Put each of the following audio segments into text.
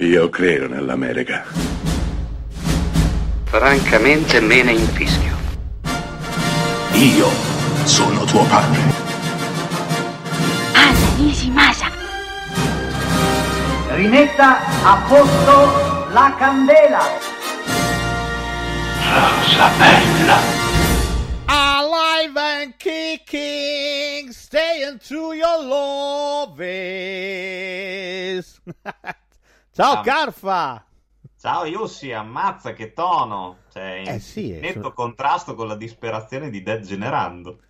Io credo nell'America. Francamente me ne infischio. Io sono tuo padre. Anna Nishimasa. Rimetta a posto la candela. Rosa bella. Alive and kicking, staying true your love is. Ciao Ciao. Carfa! Ciao Yussi, ammazza che tono! Cioè, in Eh sì, è netto so- contrasto con la disperazione di Dead Generando.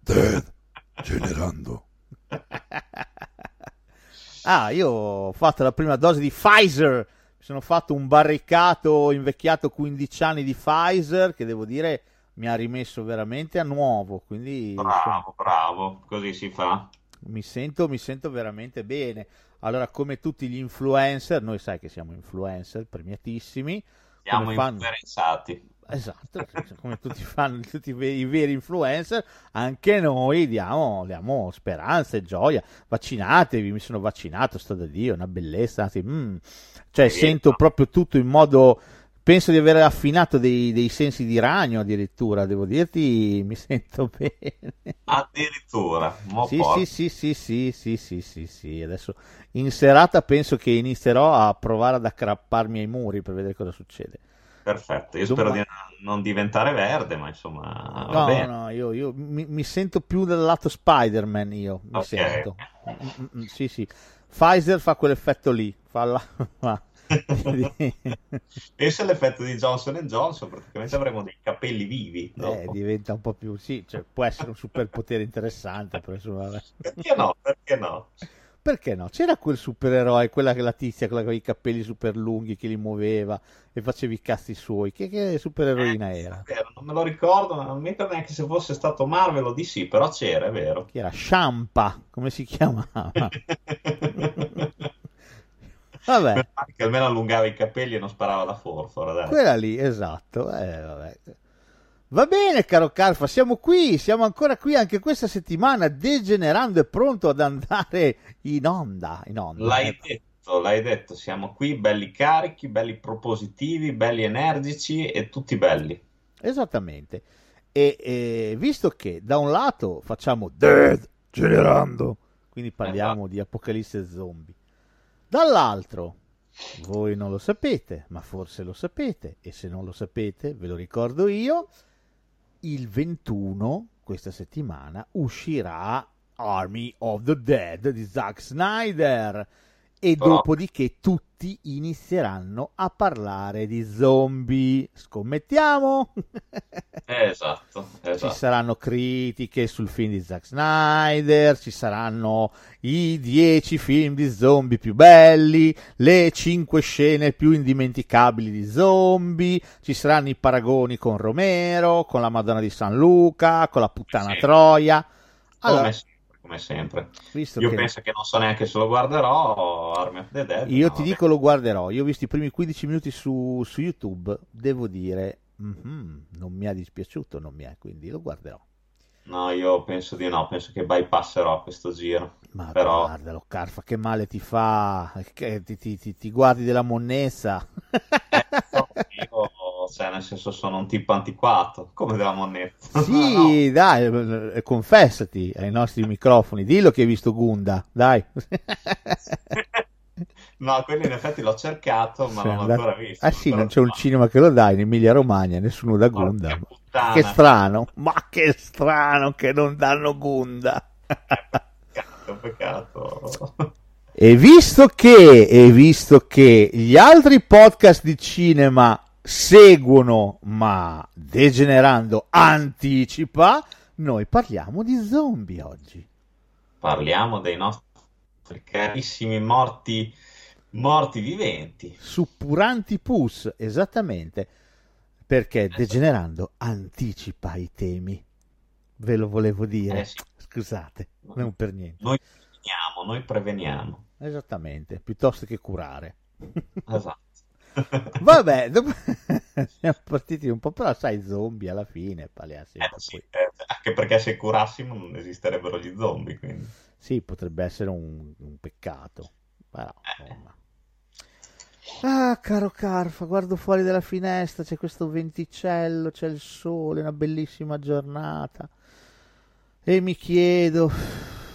Dead generando. Ah, io ho fatto la prima dose di Pfizer. Mi sono fatto un barricato invecchiato 15 anni di Pfizer che devo dire mi ha rimesso veramente a nuovo. Quindi Bravo, bravo, così si fa. mi sento, mi sento veramente bene. Allora, come tutti gli influencer, noi sai che siamo influencer premiatissimi. Siamo fanno- influenzati. Esatto, come tutti fanno tutti i ve- i veri influencer, anche noi diamo, diamo speranza e gioia. Vaccinatevi, mi sono vaccinato, sto da Dio, una bellezza. anzi, mm. Cioè, sento proprio tutto in modo. Penso di aver affinato dei, dei sensi di ragno addirittura, devo dirti, mi sento bene. Addirittura. Sì, sì, sì, sì, sì, sì, sì, sì, sì. Adesso in serata penso che inizierò a provare ad ackrapparmi ai muri per vedere cosa succede. Perfetto, io Domani- spero di non diventare verde, ma insomma, va No, bene. no, io, io mi, mi sento più dal lato Spider-Man, io mi Ok. sento. Mm, mm, mm, sì, sì. Pfizer fa quell'effetto lì, fa la... Pensa all'effetto di Johnson Johnson, praticamente avremo dei capelli vivi. eh, dopo. diventa un po' più... Sì, cioè, può essere un superpotere interessante, però insomma. Perché no? Perché no? Perché no? C'era quel supereroe, quella che la tizia, quella aveva i capelli super lunghi, che li muoveva e faceva i cazzi suoi. Che, che supereroina Eh, era? vero, non me lo ricordo, ma non mi ricordo neanche se fosse stato Marvel o DC, però c'era, è vero. Che era Shampa, come si chiamava? Vabbè. che almeno allungava i capelli e non sparava la forfora, dai. Quella lì, esatto. Eh, vabbè. Va bene, caro Carfa, siamo qui, siamo ancora qui anche questa settimana, degenerando e pronto ad andare in onda. In onda. L'hai Ecco. detto, l'hai detto, siamo qui belli carichi, belli propositivi, belli energici e tutti belli. Esattamente. E, e visto che da un lato facciamo Dead generando, quindi parliamo di apocalisse zombie, dall'altro voi non lo sapete, ma forse lo sapete, e se non lo sapete ve lo ricordo io, il 21 questa settimana uscirà Army of the Dead di Zack Snyder e Oh. dopodiché tutti inizieranno a parlare di zombie. Scommettiamo? Esatto, Ci esatto. saranno critiche sul film di Zack Snyder, ci saranno i 10 film di zombie più belli, le 5 scene più indimenticabili di zombie, ci saranno i paragoni con Romero, con la Madonna di San Luca, con la puttana Sì. Troia. Allora, sempre, come sempre. visto Io che penso che non so neanche se lo guarderò, Army of the Dead. io ma ti vabbè. dico lo guarderò, io ho visto i primi 15 minuti su, su YouTube, devo dire, mhm, non mi ha dispiaciuto, non mi è, quindi lo guarderò. No, io penso di no, penso che bypasserò questo giro. Ma Però- guardalo, Carfa, che male ti fa? Che ti, ti- ti- ti guardi della monnezza? No, io, cioè, nel senso, sono un tipo antiquato, come della moneta. sì, dai, eh, confessati ai nostri microfoni, dillo che hai visto Gunda, dai. No, quello in effetti l'ho cercato, ma Sei non l'ho ancora visto. Ah sì, non c'è un cinema che lo dà in Emilia Romagna, nessuno da Gunda. puttana. Che strano, ma che strano che non danno Gunda. Peccato, peccato. E visto che, e visto che gli altri podcast di cinema seguono, ma degenerando anticipa, noi parliamo di zombie oggi. Parliamo dei nostri carissimi morti, morti viventi. Suppuranti pus, esattamente, perché degenerando anticipa i temi. Ve lo volevo dire. Eh sì. Scusate, non per niente. Noi preveniamo, noi preveniamo. Esattamente, piuttosto che curare. Esatto. Vabbè, dopo... siamo partiti un po', però sai, zombie alla fine, paleassi un Eh, sì, eh, anche perché se curassimo non esisterebbero gli zombie, quindi. Sì, potrebbe essere un, un peccato. Però, Eh. insomma. Ah, caro Carfa, guardo fuori dalla finestra, c'è questo venticello, c'è il sole, una bellissima giornata. E mi chiedo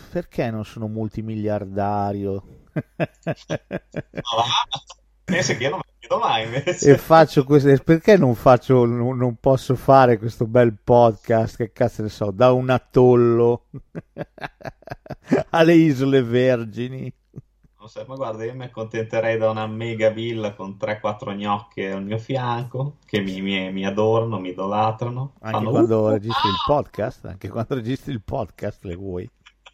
perché non sono multimiliardario. No, pensi che io non me lo chiedo mai invece. e faccio questo perché non faccio non, non posso fare questo bel podcast che cazzo ne so da un atollo alle isole vergini Non so, ma guarda, io mi accontenterei da una mega villa con 3-4 gnocche al mio fianco che mi, mi- mi adorano, mi idolatrano. anche Fanno, quando "Uh, registri il ah!" podcast anche quando registri il podcast le vuoi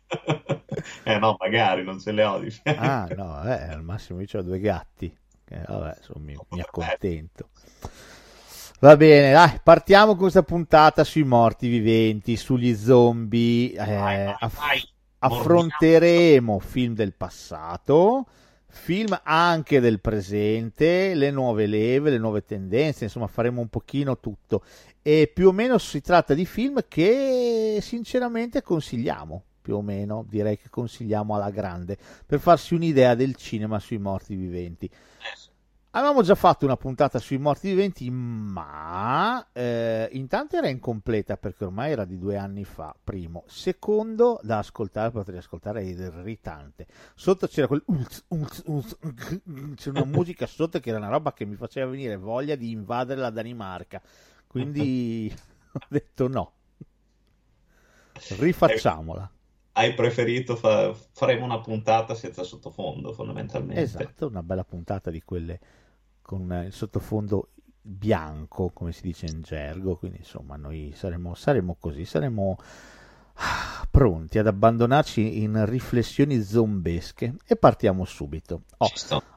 Eh no, magari non ce le ho di fianco. ah no eh, al massimo io ho due gatti Eh, vabbè insomma mi, mi accontento Va bene, dai, partiamo con questa puntata sui morti viventi, sugli zombie. eh, Vai, vai, aff- vai. affronteremo film del passato, film anche del presente, le nuove leve, le nuove tendenze, insomma faremo un pochino tutto. E più o meno si tratta di film che sinceramente consigliamo, più o meno direi che consigliamo alla grande, per farsi un'idea del cinema sui morti viventi. Avevamo già fatto una puntata sui morti viventi, ma eh, intanto era incompleta perché ormai era di due anni fa, primo. Secondo, da ascoltare, potrei ascoltare, è irritante. Sotto c'era quel... c'era una musica sotto che era una roba che mi faceva venire voglia di invadere la Danimarca. Quindi ho detto no. Rifacciamola. Hai preferito fa- faremo una puntata senza sottofondo, fondamentalmente. Esatto, una bella puntata di quelle con il sottofondo bianco, come si dice in gergo, quindi insomma noi saremo, saremo così, saremo ah, pronti ad abbandonarci in riflessioni zombesche e partiamo subito. Oh,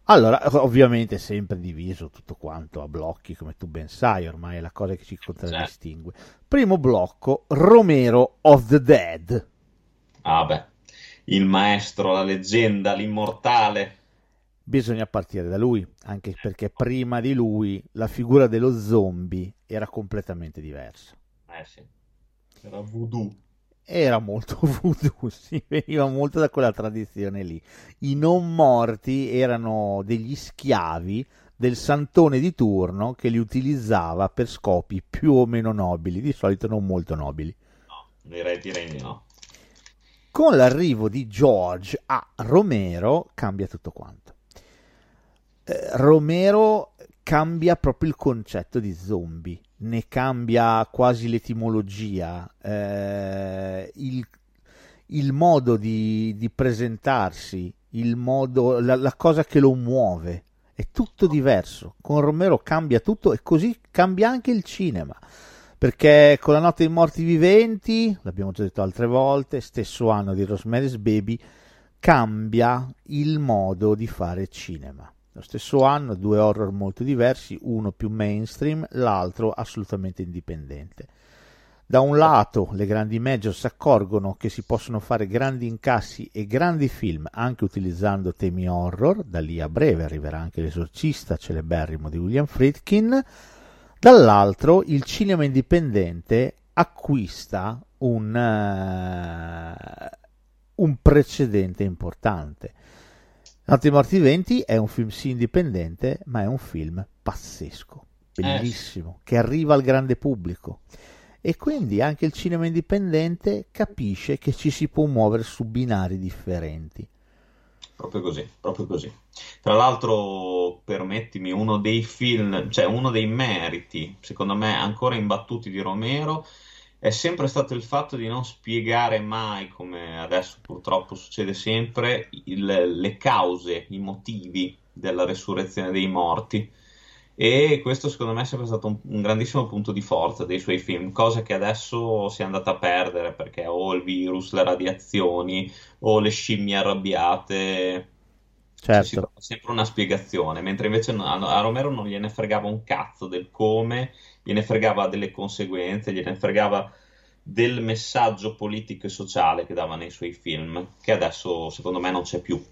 allora, ovviamente sempre diviso tutto quanto a blocchi, come tu ben sai, ormai è la cosa che ci contraddistingue. Primo blocco, Romero of the Dead. Ah beh, il maestro, la leggenda, l'immortale. Bisogna partire da lui, anche perché prima di lui la figura dello zombie era completamente diversa. Eh sì, era voodoo. Era molto voodoo, si veniva molto da quella tradizione lì. I non morti erano degli schiavi del santone di turno che li utilizzava per scopi più o meno nobili, di solito non molto nobili. No, direi, direi di no. Con l'arrivo di George a Romero cambia tutto quanto. Eh, Romero cambia proprio il concetto di zombie, ne cambia quasi l'etimologia, eh, il, il modo di, di presentarsi, modo, la, la cosa che lo muove. È tutto diverso. Con Romero cambia tutto e così cambia anche il cinema perché con la notte dei morti viventi, l'abbiamo già detto altre volte, stesso anno di Rosemary's Baby, cambia il modo di fare cinema. Lo stesso anno, due horror molto diversi, uno più mainstream, l'altro assolutamente indipendente. Da un lato le grandi major si accorgono che si possono fare grandi incassi e grandi film anche utilizzando temi horror, da lì a breve arriverà anche l'esorcista celeberrimo di William Friedkin, dall'altro il cinema indipendente acquista un, eh, un precedente importante. Dei Morti Viventi è un film sì indipendente, ma è un film pazzesco, bellissimo, che arriva al grande pubblico. E quindi anche il cinema indipendente capisce che ci si può muovere su binari differenti. Proprio così, proprio così. Tra l'altro, permettimi, uno dei film, cioè uno dei meriti, secondo me, ancora imbattuti di Romero è sempre stato il fatto di non spiegare mai, come adesso purtroppo succede sempre, il- le cause, i motivi della resurrezione dei morti. E questo secondo me è sempre stato un, un grandissimo punto di forza dei suoi film, cosa che adesso si è andata a perdere perché o il virus, le radiazioni o le scimmie arrabbiate cioè, si Certo, trova sempre una spiegazione, mentre invece a Romero non gliene fregava un cazzo del come, gliene fregava delle conseguenze, gliene fregava del messaggio politico e sociale che dava nei suoi film, che adesso secondo me non c'è più.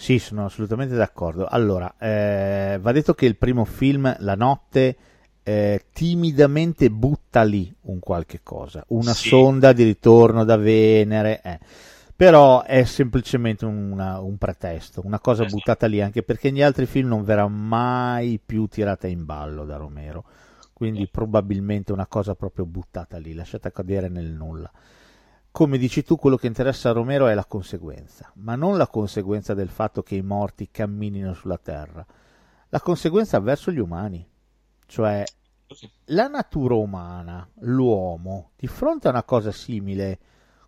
Sì, sono assolutamente d'accordo. Allora, eh, va detto che il primo film, La notte, eh, timidamente butta lì un qualche cosa, una Sì. sonda di ritorno da Venere. eh. Però è semplicemente una- un pretesto, una cosa buttata lì, anche perché negli altri film non verrà mai più tirata in ballo da Romero. Quindi probabilmente una cosa proprio buttata lì, lasciata cadere nel nulla. Come dici tu, quello che interessa a Romero è la conseguenza, ma non la conseguenza del fatto che i morti camminino sulla terra, la conseguenza verso gli umani, cioè la natura umana, l'uomo, di fronte a una cosa simile,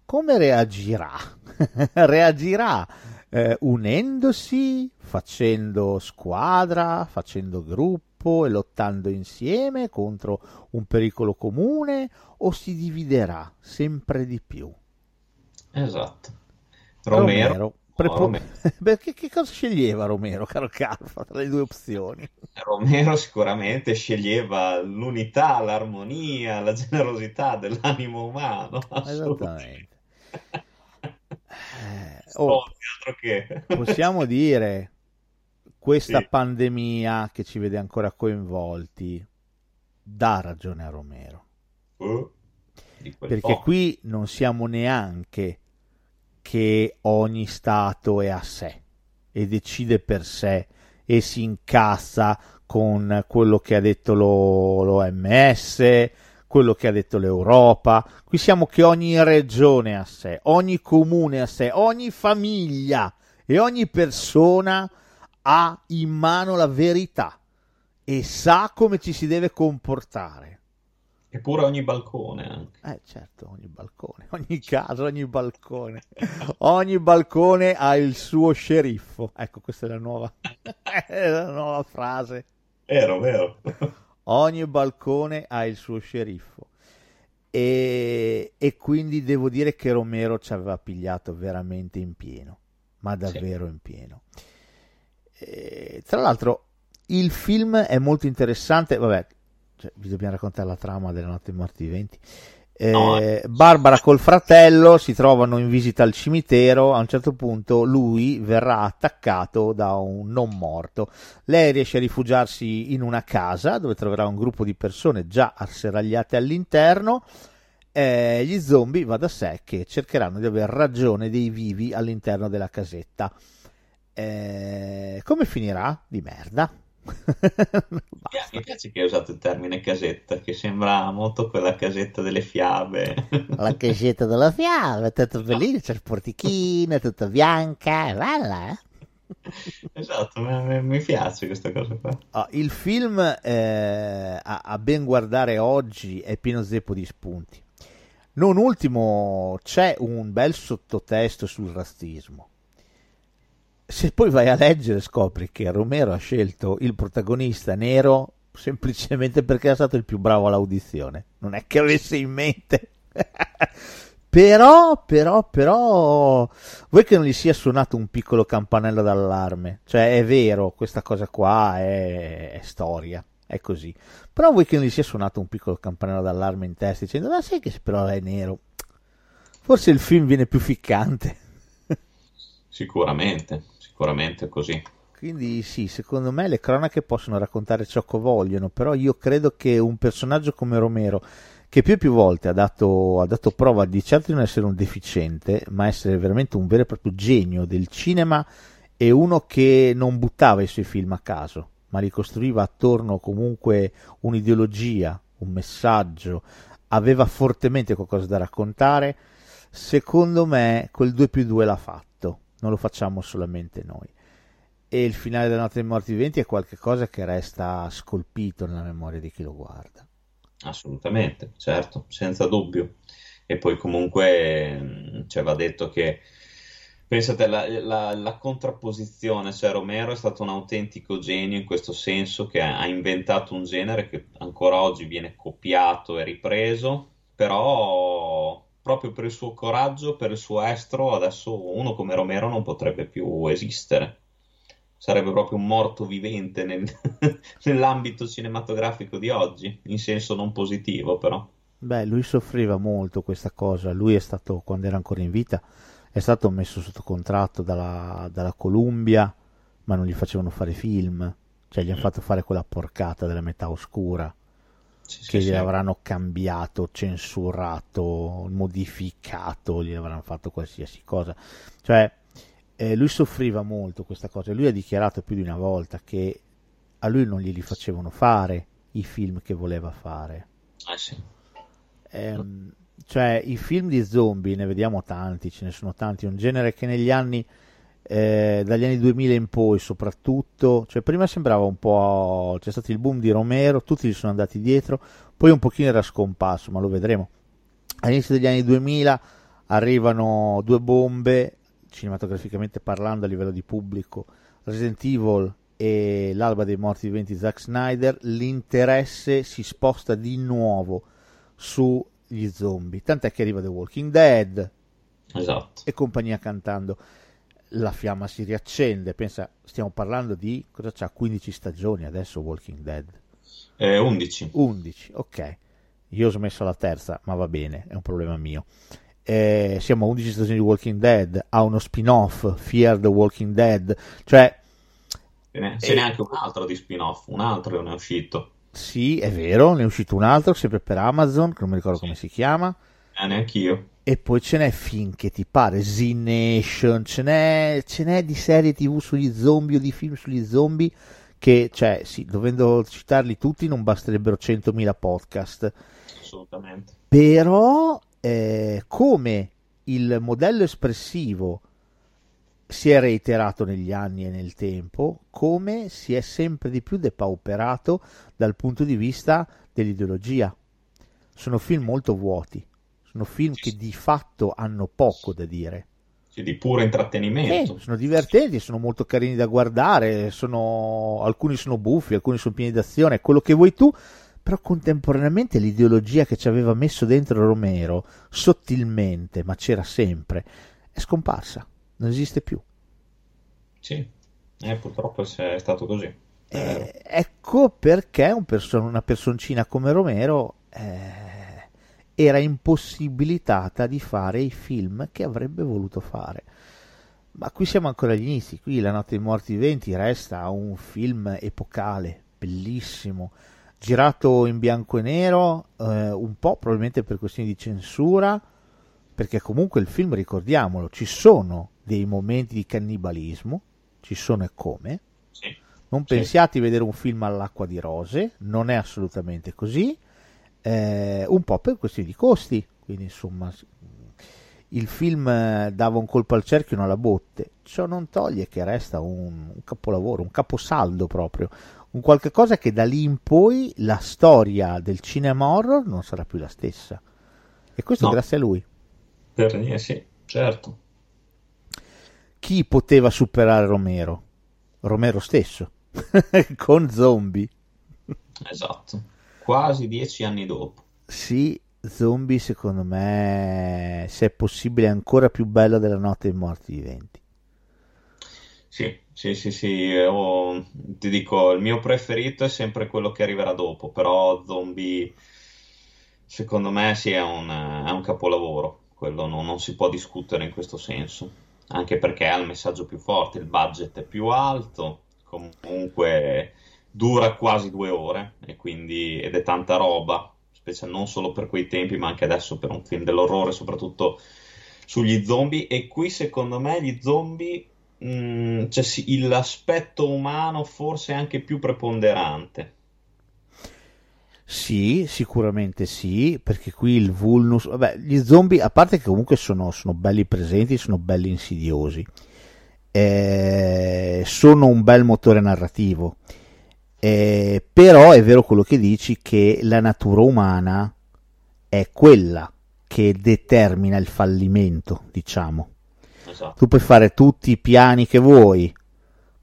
come reagirà? reagirà eh, unendosi, facendo squadra, facendo gruppo e lottando insieme contro un pericolo comune o si dividerà sempre di più? Esatto. Romero, prepo- Romero. Perché che cosa sceglieva Romero, caro Calfa, tra le due opzioni? Romero sicuramente sceglieva l'unità, l'armonia, la generosità dell'animo umano. assolutamente. Esattamente. Eh, oh, Sfondi, altro che. possiamo dire questa Sì. pandemia che ci vede ancora coinvolti dà ragione a Romero Uh, perché po'. qui non siamo neanche che ogni stato è a sé e decide per sé e si incazza con quello che ha detto lo- l'OMS, quello che ha detto l'Europa. Qui siamo che ogni regione a sé, ogni comune a sé, ogni famiglia e ogni persona ha in mano la verità e sa come ci si deve comportare. Eppure ogni balcone anche. Eh certo, ogni balcone, ogni casa, ogni balcone, ogni balcone ha il suo sceriffo. Ecco, questa è la nuova, è la nuova frase. Vero, vero. Ogni balcone ha il suo sceriffo. E, e quindi devo dire che Romero ci aveva pigliato veramente in pieno, ma davvero in pieno. E, tra l'altro, il film è molto interessante. Vabbè, cioè, vi dobbiamo raccontare la trama della notte morti viventi. Eh, No, eh. Barbara col fratello si trovano in visita al cimitero. A un certo punto lui verrà attaccato da un non morto. Lei riesce a rifugiarsi in una casa dove troverà un gruppo di persone già asserragliate all'interno. Eh, gli zombie va da sé che cercheranno di aver ragione dei vivi all'interno della casetta. Eh, come finirà? Di merda. Mi piace che hai usato il termine casetta, che sembra molto quella casetta delle fiabe. La casetta della fiaba, è tutto bellino, c'è il portichino, è tutta bianca, bella, eh? Esatto, mi piace questa cosa qua. Ah, il film, eh, a, a ben guardare oggi, è pieno zeppo di spunti. Non ultimo, c'è un bel sottotesto sul razzismo. Se poi vai a leggere, scopri che Romero ha scelto il protagonista nero semplicemente perché è stato il più bravo all'audizione. Non è che avesse in mente. però, però, però, vuoi che non gli sia suonato un piccolo campanello d'allarme? Cioè, è vero, questa cosa qua è, è storia, è così. Però vuoi che non gli sia suonato un piccolo campanello d'allarme in testa dicendo, ma sai che però è nero? Forse il film viene più ficcante. Sicuramente, sicuramente così. Quindi sì, secondo me le cronache possono raccontare ciò che vogliono, però io credo che un personaggio come Romero, che più e più volte ha dato, ha dato prova di certo non essere un deficiente, ma essere veramente un vero e proprio genio del cinema e uno che non buttava i suoi film a caso, ma li costruiva attorno comunque un'ideologia, un messaggio, aveva fortemente qualcosa da raccontare, secondo me quel 2 più 2 l'ha fatto, non lo facciamo solamente noi e il finale della notte dei morti viventi è qualcosa che resta scolpito nella memoria di chi lo guarda. Assolutamente, certo, senza dubbio. E poi comunque mh, cioè, va detto che pensate la, la- la contrapposizione, cioè Romero è stato un autentico genio in questo senso che ha inventato un genere che ancora oggi viene copiato e ripreso, però proprio per il suo coraggio, per il suo estro, adesso uno come Romero non potrebbe più esistere. Sarebbe proprio un morto vivente nel- nell'ambito cinematografico di oggi, in senso non positivo, però. Beh, lui soffriva molto questa cosa, lui è stato, quando era ancora in vita, è stato messo sotto contratto dalla, dalla Columbia, ma non gli facevano fare film, cioè gli hanno fatto fare quella porcata della metà oscura. Sì, sì, che sì. gliel'avranno cambiato, censurato, modificato, gli avranno fatto qualsiasi cosa. Cioè, eh, lui soffriva molto questa cosa. Lui ha dichiarato più di una volta che a lui non glieli facevano fare i film che voleva fare. Eh sì. Ehm, cioè, i film di zombie ne vediamo tanti, ce ne sono tanti. Un genere che negli anni, eh, dagli anni 2000 in poi, soprattutto, cioè, prima sembrava un po'. C'è stato il boom di Romero, tutti gli sono andati dietro, poi un pochino era scomparso, ma lo vedremo. All'inizio degli anni 2000 arrivano due bombe, cinematograficamente parlando, a livello di pubblico: Resident Evil e l'alba dei morti viventi Zack Snyder. L'interesse si sposta di nuovo sugli zombie. Tant'è che arriva The Walking Dead Esatto. e compagnia cantando. La fiamma si riaccende. Pensa, stiamo parlando di cosa c'ha 15 stagioni adesso Walking Dead. Eh, 11. 11, ok. Io ho smesso la terza, ma va bene, è un problema mio. Eh, siamo a 11 stagioni di Walking Dead, ha uno spin-off, Fear the Walking Dead, cioè Ce n'è, ce n'è anche un altro di spin-off, un altro ne è uscito. sì, è vero, ne è uscito un altro, sempre per Amazon, che non mi ricordo come si chiama, Eh, neanch'io. E poi ce n'è finché ti pare, Z Nation, ce n'è, ce n'è di serie tv sugli zombie o di film sugli zombie che, cioè, sì, dovendo citarli tutti non basterebbero 100.000 podcast. Assolutamente. però eh, come il modello espressivo si è reiterato negli anni e nel tempo, come si è sempre di più depauperato dal punto di vista dell'ideologia. Sono film molto vuoti, sono film che di fatto hanno poco da dire. Sì, di puro intrattenimento. Eh, sono divertenti, sono molto carini da guardare, sono... alcuni sono buffi, alcuni sono pieni d'azione, quello che vuoi tu, però contemporaneamente l'ideologia che ci aveva messo dentro Romero, sottilmente, ma c'era sempre, è scomparsa, non esiste più. Sì, eh, purtroppo è stato così. Eh, ecco perché un perso- una personcina come Romero eh, era impossibilitata di fare i film che avrebbe voluto fare. Ma qui siamo ancora agli inizi, qui La notte dei morti viventi resta un film epocale, bellissimo, girato in bianco e nero, eh, un po' probabilmente per questioni di censura, perché comunque il film, ricordiamolo, ci sono dei momenti di cannibalismo, ci sono e come, Sì. non Sì. pensiate di vedere un film all'acqua di rose, non è assolutamente così, eh, un po' per questioni di costi, quindi insomma il film eh, dava un colpo al cerchio e non alla botte, ciò non toglie che resta un, un capolavoro, un caposaldo proprio, un qualche cosa che da lì in poi la storia del cinema horror non sarà più la stessa. E questo No. grazie a lui. Per niente, sì, certo. Chi poteva superare Romero? Romero stesso, con zombie. Esatto. Quasi dieci anni dopo. Sì, Zombie secondo me, se è possibile, è ancora più bello della notte dei morti viventi. Sì, sì, sì, sì. ho- ti dico, il mio preferito è sempre quello che arriverà dopo, però Zombie, secondo me, sì, è un, è un capolavoro. Quello non, non si può discutere in questo senso. Anche perché ha il messaggio più forte, il budget è più alto, comunque dura quasi due ore quindi, ed è tanta roba, specie non solo per quei tempi, ma anche adesso per un film dell'orrore, soprattutto sugli zombie. E qui, secondo me, gli zombie, mh, cioè sì, l'aspetto umano forse è anche più preponderante. Sì, sicuramente sì, perché qui il vulnus, vabbè, gli zombie, a parte che comunque sono, sono belli presenti, sono belli insidiosi, eh, sono un bel motore narrativo, eh, però è vero quello che dici che la natura umana è quella che determina il fallimento, diciamo. Esatto. Tu puoi fare tutti i piani che vuoi,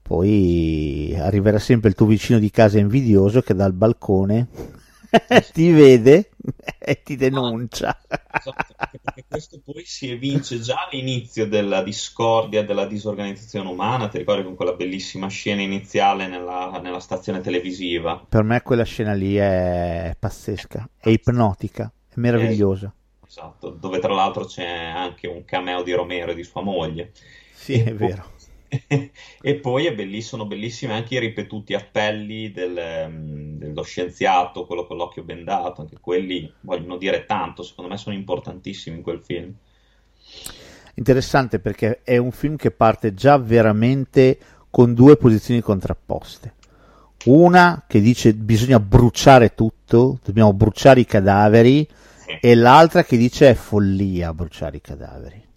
poi arriverà sempre il tuo vicino di casa invidioso che dal balcone ti vede e ti denuncia. Esatto, perché questo poi si evince già all'inizio della discordia, della disorganizzazione umana. Ti ricordi con quella bellissima scena iniziale nella, nella stazione televisiva? Per me quella scena lì è pazzesca, è ipnotica, è meravigliosa. Esatto, dove tra l'altro c'è anche un cameo di Romero e di sua moglie. Sì, è vero. E poi sono bellissimi anche i ripetuti appelli del, ehm, del lo scienziato, quello con l'occhio bendato, anche quelli vogliono dire tanto, secondo me sono importantissimi in quel film. Interessante perché è un film che parte già veramente con due posizioni contrapposte. Una che dice bisogna bruciare tutto, dobbiamo bruciare i cadaveri, Sì. e l'altra che dice è follia bruciare i cadaveri.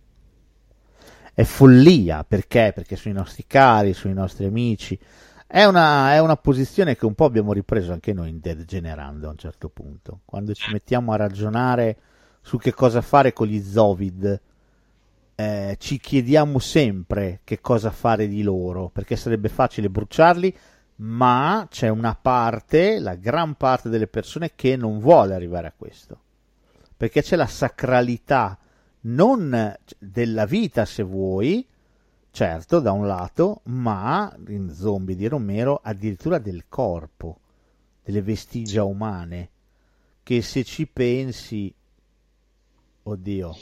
È follia perché? Perché sono i nostri cari, sono i nostri amici. È una, è una posizione che un po' abbiamo ripreso anche noi in Dead Generando a un certo punto. Quando ci mettiamo a ragionare su che cosa fare con gli Zovid, eh, ci chiediamo sempre che cosa fare di loro, perché sarebbe facile bruciarli, ma c'è una parte, la gran parte delle persone che non vuole arrivare a questo, perché c'è la sacralità non della vita, se vuoi, certo, da un lato, ma in zombie di Romero addirittura del corpo, delle vestigia umane, che se ci pensi, oddio,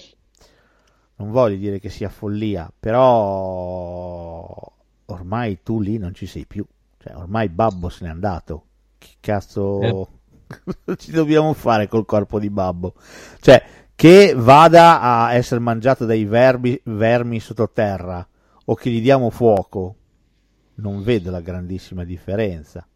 non voglio dire che sia follia, però ormai tu lì non ci sei più, cioè ormai Babbo se n'è andato, che cazzo ci dobbiamo fare col corpo di Babbo? Cioè, che vada a essere mangiato dai verbi, vermi sottoterra o che gli diamo fuoco, non vedo la grandissima differenza.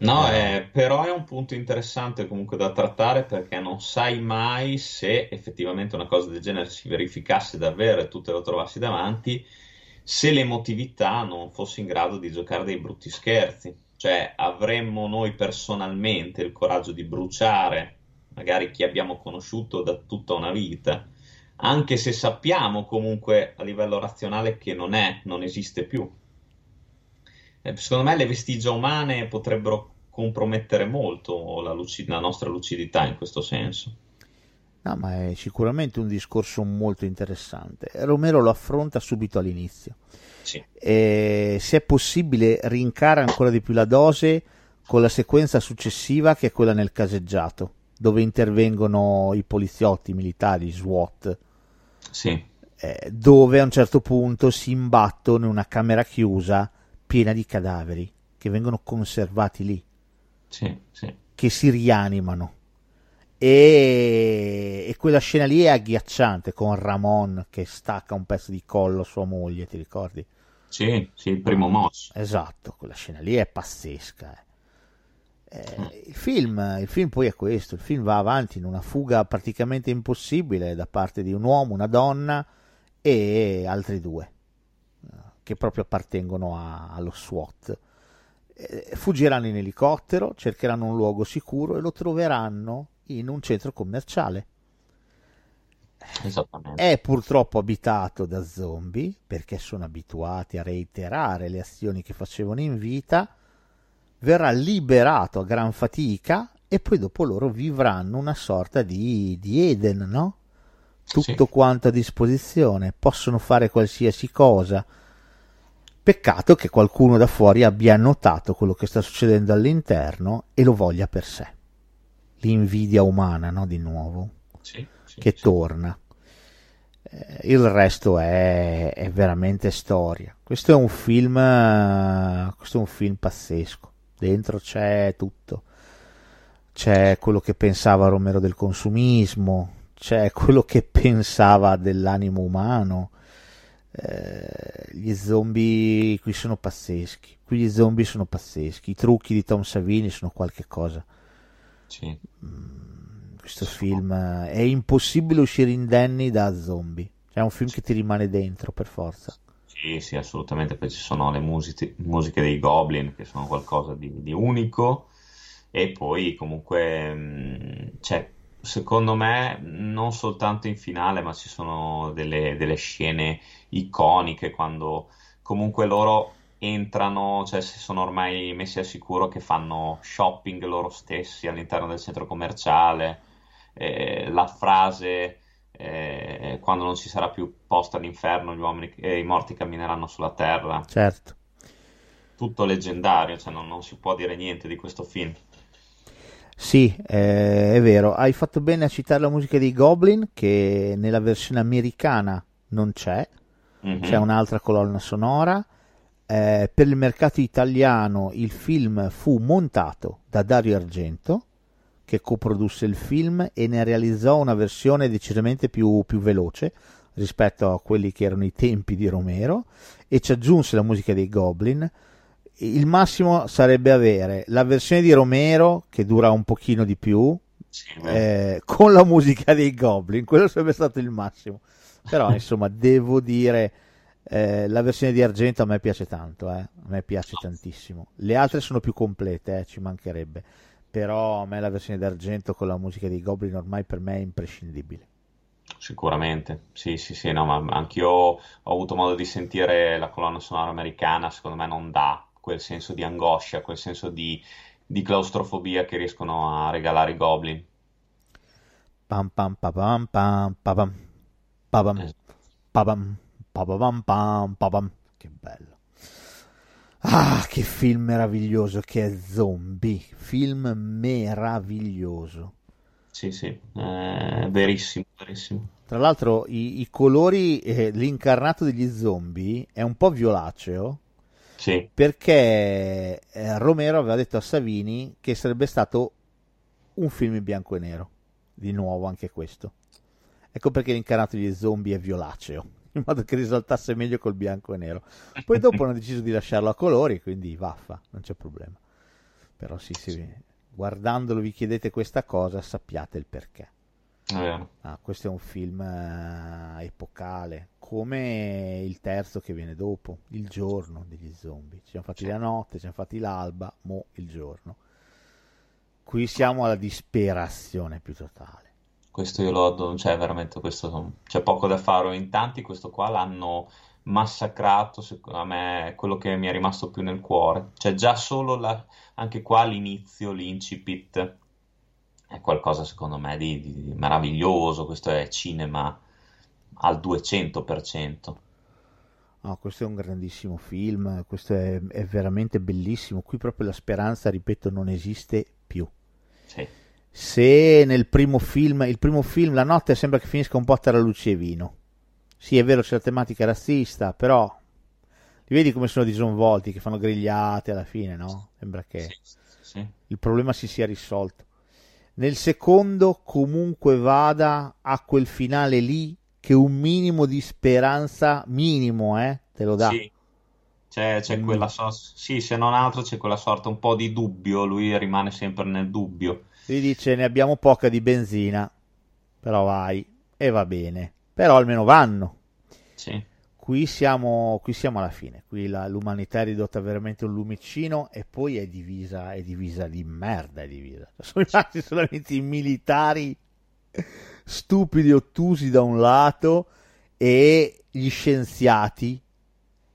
No, eh, però è un punto interessante comunque da trattare perché non sai mai se effettivamente una cosa del genere si verificasse davvero e tu te lo trovassi davanti, se l'emotività non fosse in grado di giocare dei brutti scherzi. Cioè, avremmo noi personalmente il coraggio di bruciare magari chi abbiamo conosciuto da tutta una vita, anche se sappiamo comunque a livello razionale che non è, non esiste più. Eh, Secondo me le vestigia umane potrebbero compromettere molto la, lucid- la nostra lucidità in questo senso. No, ma è sicuramente un discorso molto interessante. Romero lo affronta subito all'inizio. Sì, E, se è possibile, rincara ancora di più la dose con la sequenza successiva, che è quella nel caseggiato, dove intervengono i poliziotti, i militari, i SWAT, sì, eh, dove a un certo punto si imbattono in una camera chiusa piena di cadaveri che vengono conservati lì, sì, sì. che si rianimano. E, e quella scena lì è agghiacciante con Ramon che stacca un pezzo di collo a sua moglie, ti ricordi? Sì, sì, il primo mosso. Esatto, quella scena lì è pazzesca. eh. Il, film, il film poi è questo, il film va avanti in una fuga praticamente impossibile da parte di un uomo, una donna e altri due che proprio appartengono a- allo SWAT. Fuggiranno in elicottero, cercheranno un luogo sicuro e lo troveranno in un centro commerciale. È purtroppo abitato da zombie perché sono abituati a reiterare le azioni che facevano in vita. Verrà liberato a gran fatica e poi dopo loro vivranno una sorta di, di Eden, no? Tutto Sì. quanto a disposizione, possono fare qualsiasi cosa. Peccato che qualcuno da fuori abbia notato quello che sta succedendo all'interno e lo voglia per sé. L'invidia umana, no? Di nuovo Sì, sì, che torna. Eh, il resto è, è veramente storia. Questo è un film, eh, questo è un film pazzesco. Dentro c'è tutto. C'è quello che pensava Romero del consumismo, c'è quello che pensava dell'animo umano. Eh, gli zombie qui sono pazzeschi. Qui gli zombie sono pazzeschi. I trucchi di Tom Savini sono qualche cosa Sì. questo film eh, è impossibile uscire indenni da zombie. È un film che ti rimane dentro per forza. Sì, sì, assolutamente. Poi ci sono le musiche, musiche dei Goblin che sono qualcosa di, di unico. E poi comunque, mh, cioè, secondo me, non soltanto in finale, ma ci sono delle, delle scene iconiche quando comunque loro entrano, cioè si sono ormai messi al sicuro che fanno shopping loro stessi all'interno del centro commerciale. Eh, la frase eh, quando non ci sarà più posto all'inferno, gli uomini e i morti cammineranno sulla terra. Certo. Tutto leggendario, cioè non, non si può dire niente di questo film. Sì, eh, è vero. Hai fatto bene a citare la musica dei Goblin, che nella versione americana non c'è. Mhm. C'è un'altra colonna sonora. eh, per il mercato italiano il film fu montato da Dario Argento, che coprodusse il film e ne realizzò una versione decisamente più, più veloce rispetto a quelli che erano i tempi di Romero e ci aggiunse la musica dei Goblin. Il massimo sarebbe avere la versione di Romero che dura un pochino di più Sì, eh, con la musica dei Goblin, quello sarebbe stato il massimo. Però insomma devo dire eh, la versione di Argento a me piace tanto, eh. a me piace tantissimo. Le altre sono più complete, eh, ci mancherebbe. Però a me la versione d'argento con la musica dei Goblin ormai per me è imprescindibile. Sicuramente, sì, sì, sì, no, ma anch'io ho avuto modo di sentire la colonna sonora americana, secondo me non dà quel senso di angoscia, quel senso di, di claustrofobia che riescono a regalare i Goblin. Pam pam pa pam pam pa pam pa pam pa pam pa pa pam pam pa pam. Ah, che film meraviglioso che è Zombie. Film meraviglioso. Sì, sì, eh, verissimo, verissimo. Tra l'altro i, i colori, eh, l'incarnato degli zombie è un po' violaceo Sì, perché eh, Romero aveva detto a Savini che sarebbe stato un film in bianco e nero. Di nuovo anche questo. Ecco perché l'incarnato degli zombie è violaceo, in modo che risaltasse meglio col bianco e nero. Poi dopo hanno deciso di lasciarlo a colori, quindi vaffa, non c'è problema. Però sì, sì, guardandolo vi chiedete questa cosa, sappiate il perché. vero. Ah, questo è un film eh, epocale, come il terzo che viene dopo, Il giorno degli zombie. Ci siamo fatti la notte, ci siamo fatti l'alba, mo il giorno. Qui siamo alla disperazione più totale. Questo io lo adoro, cioè veramente questo c'è poco da fare. In tanti questo qua l'hanno massacrato, secondo me è quello che mi è rimasto più nel cuore. Cioè già solo la- anche qua l'inizio, l'incipit, è qualcosa secondo me di, di- di meraviglioso. Questo è cinema al 200%. No, questo è un grandissimo film, questo è, è veramente bellissimo. Qui proprio la speranza, ripeto, non esiste Se nel primo film, il primo film, la notte sembra che finisca un po' tra luce e vino. Sì, è vero, c'è la tematica razzista, però li vedi come sono disinvolti, che fanno grigliate alla fine, no? Sembra che sì, sì, sì. il problema si sia risolto. Nel secondo, comunque vada, a quel finale lì, che un minimo di speranza, minimo, eh, te lo dà. Sì, c'è, c'è Mm. quella sorta, sì, se non altro c'è quella sorta un po' di dubbio, lui rimane sempre nel dubbio. Gli dice ne abbiamo poca di benzina, però vai, e va bene. Però almeno vanno. Sì, Qui siamo, qui siamo alla fine, qui la- l'umanità è ridotta veramente un lumicino e poi è divisa, è divisa di merda, è divisa. Sono rimasti solamente i militari stupidi, ottusi da un lato e gli scienziati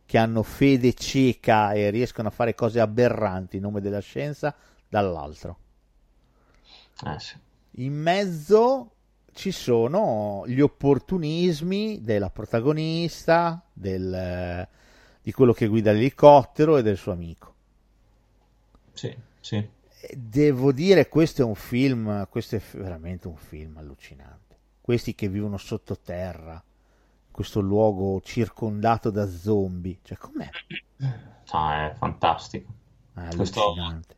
che hanno fede cieca e riescono a fare cose aberranti in nome della scienza dall'altro. Eh sì. In mezzo ci sono gli opportunismi della protagonista, del, di quello che guida l'elicottero e del suo amico. Sì, sì. Devo dire, questo è un film, questo è veramente un film allucinante. Questi che vivono sottoterra, questo luogo circondato da zombie, cioè com'è? Ah, è fantastico. È allucinante. questo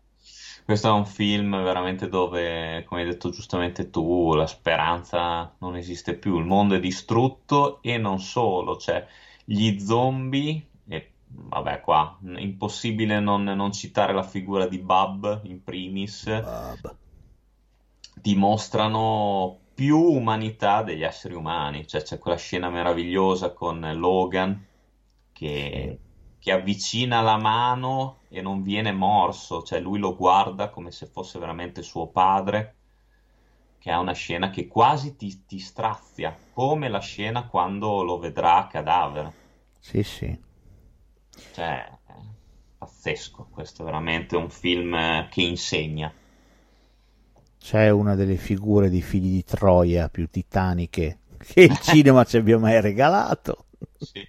è un film veramente dove, come hai detto giustamente tu, la speranza non esiste più, il mondo è distrutto e non solo, cioè gli zombie, e vabbè qua, impossibile non, non citare la figura di Bub in primis, Bub. dimostrano più umanità degli esseri umani, cioè c'è quella scena meravigliosa con Logan che, che avvicina la mano e non viene morso, cioè lui lo guarda come se fosse veramente suo padre, che è una scena che quasi ti, ti strazia, come la scena quando lo vedrà cadavere, Sì, sì. cioè è pazzesco, questo è veramente un film eh, che insegna. C'è una delle figure di figli di Troia più titaniche che il cinema ci abbia mai regalato. Sì,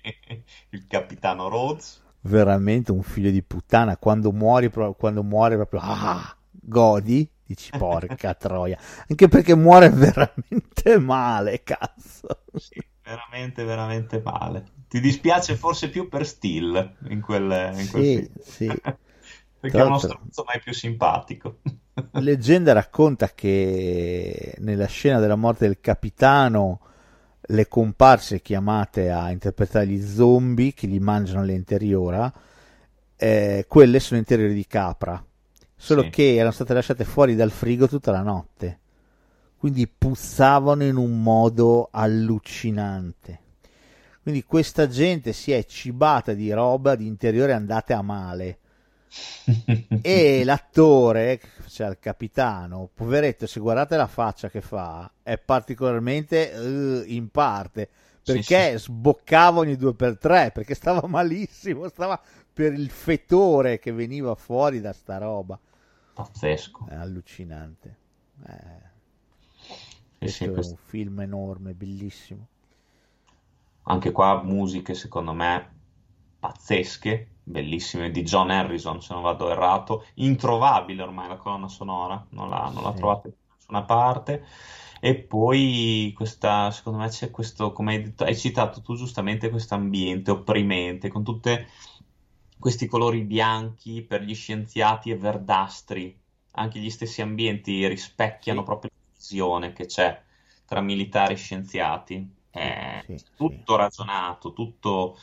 il capitano Rhodes. Veramente un figlio di puttana. Quando muori, quando muore proprio, ah, godi, dici porca troia. Anche perché muore veramente male, cazzo. Sì, veramente, veramente male. ti dispiace forse più per Steel in quel, in quel Sì, film. sì. Perché è uno stronzo mai più simpatico. Leggenda racconta che nella scena della morte del capitano le comparse chiamate a interpretare gli zombie che gli mangiano l'interiora, eh, quelle sono interiori di capra, solo Sì. che erano state lasciate fuori dal frigo tutta la notte, quindi puzzavano in un modo allucinante. Quindi questa gente si è cibata di roba di interiore andate a male. E l'attore, faceva il capitano, poveretto, se guardate la faccia che fa, è particolarmente eh, in parte, perché sì. sboccava ogni due per tre, perché stava malissimo, stava per il fetore che veniva fuori da sta roba. Pazzesco. È allucinante. Eh, Sì, sì, questo è questo- un film enorme, bellissimo. Anche qua musiche secondo me pazzesche, bellissime, di John Harrison se non vado errato, introvabile ormai la colonna sonora, non la, non la Sì. trovate da nessuna parte. E poi questa, secondo me c'è questo, come hai detto- hai citato tu giustamente, questo ambiente opprimente, con tutti questi colori bianchi per gli scienziati e verdastri. Anche gli stessi ambienti rispecchiano Sì. proprio la visione che c'è tra militari e scienziati. È Sì, sì. tutto ragionato, tutto,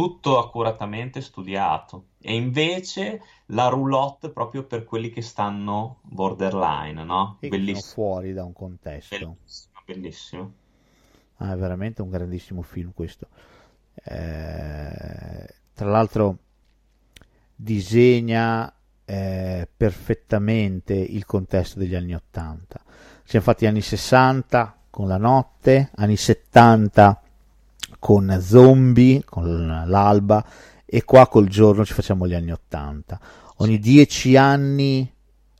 tutto accuratamente studiato. E invece la roulotte proprio per quelli che stanno borderline, no? E Bellissimo, fuori da un contesto. bellissimo, bellissimo. Ah, è veramente un grandissimo film questo. Eh, tra l'altro disegna eh, perfettamente il contesto degli anni 80. Siamo fatti anni 60 con la notte, anni 70 con zombie, con l'alba e qua col giorno ci facciamo gli anni 80. Ogni dieci anni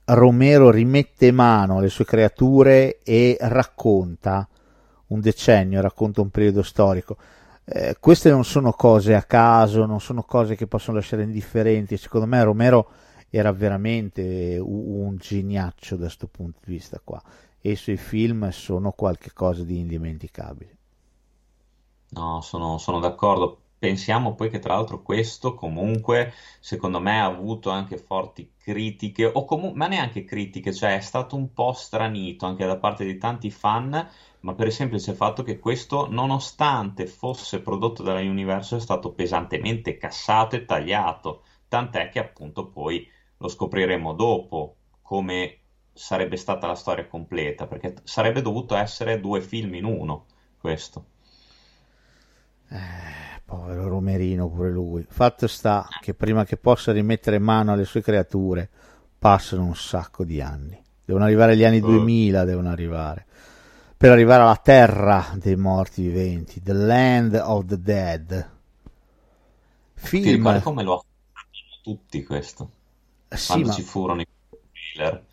Romero rimette mano alle sue creature e racconta un decennio, racconta un periodo storico. Eh, queste non sono cose a caso, non sono cose che possono lasciare indifferenti. Secondo me Romero era veramente un, un geniaccio da questo punto di vista qua e i suoi film sono qualcosa di indimenticabile. No, sono, sono d'accordo. Pensiamo poi che tra l'altro questo comunque, secondo me, ha avuto anche forti critiche, o comunque, ma neanche critiche, cioè è stato un po' stranito anche da parte di tanti fan, ma per il semplice fatto che questo, nonostante fosse prodotto dalla Universal, è stato pesantemente cassato e tagliato, tant'è che appunto poi lo scopriremo dopo come sarebbe stata la storia completa, perché sarebbe dovuto essere due film in uno, questo. Eh, povero Romerino, pure lui. Fatto sta che prima che possa rimettere mano alle sue creature passano un sacco di anni. Devono arrivare gli anni Oh. 2000, devono arrivare. Per arrivare alla terra dei morti viventi, The Land of the Dead. Ti Film, ricordi come lo affrontavano tutti questo? sì, Quando ma ci furono i trailer.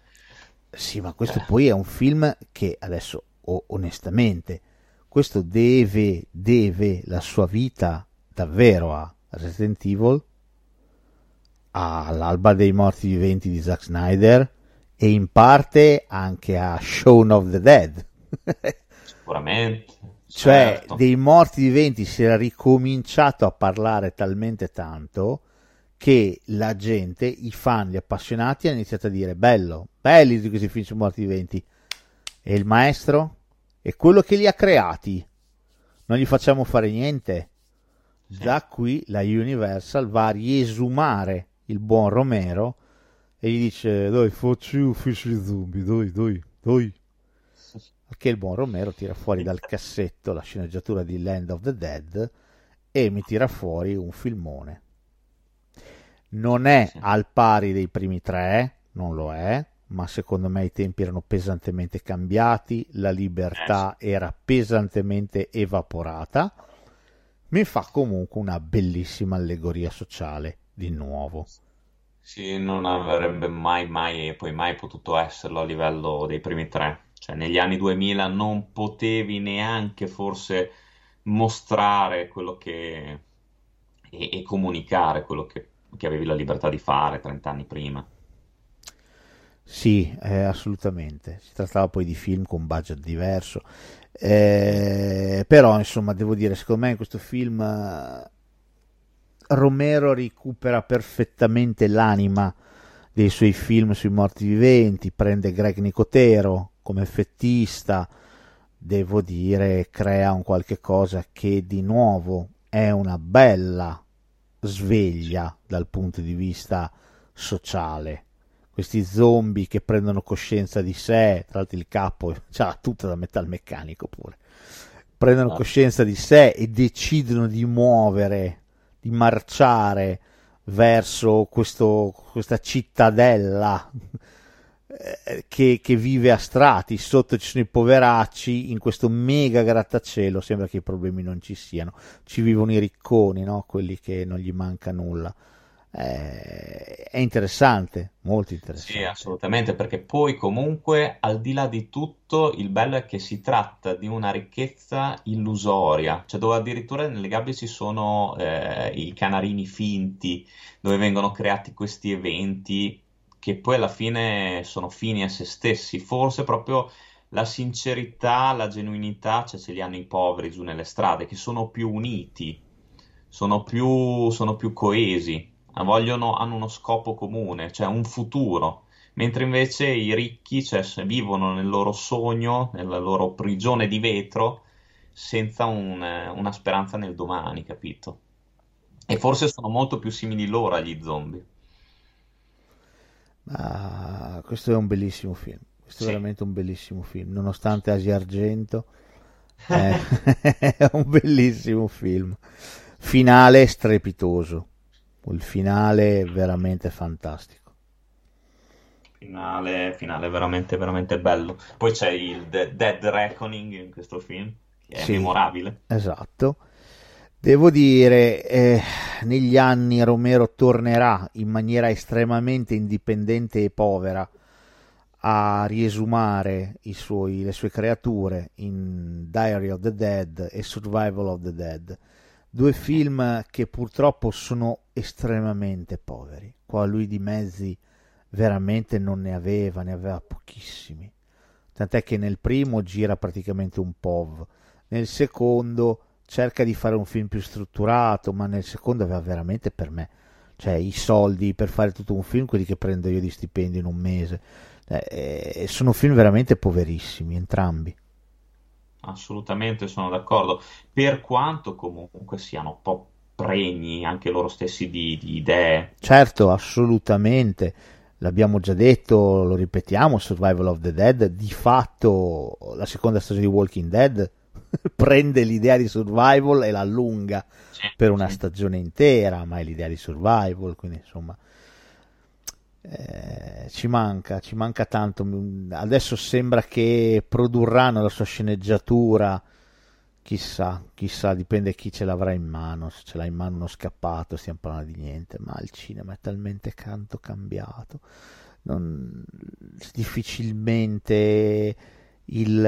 Sì, ma questo Eh. poi è un film che adesso, o- onestamente, questo deve, deve la sua vita davvero a Resident Evil, all'alba dei morti viventi di Zack Snyder e in parte anche a Shaun of the Dead. Sicuramente. Cioè, certo. dei morti viventi si era ricominciato a parlare talmente tanto che la gente, i fan, gli appassionati, hanno iniziato a dire: Bello, belli di questi film su morti viventi. E il maestro? E quello che li ha creati? Non gli facciamo fare niente. Sì. Da qui la Universal va a riesumare il buon Romero e gli dice: Dai, facci di zombie, dai, dai, dai. Che il buon Romero tira fuori dal cassetto la sceneggiatura di Land of the Dead e mi tira fuori un filmone. Non è al pari dei primi tre, non lo è, ma secondo me i tempi erano pesantemente cambiati, la libertà era pesantemente evaporata. Mi fa comunque una bellissima allegoria sociale, di nuovo. Sì, non avrebbe mai, mai e poi mai potuto esserlo a livello dei primi tre. Cioè, negli anni 2000 non potevi neanche forse mostrare quello che... e, e comunicare quello che, che avevi la libertà di fare 30 anni prima. Sì, eh, assolutamente. Si trattava poi di film con budget diverso. Eh, però, insomma, devo dire, secondo me in questo film eh, Romero recupera perfettamente l'anima dei suoi film sui morti viventi, prende Greg Nicotero come effettista, devo dire, crea un qualche cosa che di nuovo è una bella sveglia dal punto di vista sociale. Questi zombie che prendono coscienza di sé, tra l'altro il capo ha tutto da metalmeccanico pure, prendono ah. coscienza di sé e decidono di muovere, di marciare verso questo, questa cittadella eh, che, che, vive a strati, sotto ci sono i poveracci, in questo mega grattacielo sembra che i problemi non ci siano, ci vivono i ricconi, no? quelli che non gli manca nulla. Eh, è interessante, molto interessante. Sì, assolutamente, perché poi comunque al di là di tutto il bello è che si tratta di una ricchezza illusoria, cioè dove addirittura nelle gabbie ci sono eh, i canarini finti, dove vengono creati questi eventi che poi alla fine sono fini a se stessi, forse proprio la sincerità, la genuinità, cioè ce li hanno i poveri giù nelle strade, che sono più uniti, sono più, sono più coesi vogliono, hanno uno scopo comune, cioè un futuro, mentre invece i ricchi cioè, vivono nel loro sogno, nella loro prigione di vetro, senza un, una speranza nel domani, capito? E forse sono molto più simili loro agli zombie. Ah, questo è un bellissimo film. Questo sì. è veramente un bellissimo film, nonostante Asia Argento. È, è un bellissimo film. Finale strepitoso il finale è veramente fantastico. Finale, finale veramente, veramente bello. Poi c'è il The Dead Reckoning in questo film, che è sì, memorabile. Esatto. Devo dire, eh, negli anni Romero tornerà in maniera estremamente indipendente e povera a riesumare suoi, le sue creature in Diary of the Dead e Survival of the Dead due film che purtroppo sono estremamente poveri. Qua lui di mezzi veramente non ne aveva, ne aveva pochissimi. Tant'è che nel primo gira praticamente un POV, nel secondo cerca di fare un film più strutturato, ma nel secondo aveva veramente per me, cioè i soldi per fare tutto un film, quelli che prendo io di stipendio in un mese. Eh, eh sono film veramente poverissimi, entrambi assolutamente sono d'accordo, per quanto comunque siano un po' pregni anche loro stessi di, di idee. Certo, assolutamente. L'abbiamo già detto, lo ripetiamo, Survival of the Dead, di fatto la seconda stagione di Walking Dead prende l'idea di survival e la allunga sì, per una sì. stagione intera, ma è l'idea di survival, quindi insomma eh, ci manca, ci manca tanto. Adesso sembra che produrranno la sua sceneggiatura. Chissà, chissà, dipende chi ce l'avrà in mano. Se ce l'ha in mano uno scappato, stiamo parlando di niente. Ma il cinema è talmente tanto cambiato. Non, difficilmente il,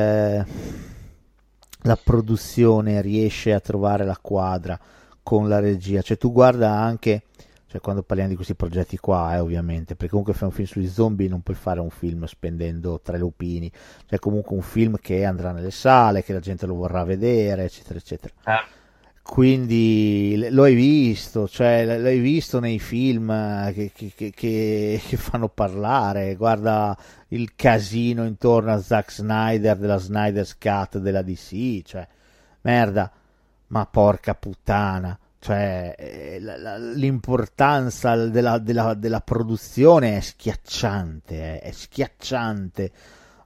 la produzione riesce a trovare la quadra con la regia. Cioè, tu guarda anche cioè quando parliamo di questi progetti qua, eh, ovviamente, perché comunque fai un film sugli zombie non puoi fare un film spendendo tre lupini, cioè comunque un film che andrà nelle sale, che la gente lo vorrà vedere, eccetera, eccetera. Ah. Quindi lo hai visto, cioè l'hai visto nei film che, che, che, che, fanno parlare, guarda il casino intorno a Zack Snyder della Snyder's Cut della DC, cioè merda, ma porca puttana cioè, eh, l'importanza della, della, della, produzione è schiacciante, è, è schiacciante.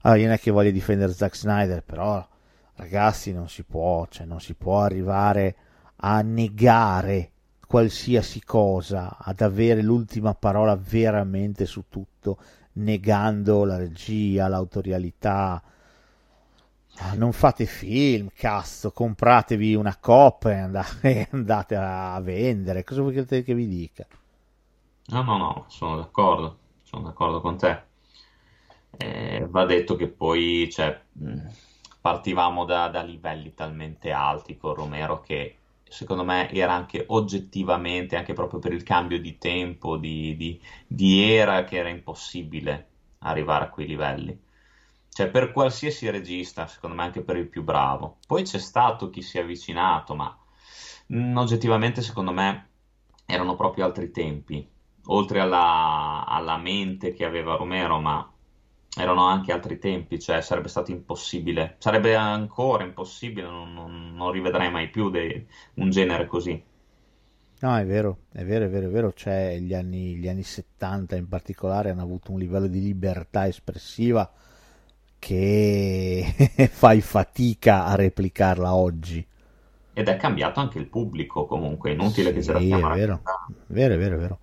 Allora, io non è che voglio difendere Zack Snyder, però ragazzi non si può, cioè non si può arrivare a negare qualsiasi cosa, ad avere l'ultima parola veramente su tutto, negando la regia, l'autorialità, non fate film, cazzo, compratevi una coppa e andate, andate a vendere. Cosa che, che vi dica? No, no, no, sono d'accordo, sono d'accordo con te. Eh, va detto che poi cioè, partivamo da, da, livelli talmente alti con Romero che secondo me era anche oggettivamente, anche proprio per il cambio di tempo, di, di, di era, che era impossibile arrivare a quei livelli. Cioè, per qualsiasi regista, secondo me anche per il più bravo. Poi c'è stato chi si è avvicinato, ma mh, mm, oggettivamente, secondo me, erano proprio altri tempi. Oltre alla, alla mente che aveva Romero, ma erano anche altri tempi, cioè sarebbe stato impossibile, sarebbe ancora impossibile, non, non, non rivedrei mai più de, un genere così. No, è vero, è vero, è vero, è vero, cioè gli anni, gli anni 70 in particolare hanno avuto un livello di libertà espressiva che fai fatica a replicarla oggi. Ed è cambiato anche il pubblico comunque, è inutile sì, che ce la stiamo è vero, vero, è vero, è vero.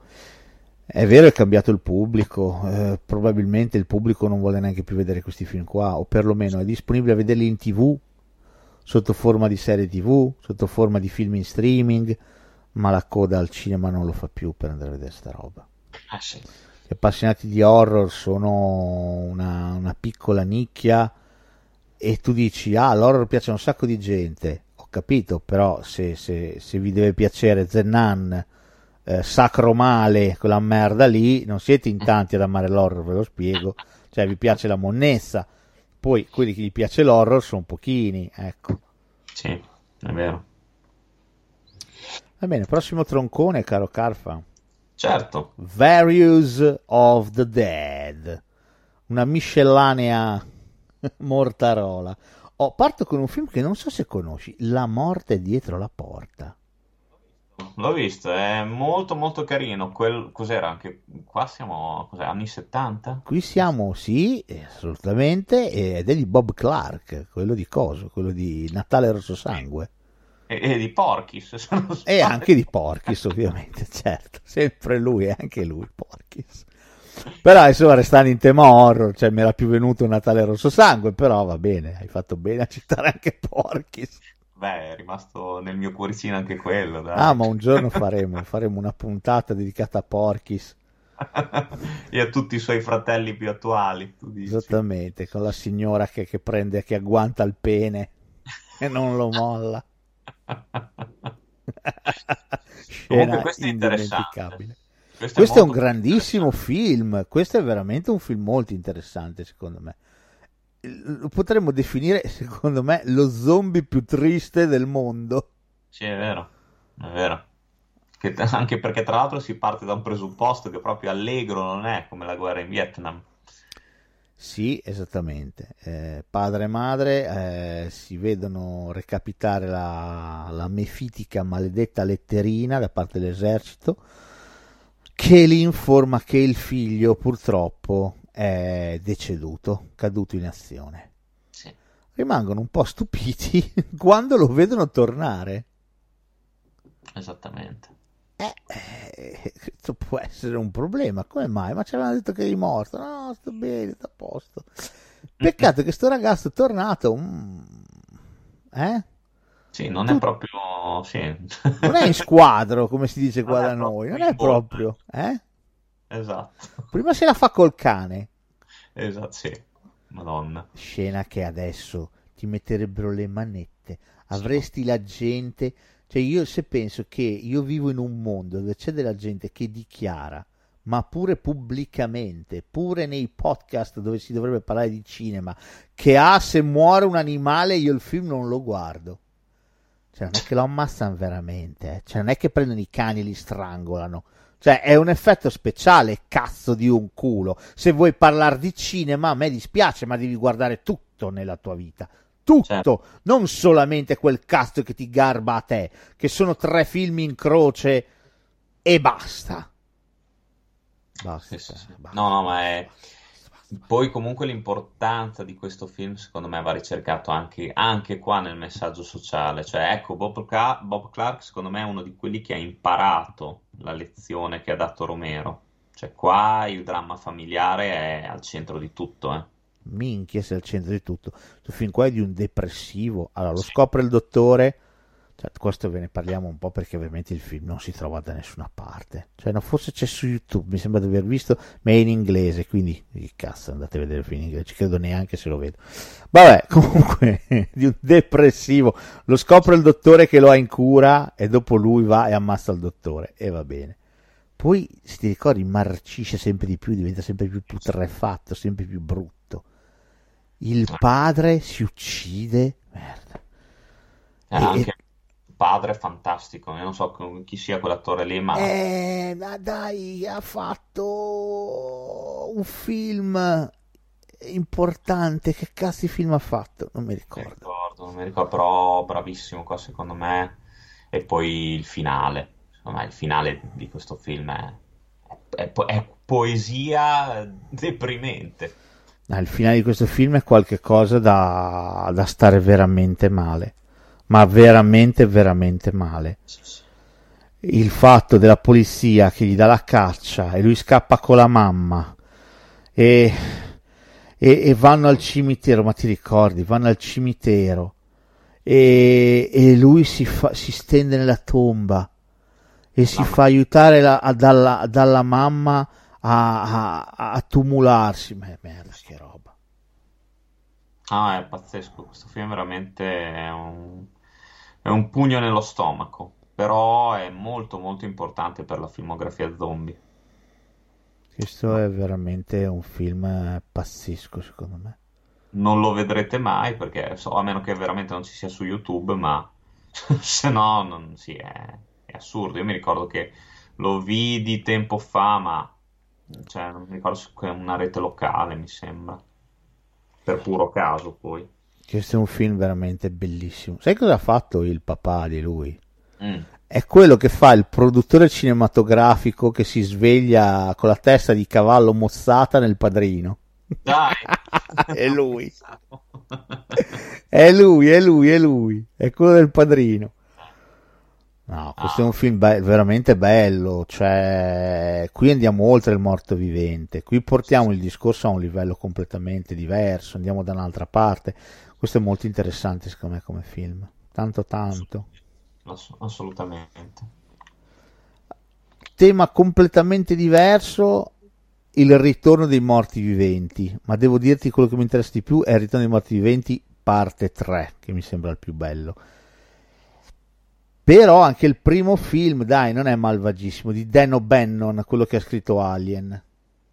È vero, è cambiato il pubblico, eh, probabilmente il pubblico non vuole neanche più vedere questi film qua, o perlomeno è disponibile a vederli in tv, sotto forma di serie tv, sotto forma di film in streaming, ma la coda al cinema non lo fa più per andare a vedere sta roba. Ah, sì. Gli appassionati di horror sono una, una piccola nicchia e tu dici, ah, l'horror piace a un sacco di gente, ho capito, però se, se, se vi deve piacere Zenan eh, sacro male, quella merda lì, non siete in tanti ad amare l'horror, ve lo spiego. Cioè, vi piace la monnezza, poi quelli che gli piace l'horror sono pochini, ecco. Sì, è vero. Va bene, prossimo troncone, caro Carfa. Certo. Various of the Dead. Una miscellanea mortarola. Oh, parto con un film che non so se conosci, La morte dietro la porta. L'ho visto, è molto molto carino. Quel, cos'era anche qua siamo anni 70? Qui siamo, sì, assolutamente, ed è di Bob Clark, quello di Coso, quello di Natale Rosso Sangue. E, di Porkis. E anche di Porkis, ovviamente, certo. Sempre lui, e anche lui, Porkis. Però insomma restando in tema horror, cioè mi era più venuto un Natale Rosso Sangue, però va bene, hai fatto bene a citare anche Porkis. Beh, è rimasto nel mio cuoricino anche quello. Dai. Ah, ma un giorno faremo, faremo una puntata dedicata a Porkis. e a tutti i suoi fratelli più attuali. Esattamente, con la signora che, che, prende, che agguanta il pene e non lo molla. Comunque questo è indimenticabile. Questo, questo è, è un grandissimo film, questo è veramente un film molto interessante secondo me lo potremmo definire, secondo me, lo zombie più triste del mondo. Sì, è vero, è vero. Che, anche perché tra l'altro si parte da un presupposto che proprio allegro non è come la guerra in Vietnam. Sì, esattamente. Eh, padre e madre eh, si vedono recapitare la, la mefitica maledetta letterina da parte dell'esercito che li informa che il figlio purtroppo è deceduto, caduto in azione. Sì. Rimangono un po' stupiti quando lo vedono tornare. Esattamente. Eh, eh, questo può essere un problema. Come mai? Ma ci avevano detto che eri morto. No, sto bene, sto a posto. Peccato che sto ragazzo è tornato. Mm, eh? Sì, non tu... è proprio. Sì. non è in squadro, come si dice qua da noi. Non è proprio. Eh? Esatto. Prima se la fa col cane. Esatto, sì. Madonna. Scena che adesso ti metterebbero le manette. Avresti sì. la gente. Cioè, io se penso che io vivo in un mondo dove c'è della gente che dichiara, ma pure pubblicamente, pure nei podcast dove si dovrebbe parlare di cinema, che ah, se muore un animale io il film non lo guardo. Cioè, non è che lo ammazzano veramente, eh. cioè, non è che prendono i cani e li strangolano cioè, è un effetto speciale, cazzo di un culo. Se vuoi parlare di cinema, a me dispiace, ma devi guardare tutto nella tua vita. Tutto, certo. non solamente quel cazzo che ti garba a te, che sono tre film in croce e basta. Basta. Sì, sì, basta. No, no, ma è poi comunque l'importanza di questo film secondo me va ricercato anche, anche qua nel messaggio sociale, cioè ecco Bob, Clark, Bob Clark secondo me è uno di quelli che ha imparato la lezione che ha dato Romero, cioè qua il dramma familiare è al centro di tutto. Eh. Minchia, sei al centro di tutto. Questo film qua è di un depressivo. Allora, lo scopre il dottore cioè, questo ve ne parliamo un po' perché ovviamente il film non si trova da nessuna parte. Cioè, no, forse c'è su YouTube, mi sembra di aver visto, ma è in inglese, quindi cazzo, andate a vedere il film in inglese, ci credo neanche se lo vedo. Vabbè, comunque, di un depressivo. Lo scopre il dottore che lo ha in cura e dopo lui va e ammazza il dottore e va bene. poi, se ti ricordi, marcisce sempre di più, diventa sempre più putrefatto, sempre più brutto. Il padre si uccide, merda. Eh, E- anche il padre è fantastico. Io non so chi sia quell'attore lì, ma Eh, ma dai, ha fatto un film importante. Che cazzo di film ha fatto? Non mi non mi ricordo. ricordo, non mi ricordo, però bravissimo qua secondo me. E poi il finale. Secondo me il finale di questo film è, è po- è poesia deprimente. Il finale di questo film è qualcosa da, da stare veramente male. Ma veramente, veramente male. Il fatto della polizia che gli dà la caccia e lui scappa con la mamma e, e- e vanno al cimitero, ma ti ricordi? Vanno al cimitero e, e lui si, fa- si stende nella tomba e si Mamma. fa aiutare la- dalla, dalla mamma a, a- a tumularsi. Ma merda, che roba. Ah, è pazzesco. Questo film veramente è un, è un pugno nello stomaco. Però è molto molto importante per la filmografia zombie. Questo è veramente un film pazzesco, secondo me. Non lo vedrete mai perché so, a meno che veramente non ci sia su YouTube, ma se no non, sì, è, è assurdo. Io mi ricordo che lo vidi tempo fa, ma cioè, non mi ricordo su que- una rete locale, mi sembra. Per puro caso, poi. Questo è un film veramente bellissimo. Sai cosa ha fatto il papà di lui? Mm. È quello che fa il produttore cinematografico che si sveglia con la testa di cavallo mozzata nel padrino. Dai! È lui. È lui, è lui, è lui. È quello del padrino. No, questo è un film be- veramente bello. Cioè, qui andiamo oltre il morto vivente. Qui portiamo il discorso a un livello completamente diverso. Andiamo da un'altra parte. Questo è molto interessante, secondo me, come film. Tanto, tanto. Ass- assolutamente. tema completamente diverso il ritorno dei morti viventi ma devo dirti quello che mi interessa di più è il ritorno dei morti viventi parte 3 che mi sembra il più bello però anche il primo film dai non è malvagissimo di Dan O'Bannon quello che ha scritto Alien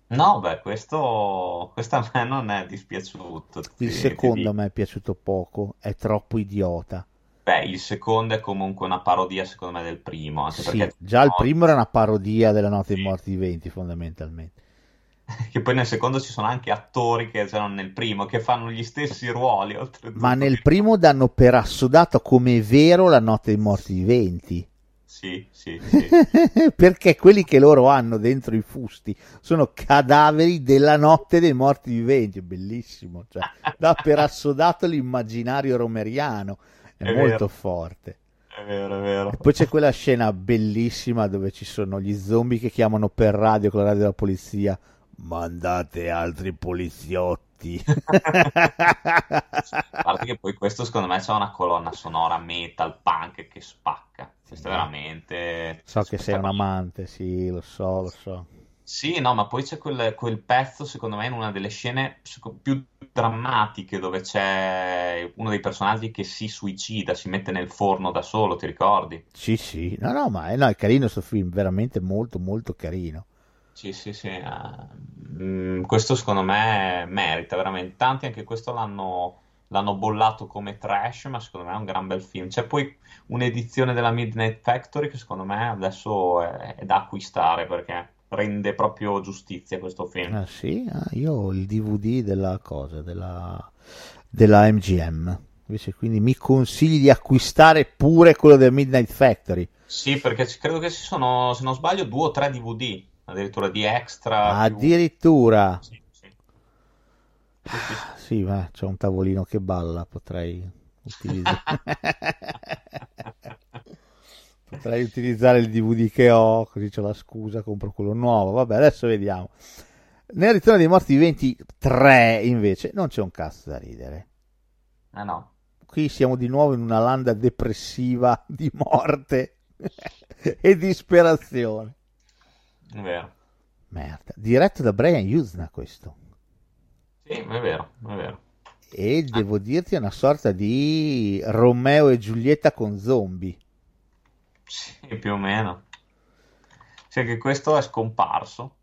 No, beh, questo, questo a me non è dispiaciuto. il secondo a me è piaciuto poco è troppo idiota Beh, il secondo è comunque una parodia, secondo me, del primo, anche sì, perché già il primo era una parodia della notte dei Sì. morti viventi fondamentalmente che poi nel secondo ci sono anche attori che c'erano nel primo, che fanno gli stessi ruoli, ma nel primo danno per assodato come vero la notte dei morti viventi Sì, sì, sì. perché quelli che loro hanno dentro i fusti sono cadaveri della notte dei morti viventi, bellissimo, cioè, dà per assodato l'immaginario romeriano, è, È molto vero. forte. È vero, è vero. E poi c'è quella scena bellissima dove ci sono gli zombie che chiamano per radio con la radio della polizia, mandate altri poliziotti. A parte che poi questo secondo me c'ha una colonna sonora metal punk che spacca. Questo è veramente... so che sei un amante, sì, lo so, lo so. Sì, no, ma poi c'è quel, quel pezzo, secondo me, in una delle scene più drammatiche dove c'è uno dei personaggi che si suicida, si mette nel forno da solo, ti ricordi? Sì, sì, no, no, ma è, no, è carino questo film, veramente molto, molto carino. Sì, sì, sì. mm, questo secondo me merita veramente. Tanti anche questo l'hanno l'hanno bollato come trash, ma secondo me è un gran bel film. C'è poi un'edizione della Midnight Factory che secondo me adesso è, è da acquistare perché rende proprio giustizia questo film. Ah sì? Ah, io ho il DVD della cosa, della, della MGM. Invece quindi mi consigli di acquistare pure quello del Midnight Factory. Sì, perché credo che ci sono, se non sbaglio, due o tre DVD, addirittura di extra. più- Addirittura. Sì, sì. Sì, sì, sì. Ma c'è un tavolino che balla, potrei utilizzare. potrei utilizzare il DVD che ho, così c'ho la scusa, compro quello nuovo. Vabbè, adesso vediamo. Nel ritorno dei morti viventi 3 invece non c'è un cazzo da ridere. Eh no. Qui siamo di nuovo in una landa depressiva di morte e disperazione. È vero. Merda. Diretto da Brian Usna questo. Sì, è vero, è vero. E devo dirti è una sorta di Romeo e Giulietta con zombie. Sì, più o meno. Sì, che questo è scomparso.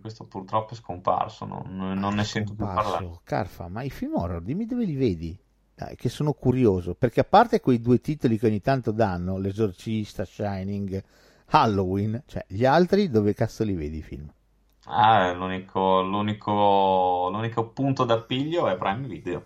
Questo purtroppo è scomparso, non, non ne sento più parlare. Carfa, ma i film horror, dimmi dove li vedi? Dai, che sono curioso, perché a parte quei due titoli che ogni tanto danno, L'Esorcista, Shining, Halloween, cioè gli altri dove cazzo li vedi i film? Ah, l'unico, l'unico, l'unico punto d'appiglio è Prime Video.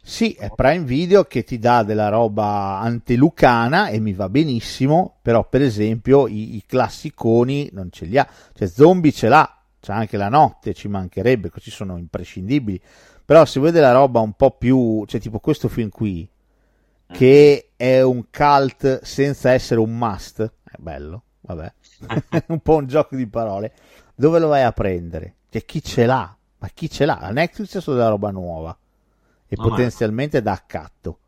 Sì, è Prime Video che ti dà della roba antelucana e mi va benissimo, però per esempio i, i classiconi non ce li ha, cioè Zombie ce l'ha, c'è anche la notte, ci mancherebbe, questi sono imprescindibili, però se vuoi della roba un po' più, cioè tipo questo film qui, che è un cult senza essere un must, è bello, vabbè, un po' un gioco di parole, dove lo vai a prendere? Cioè chi ce l'ha? Ma chi ce l'ha? La Netflix è solo della roba nuova e ma- potenzialmente da accatto.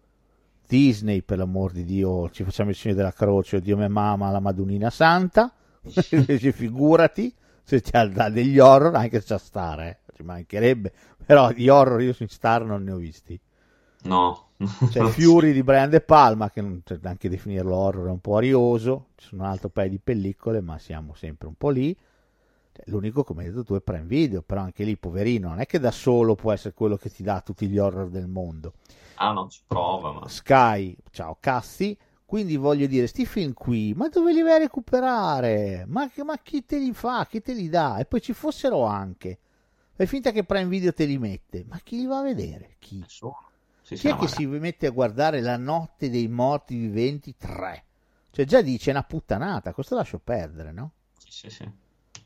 Disney, per l'amor di Dio, ci facciamo il segno della croce, Dio me mamma, la Madonnina Santa, invece figurati se dà degli horror, anche se c'ha Star, eh. ci mancherebbe, però di horror io su Star non ne ho visti. No. C'è Fury di Brian De Palma, che non, cioè, anche definirlo horror è un po' arioso, ci sono un altro paio di pellicole, ma siamo sempre un po' lì. Cioè, l'unico, come hai detto tu, è Prime Video, però anche lì, poverino, non è che da solo può essere quello che ti dà tutti gli horror del mondo. Ah, non ci prova, ma... Sky, ciao cazzi, quindi voglio dire, sti film qui, ma dove li vai a recuperare? Ma, ma chi te li fa? Chi te li dà? E poi ci fossero anche. Fai finta che Prime Video te li mette, ma chi li va a vedere? Chi? Nessuno. Sì, Chi è che si mette a guardare La notte dei morti viventi 3? Cioè già dice è una puttanata, questo lascio perdere, no? Sì, sì.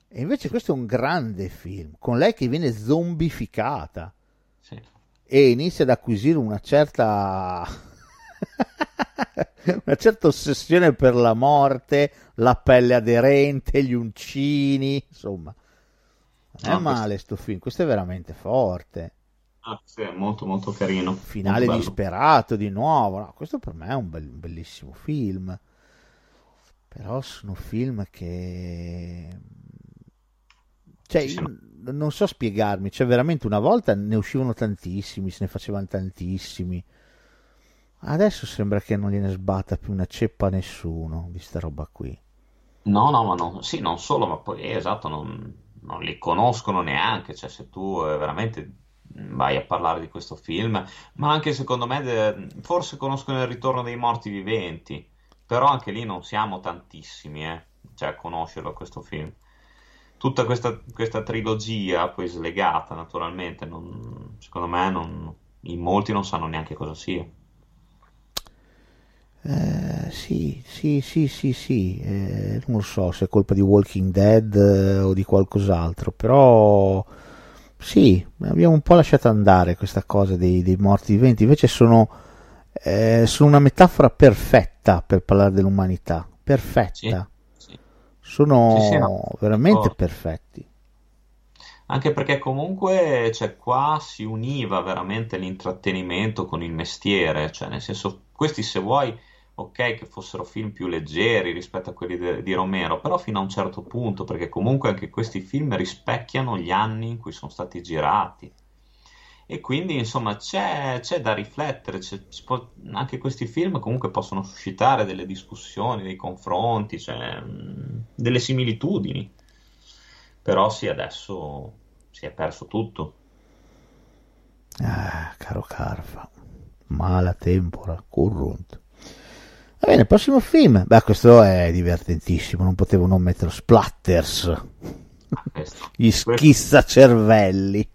E invece questo è un grande film, con lei che viene zombificata Sì. e inizia ad acquisire una certa una certa ossessione per la morte, la pelle aderente, gli uncini, insomma. Non è No, male sto film, questo è veramente forte. Ah, sì, molto molto carino. finale Molto disperato di nuovo. No, questo per me è un, bel- bellissimo film. Però sono film che. Cioè, non so spiegarmi. Cioè, veramente una volta ne uscivano tantissimi, se ne facevano tantissimi. Adesso sembra che non gliene sbatta più una ceppa a nessuno di sta roba qui. No, no, ma no, sì, non solo, ma poi eh, esatto, non, non li conoscono neanche, cioè se tu eh, veramente vai a parlare di questo film, ma anche secondo me de- forse conoscono il ritorno dei morti viventi, però anche lì non siamo tantissimi, eh, cioè a conoscerlo questo film. Tutta questa, questa trilogia, poi slegata naturalmente, non- secondo me non- in molti non sanno neanche cosa sia. Eh, sì, sì, sì, sì, sì, eh, non so se è colpa di Walking Dead eh, o di qualcos'altro, però sì, abbiamo un po' lasciato andare questa cosa dei, dei morti viventi, invece sono, eh, sono una metafora perfetta per parlare dell'umanità, perfetta, Sì. sono Sì, sì, no, veramente d'accordo. perfetti. Anche perché comunque, cioè, qua si univa veramente l'intrattenimento con il mestiere, cioè, nel senso, questi se vuoi, ok, che fossero film più leggeri rispetto a quelli de- di Romero, però fino a un certo punto, perché comunque anche questi film rispecchiano gli anni in cui sono stati girati. E quindi, insomma, c'è, c'è da riflettere, c'è- può- anche questi film comunque possono suscitare delle discussioni, dei confronti, cioè, delle similitudini. Però sì, adesso si è perso tutto. Ah, caro Carfa, mala tempora, current. Va bene, prossimo film. Beh, questo è divertentissimo, non potevo non metterlo. Splatters, questo. gli Questo- schizzacervelli.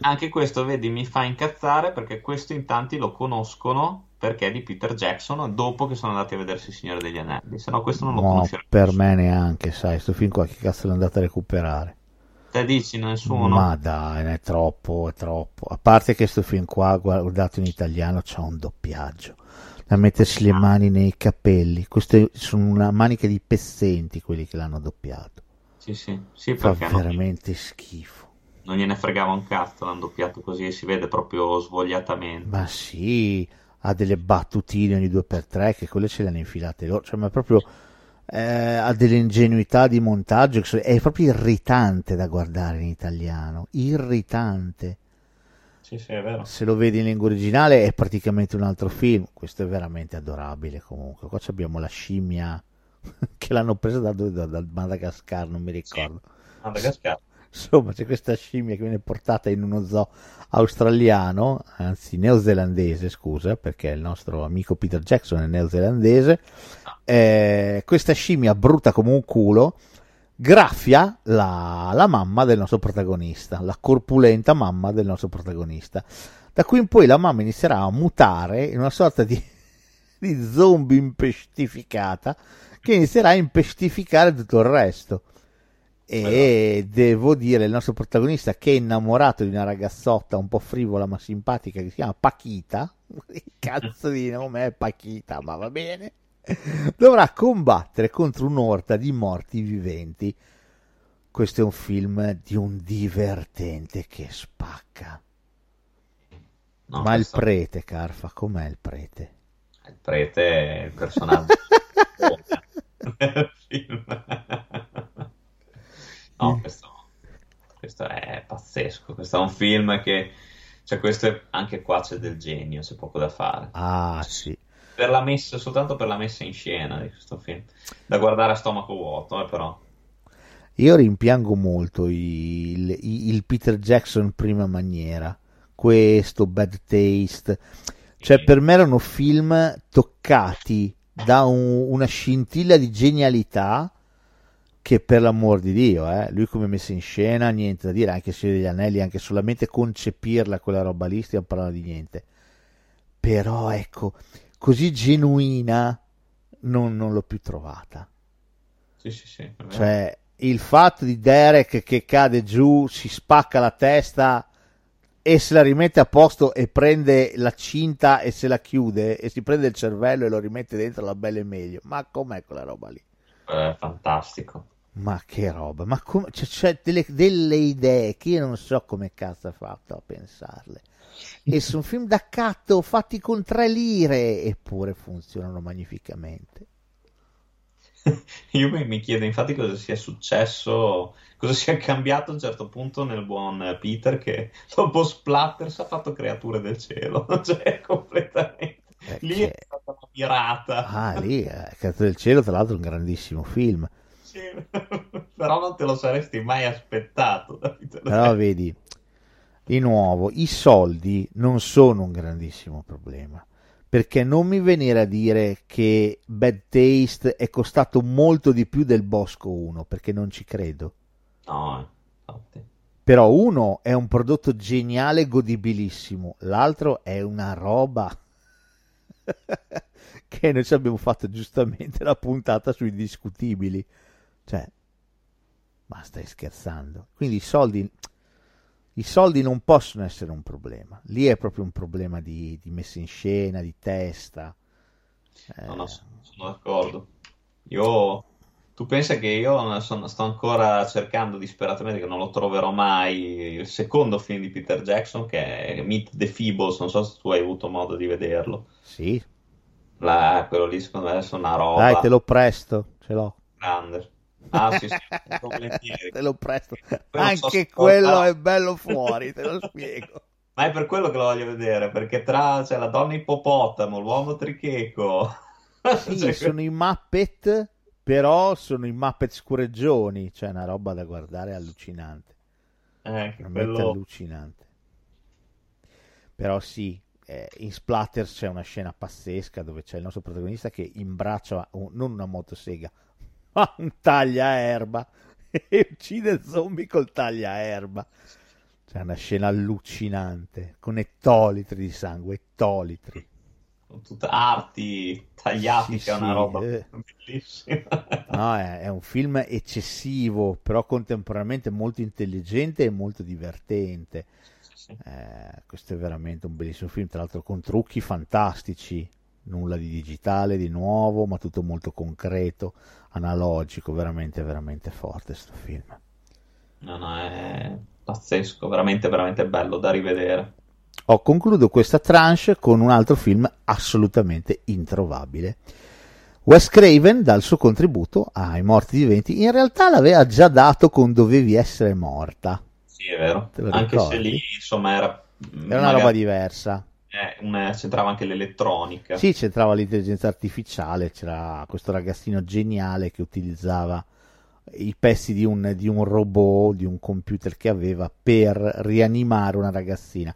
anche questo, vedi, mi fa incazzare perché questo in tanti lo conoscono perché è di Peter Jackson dopo che sono andati a vedersi Il Signore degli Anelli. Se no, questo non lo No, conoscerebbe. per nessuno. me neanche, sai, sto film qua che cazzo l'ho andato a recuperare. Te dici nessuno? Ma dai, è troppo, è troppo. A parte che sto film qua, guardato in italiano, c'ha un doppiaggio. Da mettersi le mani nei capelli. Queste sono una manica di pezzenti quelli che l'hanno doppiato. Sì, sì, sì, Fa perché non, veramente schifo. non gliene fregava un cazzo, l'hanno doppiato così e si vede proprio svogliatamente. Ma sì, ha delle battutine ogni due per tre che quelle ce le hanno infilate loro. Cioè, ma proprio eh, ha delle ingenuità di montaggio. È proprio irritante da guardare in italiano. Irritante. Sì, sì, è vero. Se lo vedi in lingua originale è praticamente un altro film. Questo è veramente adorabile comunque. Qua abbiamo la scimmia che l'hanno presa da, da, da Madagascar, non mi ricordo. Madagascar. Insomma, c'è questa scimmia che viene portata in uno zoo australiano, anzi neozelandese, scusa, perché il nostro amico Peter Jackson è neozelandese. Eh, questa scimmia brutta come un culo graffia la, la mamma del nostro protagonista, la corpulenta mamma del nostro protagonista. Da qui in poi la mamma inizierà a mutare in una sorta di, di zombie impestificata che inizierà a impestificare tutto il resto. E devo dire, il nostro protagonista che è innamorato di una ragazzotta un po' frivola ma simpatica che si chiama Paquita, cazzo di nome è Paquita, ma va bene, dovrà combattere contro un'orta di morti viventi. Questo è un film di un divertente che spacca. No, ma il prete, Carfa, com'è il prete? Il prete è il personaggio del film. No, questo, questo è pazzesco. Questo è un film che, cioè, questo è, anche qua c'è del genio, c'è poco da fare. Ah, sì. Per la messa, soltanto per la messa in scena di questo film, da guardare a stomaco vuoto, eh, però. Io rimpiango molto il, il- il Peter Jackson prima maniera, questo Bad Taste. Cioè, per me erano film toccati da un- una scintilla di genialità che per l'amor di Dio, eh, lui come messa in scena, niente da dire, anche se degli anelli, anche solamente concepirla quella roba lì, stiamo parlando di niente. Però ecco, così genuina non, non l'ho più trovata. Sì, sì, sì. Cioè, il fatto di Derek che cade giù, si spacca la testa e se la rimette a posto e prende la cinta e se la chiude e si prende il cervello e lo rimette dentro la bella e meglio. Ma com'è quella roba lì? È fantastico. Ma che roba, ma come, cioè, c'è delle, delle idee che io non so come cazzo ha fatto a pensarle. E sono film da catto fatti con tre lire, eppure funzionano magnificamente. Io mi, chiedo infatti cosa sia successo, cosa sia cambiato a un certo punto nel buon Peter che dopo Splatters ha fatto Creature del Cielo, cioè completamente. Lì è Perché- stata una mirata. Ah, lì, eh, Cazzo del cielo, tra l'altro, è un grandissimo film. Sì, però non te lo saresti mai aspettato Però vedi, di nuovo, i soldi non sono un grandissimo problema. Perché non mi venire a dire che Bad Taste è costato molto di più del Bosco 1, perché non ci credo. No, infatti. Però uno è un prodotto geniale, godibilissimo, l'altro è una roba che noi ci abbiamo fatto giustamente la puntata sui discutibili. Cioè, ma stai scherzando? Quindi i soldi, i soldi non possono essere un problema. Lì è proprio un problema di, di messa in scena, di testa. Eh, No, no, sono sono d'accordo. Io, tu pensa che io sono- sto ancora cercando disperatamente, che non lo troverò mai, il secondo film di Peter Jackson che è Meet the Feebles, non so se tu hai avuto modo di vederlo. sì, La- quello lì secondo me è una roba dai, te lo presto, ce l'ho. grande. Ah, sì, sì, te lo presto. So Anche se- quello è bello fuori, te lo spiego. Ma è per quello che lo voglio vedere, perché tra c'è la donna ippopotamo, l'uomo tricheco. Sì, Cioè, sono i Muppet, però sono i Muppet scureggioni, cioè una roba da guardare allucinante, eh, veramente quello... allucinante. Però sì, eh, in Splatters c'è una scena pazzesca dove c'è il nostro protagonista che imbraccia un- non una motosega, un tagliaerba e uccide zombie col tagliaerba. C'è una scena allucinante, con ettolitri di sangue, ettolitri. con tutte arti tagliati, Sì, che è una sì, roba eh. bellissima. No, è, è un film eccessivo, però contemporaneamente molto intelligente e molto divertente. Sì. Eh, questo è veramente un bellissimo film, tra l'altro con trucchi fantastici, nulla di digitale di nuovo, ma tutto molto concreto, analogico, veramente, veramente forte questo film. No, no, è pazzesco, veramente, veramente bello da rivedere. Oh, concludo questa tranche con un altro film assolutamente introvabile. Wes Craven dà il suo contributo ai morti viventi. In realtà l'aveva già dato con Dovevi essere morta. Sì, è vero. Anche se lì, insomma, era... Era una magari- roba diversa. Eh, una- c'entrava anche l'elettronica. Sì, c'entrava l'intelligenza artificiale, c'era questo ragazzino geniale che utilizzava i pezzi di un, di un robot, di un computer che aveva per rianimare una ragazzina.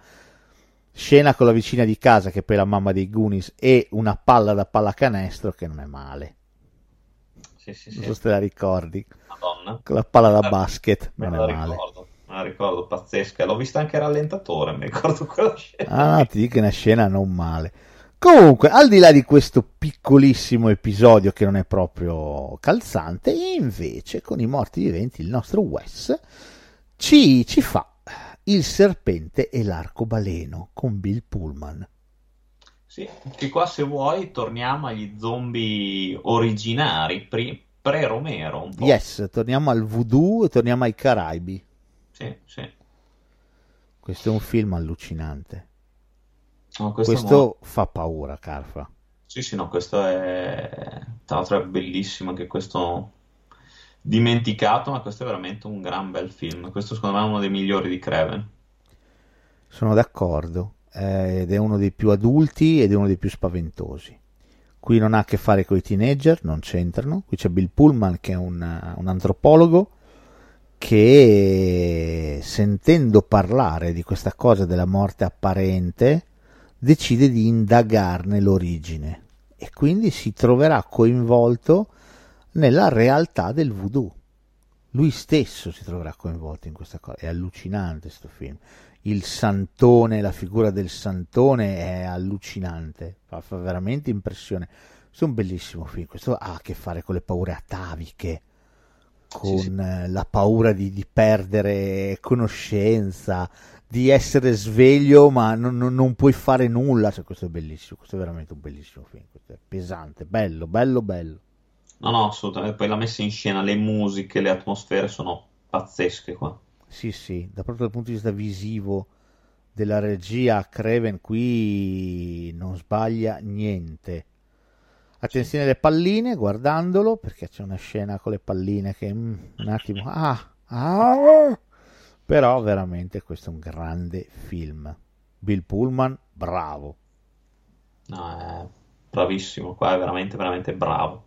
Scena con la vicina di casa, che poi è la mamma dei Goonies, e una palla da pallacanestro che non è male. Sì, sì, Non sì. so se te la ricordi. Madonna. Con la palla da Eh, basket, non è male. ricordo, la ricordo, pazzesca. L'ho vista anche rallentatore, mi ricordo quella scena. Ah, ti dico che è una scena non male. Comunque, al di là di questo piccolissimo episodio che non è proprio calzante, invece con i morti viventi il nostro Wes ci, ci fa il serpente e l'arcobaleno con Bill Pullman. Sì, che qua se vuoi torniamo agli zombie originari, pri- pre-Romero un po'. Yes, torniamo al voodoo e torniamo ai Caraibi. Sì, sì. Questo è un film allucinante. No, questo Questo mo- fa paura, Carfa. Sì, sì, no, questo è... Tra l'altro è bellissimo anche questo dimenticato, ma questo è veramente un gran bel film. Questo secondo me è uno dei migliori di Craven. Sono d'accordo, eh, ed è uno dei più adulti ed è uno dei più spaventosi. Qui non ha a che fare con i teenager, non c'entrano. Qui c'è Bill Pullman che è un, un antropologo che sentendo parlare di questa cosa della morte apparente decide di indagarne l'origine e quindi si troverà coinvolto nella realtà del voodoo. Lui stesso si troverà coinvolto in questa cosa. È allucinante questo film. Il santone, la figura del santone è allucinante, fa, fa veramente impressione. Questo è un bellissimo film. Questo ha a che fare con le paure ataviche, con Sì, sì. eh, la paura di, di perdere conoscenza, di essere sveglio ma non, non- non puoi fare nulla. Cioè, questo è bellissimo, questo è veramente un bellissimo film. Questo è pesante, bello, bello, bello. No, no, assolutamente. Poi la messa in scena, le musiche, le atmosfere sono pazzesche qua. Sì, sì, da proprio dal punto di vista visivo della regia, Craven qui non sbaglia niente. Attenzione alle palline, guardandolo, perché c'è una scena con le palline che mm, un attimo... Ah, ah, però veramente questo è un grande film. Bill Pullman, bravo. No, è bravissimo, qua è veramente, veramente bravo.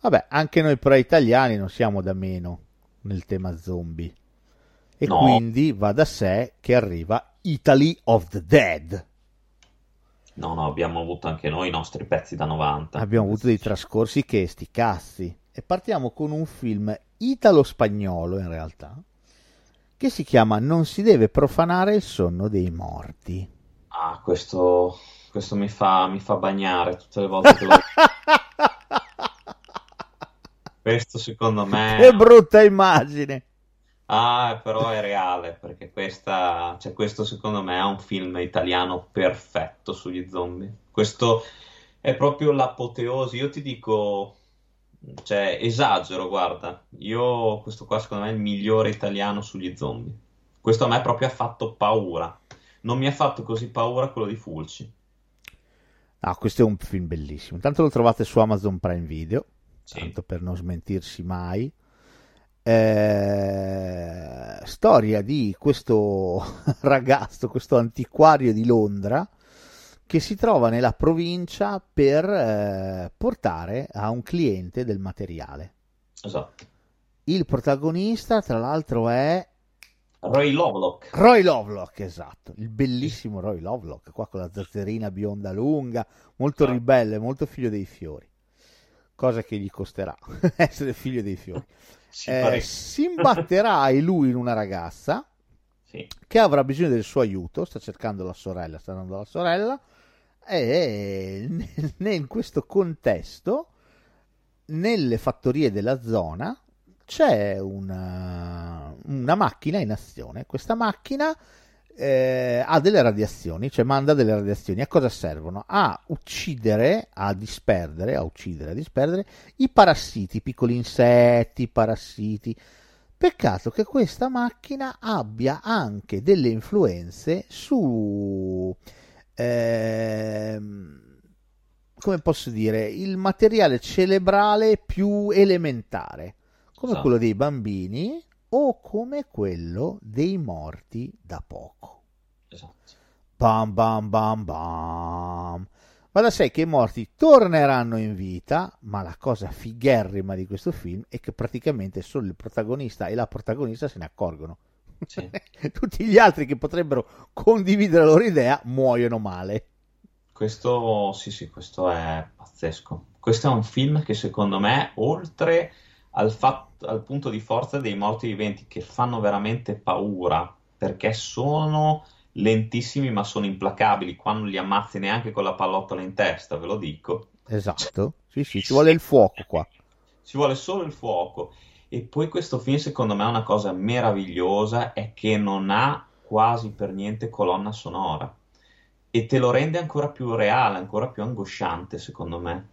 Vabbè, anche noi però italiani non siamo da meno nel tema zombie. E No. quindi va da sé che arriva Italy of the Dead. No, no, abbiamo avuto anche noi i nostri pezzi da 90. Abbiamo avuto dei trascorsi che sti cazzi. E partiamo con un film italo-spagnolo in realtà, che si chiama Non si deve profanare il sonno dei morti. Ah, questo, questo mi fa, mi fa bagnare tutte le volte che lo... Questo secondo me... Che brutta immagine! Ah, però è reale, perché questa, cioè, questo secondo me è un film italiano perfetto sugli zombie. Questo è proprio l'apoteosi. Io ti dico, cioè, esagero, guarda. Io, questo qua secondo me è il migliore italiano sugli zombie. Questo a me proprio ha fatto paura. Non mi ha fatto così paura quello di Fulci. Ah, questo è un film bellissimo. Intanto lo trovate su Amazon Prime Video, Sì. tanto per non smentirsi mai. Eh, storia di questo ragazzo, questo antiquario di Londra che si trova nella provincia per eh, portare a un cliente del materiale. Esatto. Il protagonista, tra l'altro, è Roy Lovelock. Roy Lovelock, esatto, il bellissimo Roy Lovelock, qua con la zazzerina bionda lunga, molto Ah. ribelle, molto figlio dei fiori, cosa che gli costerà essere figlio dei fiori. Sì, Eh, si imbatterà lui in una ragazza Sì. che avrà bisogno del suo aiuto, sta cercando la sorella, sta dando la sorella, e ne- in questo contesto, nelle fattorie della zona, c'è una, una macchina in azione. Questa macchina eh, ha delle radiazioni, cioè manda delle radiazioni. A cosa servono? A uccidere, a disperdere, a uccidere, a disperdere i parassiti, i piccoli insetti, i parassiti. Peccato che questa macchina abbia anche delle influenze su, ehm, come posso dire, il materiale cerebrale più elementare, come Esatto. quello dei bambini o come quello dei morti da poco. Esatto. Bam bam bam bam. Ma da sé che i morti torneranno in vita, ma la cosa figherrima di questo film è che praticamente solo il protagonista e la protagonista se ne accorgono. Sì. Tutti gli altri che potrebbero condividere la loro idea muoiono male. Questo, sì, sì, questo è pazzesco. Questo è un film che secondo me, oltre al, fatto, al punto di forza dei morti viventi, che fanno veramente paura, perché sono lentissimi ma sono implacabili, qua non li ammazzi neanche con la pallottola in testa, ve lo dico. Esatto, sì, sì, ci vuole il fuoco qua. Ci vuole solo il fuoco. E poi questo film, secondo me, una cosa meravigliosa è che non ha quasi per niente colonna sonora e te lo rende ancora più reale, ancora più angosciante, secondo me.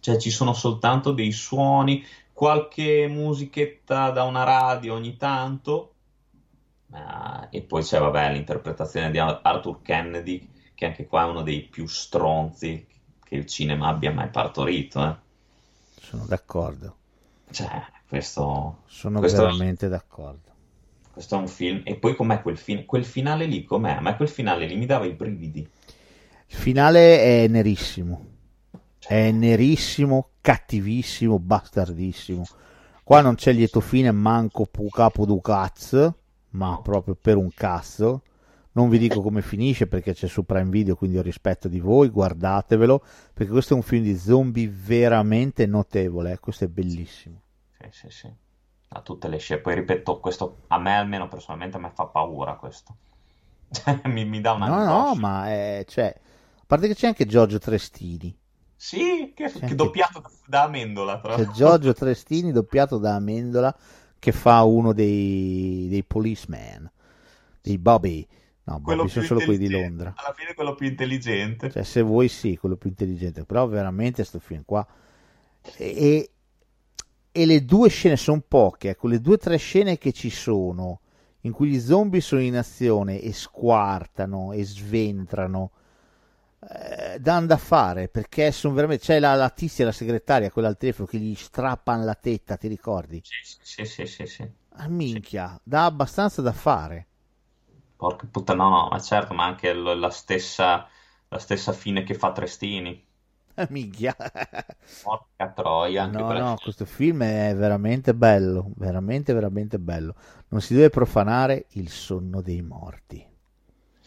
Cioè, ci sono soltanto dei suoni, qualche musichetta da una radio ogni tanto, uh, e poi c'è, vabbè, l'interpretazione di Arthur Kennedy, che anche qua è uno dei più stronzi che il cinema abbia mai partorito. Eh. Sono d'accordo. Cioè, questo... Sono questo, veramente d'accordo. Questo è un film. E poi com'è quel film? Quel finale lì, com'è? A me quel finale lì mi dava i brividi. Il finale è nerissimo. È nerissimo, cattivissimo, bastardissimo. Qua non c'è lieto fine, manco pu capo du cazzo, ma proprio per un cazzo. Non vi dico come finisce perché c'è su Prime Video, quindi ho rispetto di voi, guardatevelo, perché questo è un film di zombie veramente notevole, eh. questo è bellissimo. Sì, sì, sì. A tutte le scie. Poi ripeto, questo a me almeno personalmente a me fa paura questo. mi, mi, dà una No, no, ma è, cioè, a parte che c'è anche Giorgio Trestini. Sì, che, che doppiato da, da Amendola. Tra c'è Giorgio Trestini doppiato da Amendola che fa uno dei, dei policeman, dei Bobby. No, Bobby sono solo quelli di Londra. Alla fine quello più intelligente. Cioè, se vuoi sì, quello più intelligente. Però veramente sto film qua... E, e le due scene sono poche, ecco, le due o tre scene che ci sono, in cui gli zombie sono in azione e squartano e sventrano, eh, danno da fare, perché sono veramente... C'è la, la tizia, la segretaria, quella al telefono, che gli strappano la tetta, ti ricordi? Sì, sì, sì, sì. sì. Ah, minchia, sì. dà abbastanza da fare. Porca puttana, no, no, ma certo, ma anche la stessa, la stessa fine che fa Trestini. Minchia. Porca troia. Anche no, no, questo film è veramente bello, veramente, veramente bello. Non si deve profanare il sonno dei morti.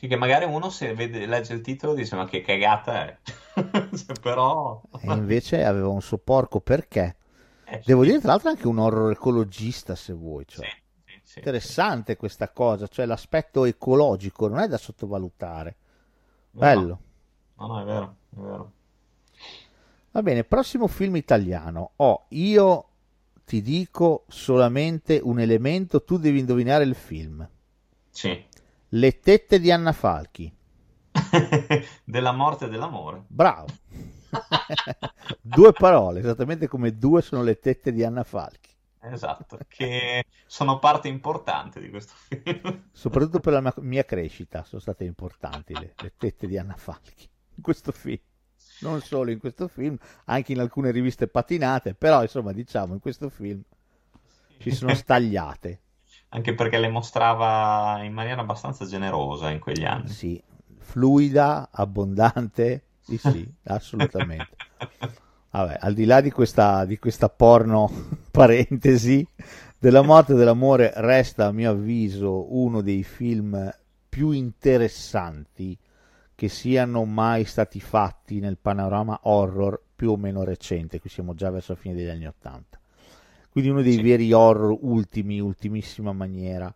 Sì, che magari uno se vede, legge il titolo dice ma che cagata è. cioè, però... E invece aveva un suo porco perché? Eh, Devo sì. dire tra l'altro anche un horror ecologista se vuoi. Cioè. Sì, sì, Interessante questa cosa, cioè l'aspetto ecologico non è da sottovalutare. Bello. No, no, è vero, è vero. Va bene, prossimo film italiano. Oh, io ti dico solamente un elemento, tu devi indovinare il film. Sì. Le tette di Anna Falchi. della morte e dell'amore. Bravo. due parole, esattamente come due sono le tette di Anna Falchi. Esatto, che sono parte importante di questo film. Soprattutto per la mia, crescita sono state importanti le, le tette di Anna Falchi in questo film non solo in questo film, anche in alcune riviste patinate, però insomma diciamo in questo film ci sono stagliate. Anche perché le mostrava in maniera abbastanza generosa in quegli anni. Sì, fluida, abbondante, sì sì, assolutamente. Vabbè, al di là di questa, di questa porno parentesi, della morte e dell'amore resta a mio avviso uno dei film più interessanti che siano mai stati fatti nel panorama horror più o meno recente, qui siamo già verso la fine degli anni Ottanta. Quindi uno dei sì. veri horror ultimi, ultimissima maniera,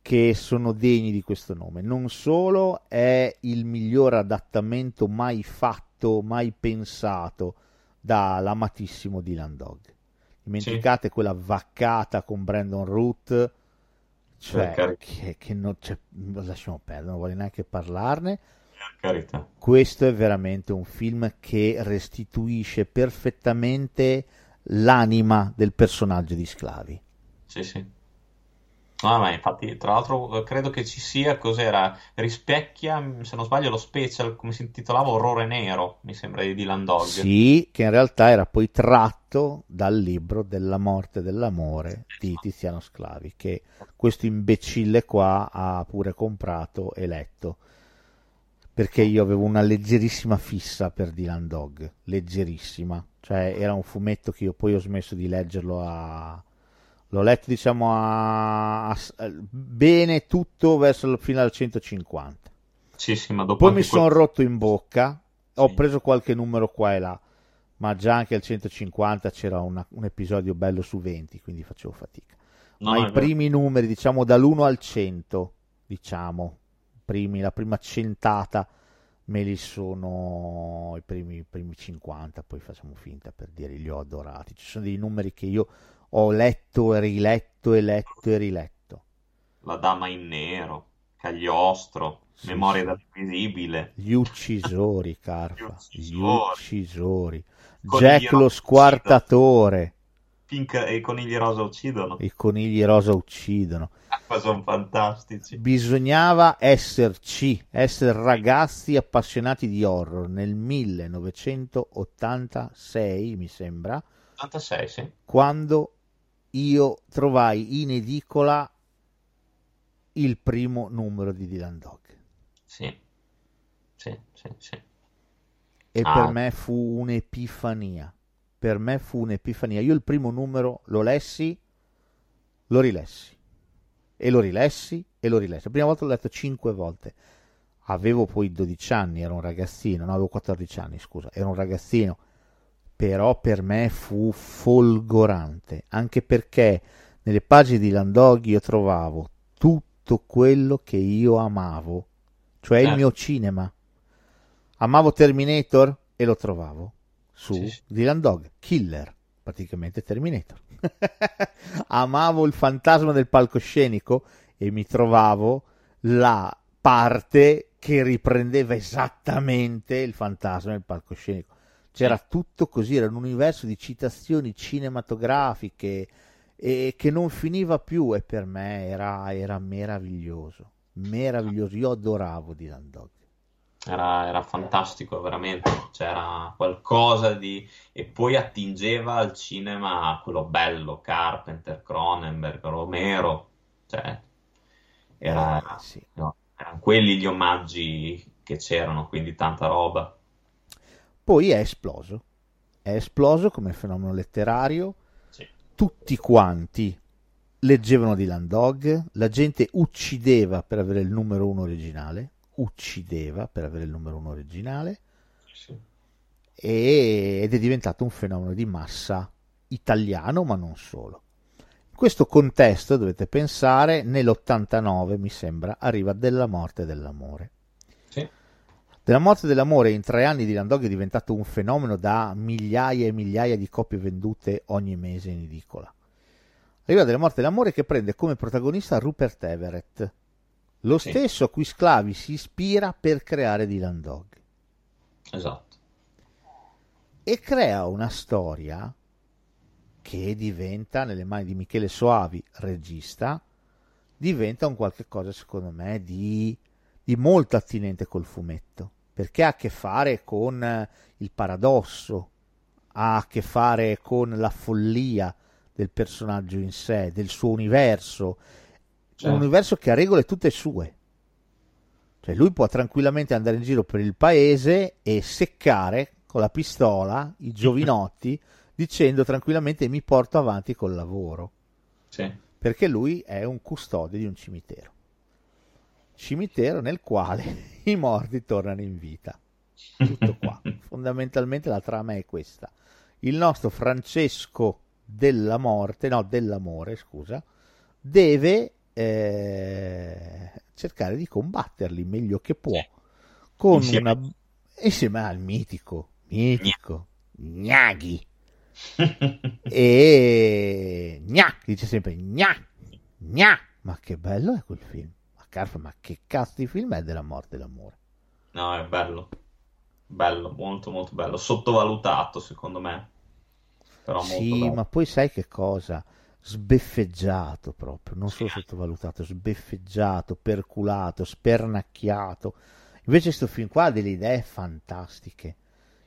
che sono degni di questo nome. Non solo è il miglior adattamento mai fatto, mai pensato dall'amatissimo Dylan Dog. Dimenticate sì. quella vaccata con Brandon Root, cioè, che, che non, cioè, lasciamo perdere, non voglio neanche parlarne Carità. Questo è veramente un film che restituisce perfettamente l'anima del personaggio di Sclavi. Sì, sì. No, ma infatti, tra l'altro, credo che ci sia, cos'era? Rispecchia, se non sbaglio, lo special, come si intitolava, Orrore Nero, mi sembra di Dylan Dog. Sì, che in realtà era poi tratto dal libro della morte dell'amore di Tiziano Sclavi, che questo imbecille qua ha pure comprato e letto. Perché io avevo una leggerissima fissa per Dylan Dog, leggerissima, cioè era un fumetto che io poi ho smesso di leggerlo a... L'ho letto diciamo a, a- bene tutto verso fino al 150. Sì, sì, ma dopo Poi mi anche sono quel- rotto in bocca, ho Sì. preso qualche numero qua e là, ma già anche al 150 c'era una- un episodio bello su 20, quindi facevo fatica. No, ma i vero. primi numeri, diciamo dall'1 al 100, diciamo, primi, la prima centata me li sono i primi, i primi 50, poi facciamo finta per dire li ho adorati. Ci sono dei numeri che io ho letto e riletto e letto e riletto. La Dama in Nero, Cagliostro, Sì, Memoria sì. dall'Invisibile. Gli uccisori, Carfa, Gli gli uccisori. uccisori. Conigli Jack lo squartatore, Pink e i conigli rosa uccidono. i conigli rosa uccidono. Ma sono fantastici. Bisognava esserci, essere ragazzi appassionati di horror nel 1986, mi sembra, 86, sì. quando io trovai in edicola il primo numero di Dylan Dog. Sì. Sì, sì, sì. E Ah. per me fu un'epifania. Per me fu un'epifania. Io il primo numero lo lessi, lo rilessi. E lo rilessi e lo rilessi. La prima volta l'ho letto cinque volte. Avevo poi 12 anni, ero un ragazzino, no, avevo 14 anni, scusa, ero un ragazzino. Però per me fu folgorante, anche perché nelle pagine di Landoghi io trovavo tutto quello che io amavo, cioè il Certo. mio cinema. Amavo Terminator e lo trovavo su Sì, sì. Dylan Dog, Killer, praticamente Terminator. Amavo il fantasma del palcoscenico e mi trovavo la parte che riprendeva esattamente il fantasma del palcoscenico. C'era tutto così, era un universo di citazioni cinematografiche e che non finiva più e per me era, era meraviglioso, meraviglioso. Io adoravo Dylan Dog. Era, era fantastico, veramente. C'era qualcosa di... E poi attingeva al cinema quello bello, Carpenter, Cronenberg, Romero. Cioè, era... Sì. no, erano quelli gli omaggi che c'erano, quindi tanta roba. Poi è esploso, è esploso come fenomeno letterario, Sì. tutti quanti leggevano Dylan Dog, la gente uccideva per avere il numero uno originale, uccideva per avere il numero uno originale Sì. ed è diventato un fenomeno di massa italiano, ma non solo. In questo contesto dovete pensare, nell'89 mi sembra, arriva Della morte dell'amore. Sì. Della morte dell'amore in tre anni Dylan Dog è diventato un fenomeno da migliaia e migliaia di copie vendute ogni mese in edicola. Arriva Della morte dell'amore che prende come protagonista Rupert Everett, lo Sì. stesso a cui Sclavi si ispira per creare Dylan Dog Esatto. e crea una storia che diventa nelle mani di Michele Soavi, regista, diventa un qualche cosa secondo me di, di molto attinente col fumetto, perché ha a che fare con eh, il paradosso, ha a che fare con la follia del personaggio in sé, del suo universo, Certo. un universo che ha regole tutte sue. Cioè lui può tranquillamente andare in giro per il paese e seccare con la pistola i giovinotti dicendo tranquillamente mi porto avanti col lavoro, Sì. perché lui è un custode di un cimitero. Cimitero nel quale i morti tornano in vita. Tutto qua. Fondamentalmente la trama è questa. Il nostro Francesco della morte, no, dell'amore, scusa, deve eh, cercare di combatterli meglio che può con Insieme. una insieme al mitico, mitico Gnaghi e Gna, dice sempre Gna, Gna. Ma che bello è quel film. Ma Carfa, ma che cazzo di film è della morte e l'amore? No, è bello. Bello, molto molto bello. Sottovalutato, secondo me. Però Sì, ma poi sai che cosa? Sbeffeggiato proprio, non solo sottovalutato, sbeffeggiato, perculato, spernacchiato. Invece questo film qua ha delle idee fantastiche.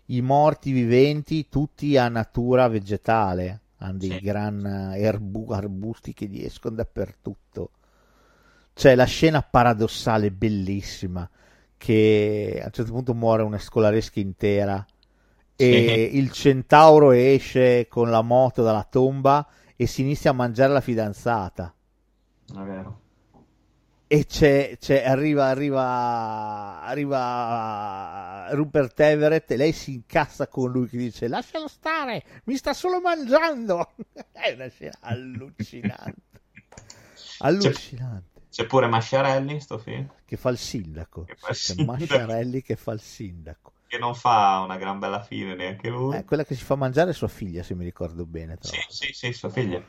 I morti viventi tutti a natura vegetale, hanno dei Sì. gran erbu- arbusti che gli escono dappertutto. C'è la scena paradossale bellissima che a un certo punto muore una scolaresca intera e Sì. il centauro esce con la moto dalla tomba e si inizia a mangiare la fidanzata. È vero. E c'è, c'è- arriva, arriva, arriva Rupert Everett e lei si incassa con lui che dice lascialo stare, mi sta solo mangiando. È una scena allucinante. Allucinante. C'è pure Masciarelli in sto film, Che fa il sindaco. Che fa il C'è sindaco. Masciarelli che fa il sindaco. Che non fa una gran bella fine neanche lui. Eh, quella che si fa mangiare è sua figlia, se mi ricordo bene. Sì, sì, sì, sua figlia.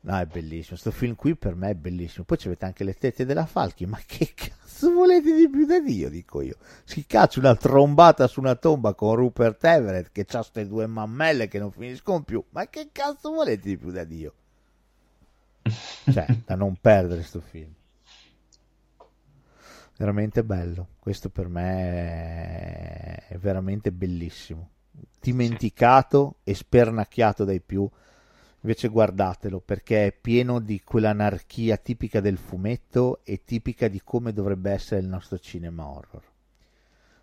No, è bellissimo. Sto film qui per me è bellissimo. Poi avete anche le tette della Falchi. Ma che cazzo volete di più da Dio? Dico io. Si caccia una trombata su una tomba con Rupert Everett che ha queste due mammelle che non finiscono più. Ma che cazzo volete di più da Dio? Cioè, da non perdere sto film. Veramente bello. Questo per me è veramente bellissimo. Dimenticato e spernacchiato dai più. Invece guardatelo perché è pieno di quell'anarchia tipica del fumetto e tipica di come dovrebbe essere il nostro cinema horror.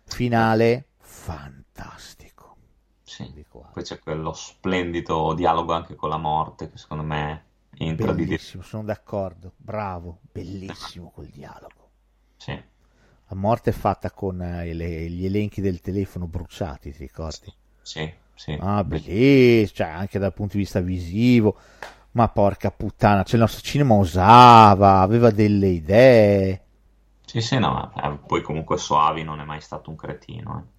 Finale fantastico. Sì. Poi c'è quello splendido dialogo anche con la morte, che secondo me entra di di- bellissimo, sono d'accordo. Bravo, bellissimo quel dialogo. Sì, La morte è fatta con eh, le- gli elenchi del telefono bruciati, ti ricordi? sì, sì. Ah, bellissimo, cioè anche dal punto di vista visivo. Ma porca puttana, cioè il nostro cinema osava, aveva delle idee. Sì, sì, no, ma eh, poi comunque Soavi non è mai stato un cretino. eh.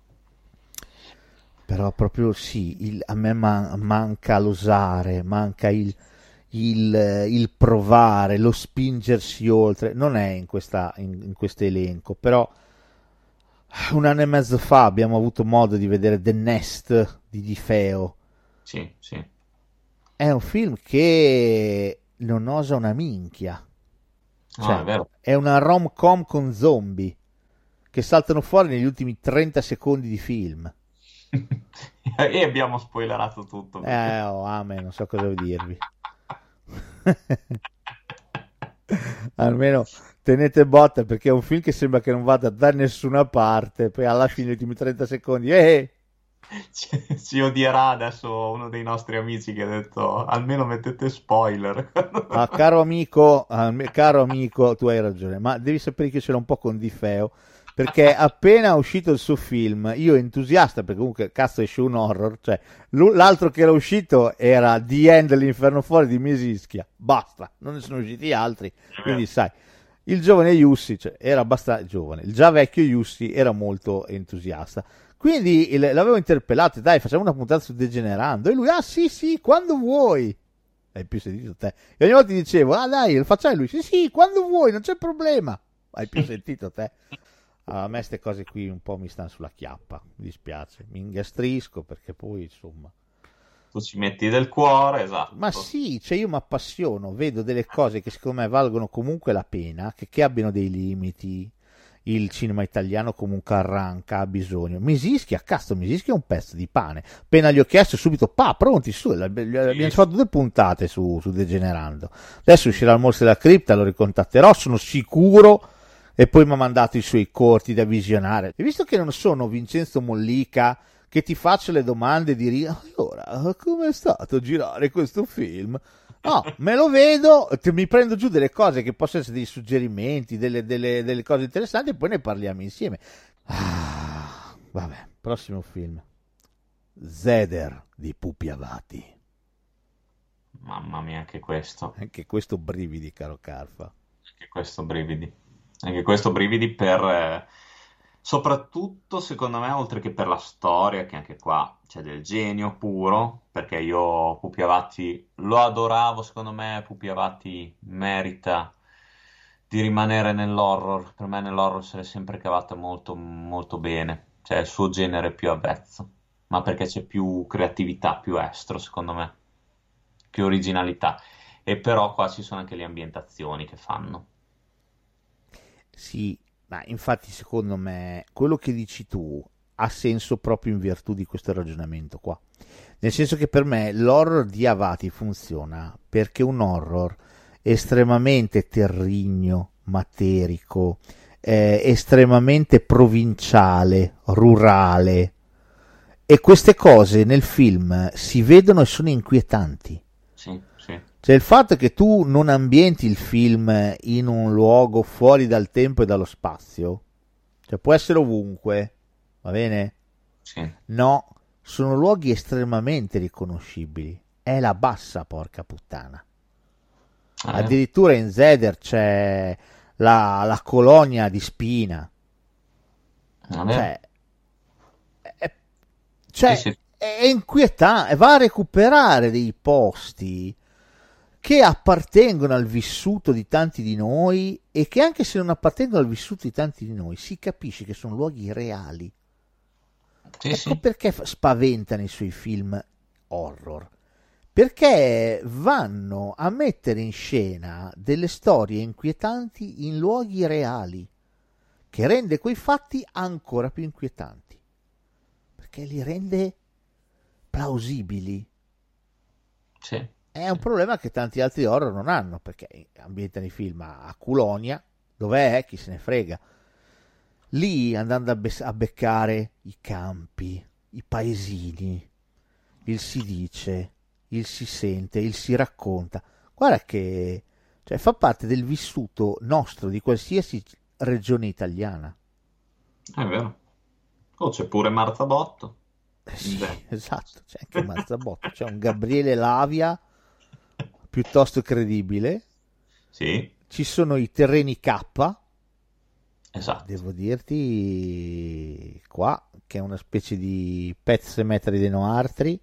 Però proprio sì, il- a me man- manca l'osare, manca il, il, il provare, lo spingersi oltre. Non è in, questa, in, in questo elenco, però un anno e mezzo fa abbiamo avuto modo di vedere The Nest di Di Feo. Sì, sì. È un film che non osa una minchia. No, Cioè, è vero. è una rom-com con zombie che saltano fuori negli ultimi 30 secondi di film. E abbiamo spoilerato tutto. Eh, oh, amen, non so cosa dirvi. Almeno tenete botta perché è un film che sembra che non vada da nessuna parte. Poi alla fine, negli ultimi 30 secondi, eh, Ci, ci odierà adesso uno dei nostri amici che ha detto almeno mettete spoiler. ah, caro amico, ah, caro amico, tu hai ragione, ma devi sapere che c'era un po' con Di Feo. Perché appena uscito il suo film, io entusiasta, perché comunque cazzo esce un horror, cioè l'altro che era uscito era The End dell'Inferno Fuori di Mesischia, basta, non ne sono usciti altri, quindi sai, il giovane Yussi, cioè, era abbastanza giovane, il già vecchio Yussi era molto entusiasta, quindi il- l'avevo interpellato, dai facciamo una puntata su Degenerando, e lui, ah sì sì, quando vuoi, hai più sentito te, e ogni volta gli dicevo, ah dai, lo facciamo lui, sì sì, quando vuoi, non c'è problema, hai più sentito te. A me queste cose qui un po' mi stanno sulla chiappa, mi dispiace, mi ingastrisco perché poi insomma... Tu ci metti del cuore, esatto. Ma sì, cioè io mi appassiono, vedo delle cose che secondo me valgono comunque la pena, che, che abbiano dei limiti. Il cinema italiano comunque arranca, ha bisogno. Misischia, cazzo, Misischia è un pezzo di pane. Appena gli ho chiesto subito, pa, pronti, su, abbiamo fatto due puntate su, su Degenerando. Adesso uscirà il mostro della cripta, lo ricontatterò, sono sicuro. E poi mi ha mandato i suoi corti da visionare. E visto che non sono Vincenzo Mollica, che ti faccio le domande di ri- allora, come è stato girare questo film? No, me lo vedo, mi prendo giù delle cose che possono essere dei suggerimenti, delle, delle- delle cose interessanti e poi ne parliamo insieme. Ah, vabbè, prossimo film. Zeder di Pupi Avati. Mamma mia, anche questo. Anche questo brividi, caro Carfa. Anche questo brividi. Anche questo brividi per... eh, soprattutto, secondo me, oltre che per la storia, che anche qua c'è del genio puro, perché io Pupi Avati lo adoravo, secondo me Pupi Avati merita di rimanere nell'horror. Per me nell'horror se l'è sempre cavata molto, molto bene. Cioè, è il suo genere più avvezzo. Ma perché c'è più creatività, più estro, secondo me. Più originalità. E però qua ci sono anche le ambientazioni che fanno. Sì, ma infatti secondo me quello che dici tu ha senso proprio in virtù di questo ragionamento qua. Nel senso che per me l'horror di Avati funziona perché un horror estremamente terrigno, materico, eh, estremamente provinciale, rurale. E queste cose nel film si vedono e sono inquietanti. Cioè il fatto che tu non ambienti il film in un luogo fuori dal tempo e dallo spazio, cioè può essere ovunque, va bene? Sì. No, sono luoghi estremamente riconoscibili. È la bassa, porca puttana. Eh, Addirittura in Zeder c'è la, la colonia di Spina. vabbè. Cioè, è, cioè, Sì, sì. è inquietante. Va a recuperare dei posti che appartengono al vissuto di tanti di noi e che anche se non appartengono al vissuto di tanti di noi si capisce che sono luoghi reali. Sì, Ecco sì. perché spaventano i suoi film horror. Perché vanno a mettere in scena delle storie inquietanti in luoghi reali, che rende quei fatti ancora più inquietanti. Perché li rende plausibili. Sì. È un problema che tanti altri horror non hanno, perché ambientano i film a Culonia, dov'è? Chi se ne frega. Lì andando a, bes- a beccare i campi, i paesini, il si dice, il si sente, il si racconta. Guarda che cioè, fa parte del vissuto nostro di qualsiasi regione italiana. È vero. Oh, c'è pure Marzabotto. Eh sì, esatto, c'è anche Mazzabotto, c'è un Gabriele Lavia piuttosto credibile, Sì, ci sono i terreni K, esatto. devo dirti qua, che è una specie di pezze metri di Noartri.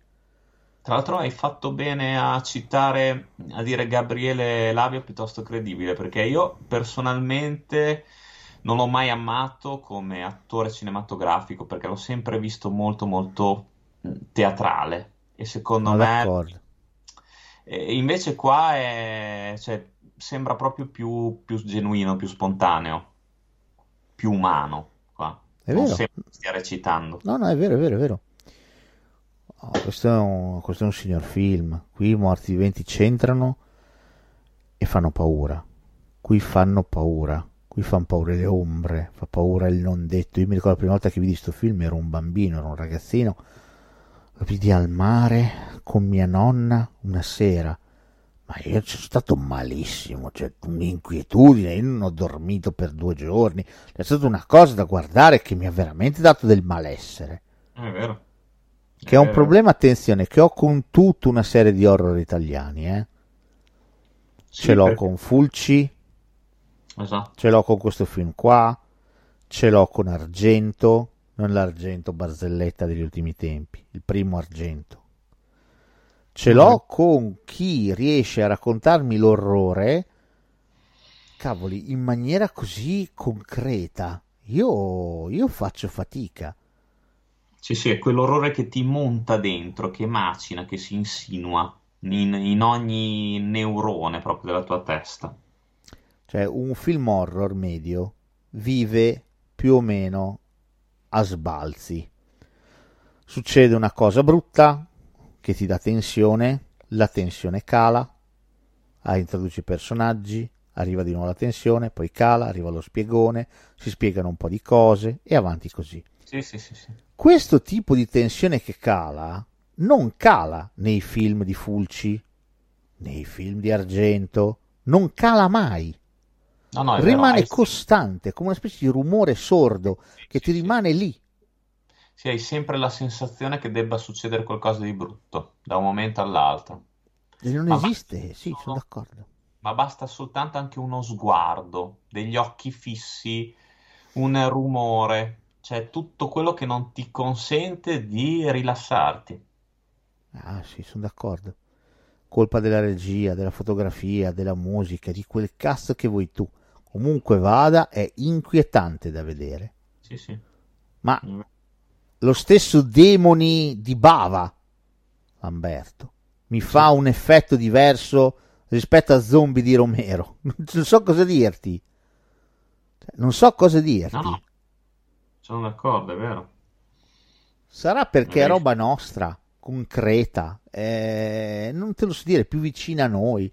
Tra l'altro hai fatto bene a citare, a dire Gabriele Lavia piuttosto credibile, perché io personalmente non l'ho mai amato come attore cinematografico, perché l'ho sempre visto molto molto teatrale e secondo Sono me d'accordo. Eh, invece qua è, cioè, sembra proprio più, più genuino, più spontaneo, più umano qua. È Non vero. stia recitando. No, no, è vero, è vero, è vero. Oh, questo, è un, questo è un signor film. Qui i morti viventi c'entrano e fanno paura. Qui fanno paura. Qui fanno paura le ombre, fa paura il non detto. Io mi ricordo la prima volta che vidi questo film, ero un bambino, ero un ragazzino. Vidi al mare con mia nonna una sera. Ma io ci sono stato malissimo, cioè un'inquietudine, io non ho dormito per due giorni. È stata una cosa da guardare che mi ha veramente dato del malessere. È vero. Che è un vero. problema, attenzione, che ho con tutta una serie di horror italiani, eh. Sì, Ce l'ho perché- con Fulci, Esatto. ce l'ho con questo film qua, ce l'ho con Argento, non l'argento barzelletta degli ultimi tempi, il primo Argento. Ce l'ho con chi riesce a raccontarmi l'orrore, cavoli, in maniera così concreta. Io, io faccio fatica. Sì, sì, è quell'orrore che ti monta dentro, che macina, che si insinua in, in ogni neurone proprio della tua testa. Cioè, un film horror medio vive più o meno a sbalzi. Succede una cosa brutta che ti dà tensione, la tensione cala, ah, introduci i personaggi, arriva di nuovo la tensione, poi cala, arriva lo spiegone, si spiegano un po' di cose e avanti così. Sì, sì, sì. Questo tipo di tensione che cala non cala nei film di Fulci, nei film di Argento, non cala mai No, no, vero, rimane hai- costante, come una specie di rumore sordo che ti sì, sì. rimane lì. sì, hai sempre la sensazione che debba succedere qualcosa di brutto da un momento all'altro. E non Ma esiste, basta- sì, sono d'accordo. Ma basta soltanto anche uno sguardo, degli occhi fissi, un rumore, cioè tutto quello che non ti consente di rilassarti. Ah, sì, sono d'accordo. Colpa della regia, della fotografia, della musica, di quel cazzo che vuoi tu. Comunque vada, è inquietante da vedere. Sì, sì. Ma lo stesso Demoni di Bava, Lamberto, mi fa un effetto diverso rispetto a Zombie di Romero. Non so cosa dirti. Cioè, Non so cosa dirti. No, no, sono d'accordo, è vero. Sarà perché è roba nostra, concreta, eh, non te lo so dire, più vicina a noi.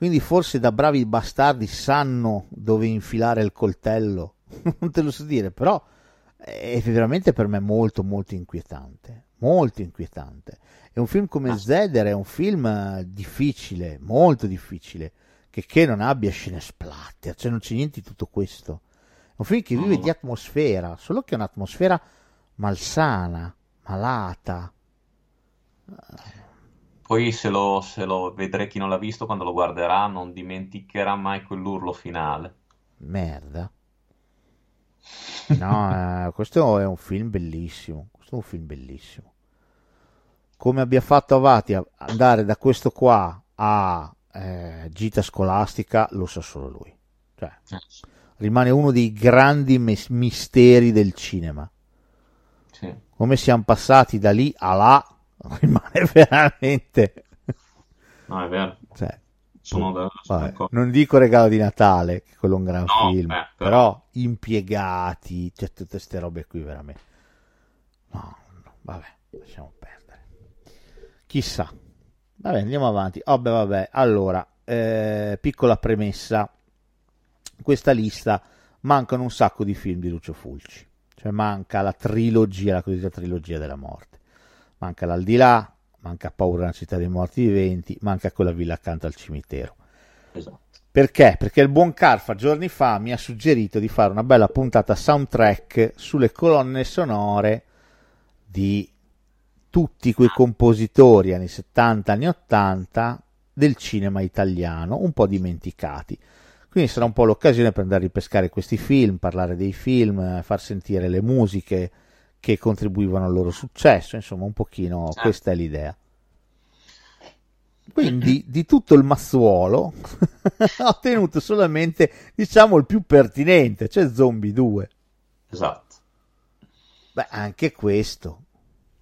Quindi forse da bravi bastardi sanno dove infilare il coltello non te lo so dire, però è veramente per me molto molto inquietante, molto inquietante. È un film come Ah. Zeder, è un film eh, difficile, molto difficile, che, che non abbia scene splatter, cioè non c'è niente di tutto questo. È un film che vive no. di atmosfera, solo che è un'atmosfera malsana, malata. Poi se lo, se lo vedrà chi non l'ha visto, quando lo guarderà, non dimenticherà mai quell'urlo finale. Merda. No, eh, questo è un film bellissimo. Questo è un film bellissimo. Come abbia fatto Avati a andare da questo qua a eh, Gita Scolastica, lo sa solo lui. Cioè, rimane uno dei grandi mes- misteri del cinema. Sì. Come siamo passati da lì a là, rimane veramente. No, è vero. Cioè, Sono, da- sono Vabbè, non dico regalo di Natale, che quello è un gran No, film, beh, però... però- impiegati, cioè tutte queste robe qui veramente. No, no, vabbè, lasciamo perdere. Chissà. Vabbè, andiamo avanti. Oh, beh, vabbè, allora, eh, piccola premessa. In questa lista mancano un sacco di film di Lucio Fulci. Cioè manca la trilogia, la cosiddetta trilogia della morte. Manca l'Aldilà, manca Paura nella città dei morti viventi, manca quella villa accanto al cimitero. Esatto. Perché? Perché il buon Carfa giorni fa mi ha suggerito di fare una bella puntata soundtrack sulle colonne sonore di tutti quei compositori anni 70, anni 80 del cinema italiano, un po' dimenticati. Quindi sarà un po' l'occasione per andare a ripescare questi film, parlare dei film, far sentire le musiche che contribuivano al loro successo, insomma un pochino Certo. questa è l'idea. Quindi di tutto il mazzuolo ho tenuto solamente, diciamo, il più pertinente, cioè Zombie 2. Esatto. Beh, anche questo.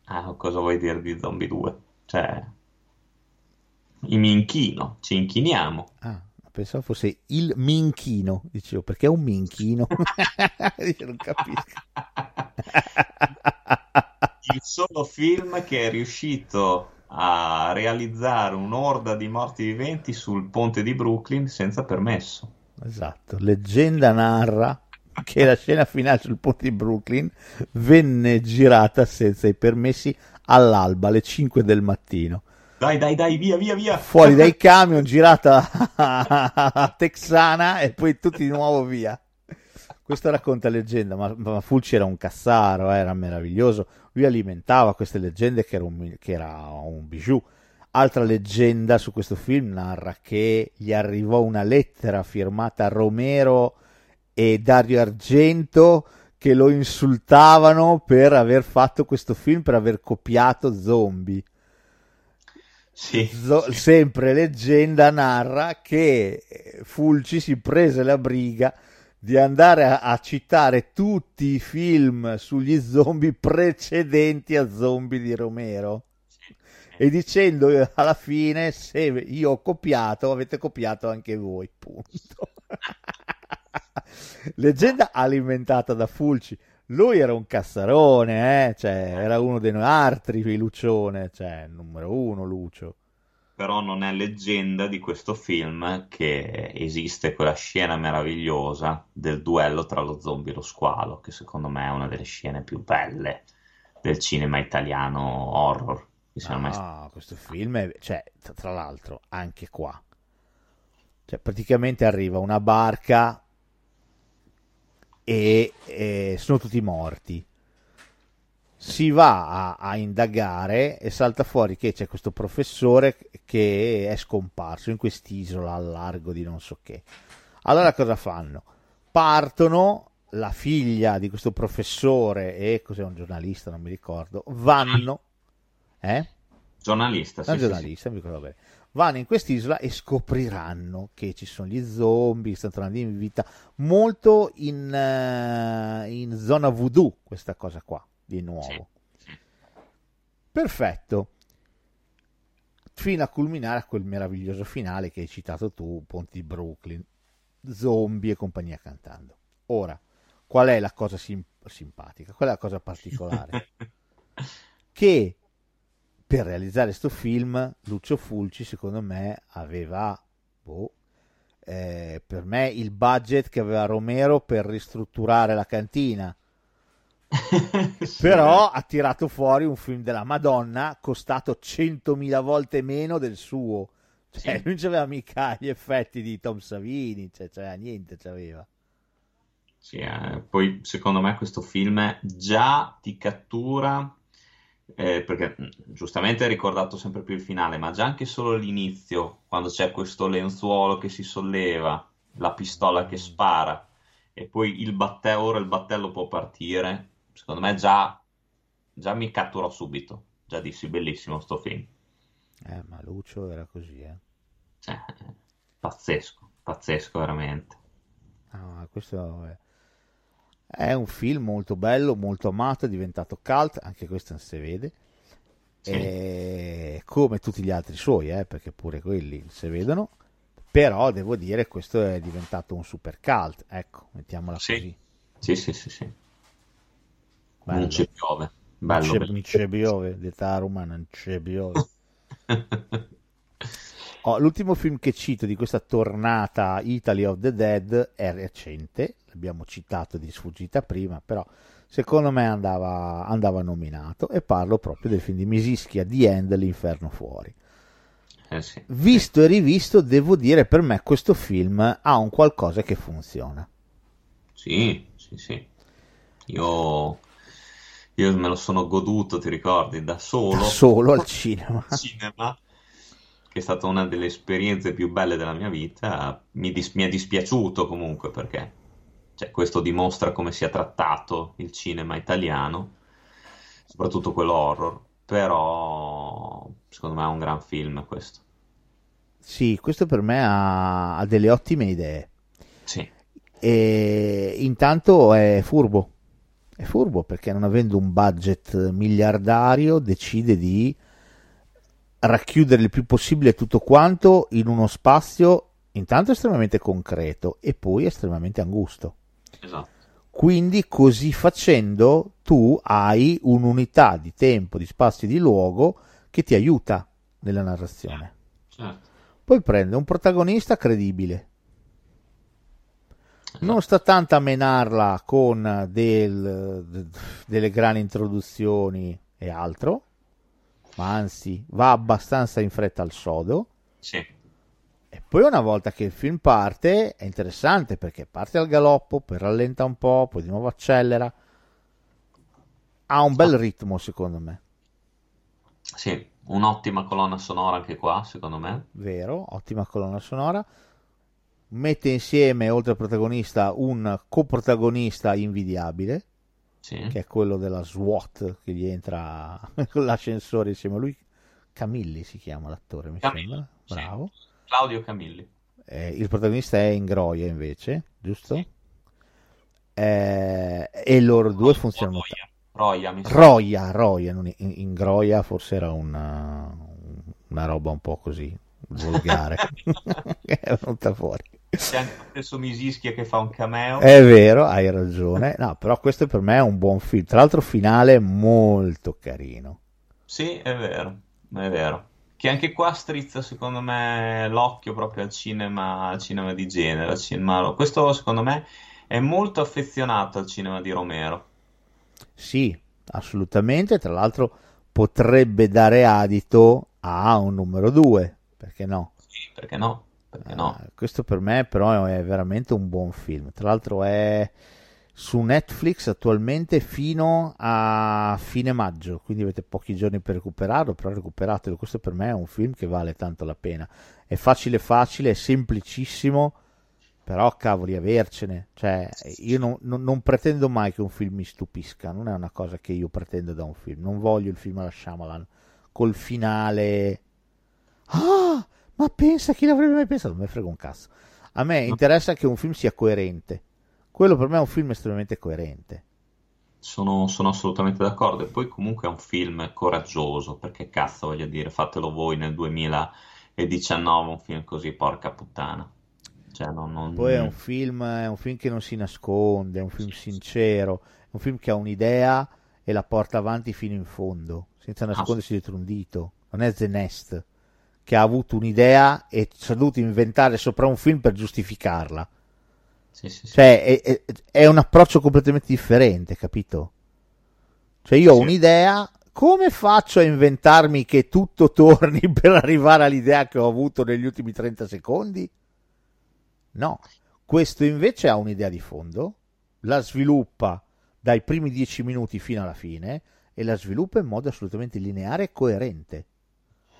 Ah, cosa vuoi dire di Zombie 2? Cioè, il minchino, ci inchiniamo. Ah, pensavo fosse il minchino, dicevo, perché è un minchino? Non capisco. Il solo film che è riuscito a realizzare un'orda di morti viventi sul ponte di Brooklyn senza permesso. Esatto, leggenda narra che la scena finale sul ponte di Brooklyn venne girata senza i permessi all'alba alle 5 del mattino. Dai, dai, dai, via, via, via. Fuori dai camion, girata a Texana e poi tutti di nuovo via. Questo racconta leggenda, ma, ma Fulci era un cassaro, eh, era meraviglioso. Lui alimentava queste leggende che era un, che era un bijou. Altra leggenda su questo film narra che gli arrivò una lettera firmata Romero e Dario Argento che lo insultavano per aver fatto questo film, per aver copiato Zombie. Sì, Zo- sempre leggenda narra che eh, Fulci si prese la briga di andare a, a citare tutti i film sugli zombie precedenti a Zombie di Romero? E dicendo eh, alla fine se io ho copiato avete copiato anche voi punto. Leggenda alimentata da Fulci. Lui era un cassarone eh? cioè, era uno dei noi altri Lucione cioè numero uno Lucio però non è leggenda di questo film che esiste quella scena meravigliosa del duello tra lo zombie e lo squalo, che secondo me è una delle scene più belle del cinema italiano horror. siano mai. No, questo film è, cioè, tra, tra l'altro, anche qua. Cioè, praticamente arriva una barca e, e sono tutti morti. Si va a, a indagare e salta fuori che c'è questo professore che è scomparso in quest'isola al largo di non so che. Allora cosa fanno? Partono, la figlia di questo professore e cos'è un giornalista, non mi ricordo, vanno, eh? Giornalista, sì, un sì, sì. giornalista, mi ricordo bene. Vanno in quest'isola e scopriranno che ci sono gli zombie, stanno tornando in vita, molto in, eh, in zona voodoo questa cosa qua, di nuovo. Perfetto. Fino a culminare a quel meraviglioso finale che hai citato tu, Ponti di Brooklyn, zombie e compagnia cantando. Ora, qual è la cosa sim- simpatica? Qual è la cosa particolare? che per realizzare questo film Lucio Fulci secondo me aveva boh, eh, per me il budget che aveva Romero per ristrutturare la cantina. Sì. Però ha tirato fuori un film della Madonna costato 100.000 volte meno del suo. Cioè, Sì. non c'aveva mica gli effetti di Tom Savini, cioè, c'aveva niente, c'aveva. Sì, eh, poi secondo me questo film già ti cattura, eh, perché mh, giustamente hai ricordato sempre più il finale, ma già anche solo l'inizio, quando c'è questo lenzuolo che si solleva, la pistola che spara e poi il battello, ora il battello può partire, secondo me già, già mi catturò subito, già dissi bellissimo sto film, Eh, ma Lucio era così, eh. cioè, pazzesco, pazzesco veramente. Ah, questo è... è un film molto bello, molto amato, è diventato cult, anche questo non si vede. Sì. E come tutti gli altri suoi, eh, perché pure quelli si vedono. Però devo dire questo è diventato un super cult, ecco, mettiamola Sì. così. Sì, sì, sì, sì. Bello. Non ci piove, Non bello, c'è, bello. non c'è piove, detta a Roma non c'è piove. Oh, l'ultimo film che cito di questa tornata Italy of the Dead è recente, l'abbiamo citato di sfuggita prima, però secondo me andava, andava nominato e parlo proprio del film di Misischia, The End, L'Inferno Fuori. Eh sì. Visto e rivisto, devo dire per me questo film ha un qualcosa che funziona. Sì, sì, sì. Io, io me lo sono goduto, ti ricordi, da solo Solo al cinema. cinema, che è stata una delle esperienze più belle della mia vita. Mi, dis- mi è dispiaciuto comunque perché cioè, questo dimostra come sia trattato il cinema italiano, soprattutto quello horror. Però secondo me è un gran film questo. Sì, questo per me ha, ha delle ottime idee. Sì, E intanto è furbo. È furbo perché non avendo un budget miliardario decide di racchiudere il più possibile tutto quanto in uno spazio intanto estremamente concreto e poi estremamente angusto. esatto. Quindi così facendo tu hai un'unità di tempo, di spazio e di luogo che ti aiuta nella narrazione. Certo. Poi prende un protagonista credibile. Non sta tanto a menarla con del- de- delle grandi introduzioni e altro, ma anzi va abbastanza in fretta al sodo. Sì, E poi una volta che il film parte è interessante perché parte al galoppo, poi rallenta un po', poi di nuovo accelera. Ha un bel ritmo secondo me, sì, un'ottima colonna sonora anche qua, secondo me. vero? Ottima colonna sonora. Mette insieme, oltre al protagonista, un coprotagonista invidiabile, Sì. che è quello della SWAT che gli entra con l'ascensore insieme a lui. Camilli si chiama l'attore, mi Camilli, sembra. sì. Bravo. Claudio Camilli. Eh, il protagonista è Ingroia invece, giusto? Eh, e loro due funzionano. Roia, mi sa. Roia, Roia, non in- Ingroia forse era una, una roba un po' così volgare. È venuta fuori. C'è anche lo stesso Misischia che fa un cameo. È vero, hai ragione. No, però questo per me è un buon film. Tra l'altro, finale molto carino. Sì, è vero, è vero. Che anche qua strizza, secondo me, l'occhio proprio al cinema, al cinema di genere. al cinema- Questo, secondo me, è molto affezionato al cinema di Romero. Sì, assolutamente. Tra l'altro, potrebbe dare adito a un numero 2. Perché no? Sì, perché no? Perché no? Eh, questo per me però è veramente un buon film. Tra l'altro è su Netflix attualmente fino a fine maggio, quindi avete pochi giorni per recuperarlo, però recuperatelo. Questo per me è un film che vale tanto la pena. È facile facile, è semplicissimo, però cavoli avercene. Cioè, io non, non- non pretendo mai che un film mi stupisca, non è una cosa che io pretendo da un film. Non voglio il film alla Shyamalan col finale Ah, ma pensa chi l'avrebbe mai pensato? Non me frega un cazzo. A me interessa che un film sia coerente. Quello per me è un film estremamente coerente. Sono, sono assolutamente d'accordo. E poi comunque è un film coraggioso, perché cazzo voglio dire, fatelo voi nel 2019 un film così, porca puttana. Cioè, non, non- Poi è un film, è un film che non si nasconde, è un film sincero, è un film che ha un'idea e la porta avanti fino in fondo, senza nascondersi dietro un dito. Non è The Nest, che ha avuto un'idea e ci ha dovuto inventare sopra un film per giustificarla. Sì, sì, sì. Cioè, è, è- è un approccio completamente differente, capito? Cioè, io ho un'idea, come faccio a inventarmi che tutto torni per arrivare all'idea che ho avuto negli ultimi 30 secondi? No, questo invece ha un'idea di fondo, la sviluppa dai primi 10 minuti fino alla fine e la sviluppa in modo assolutamente lineare e coerente.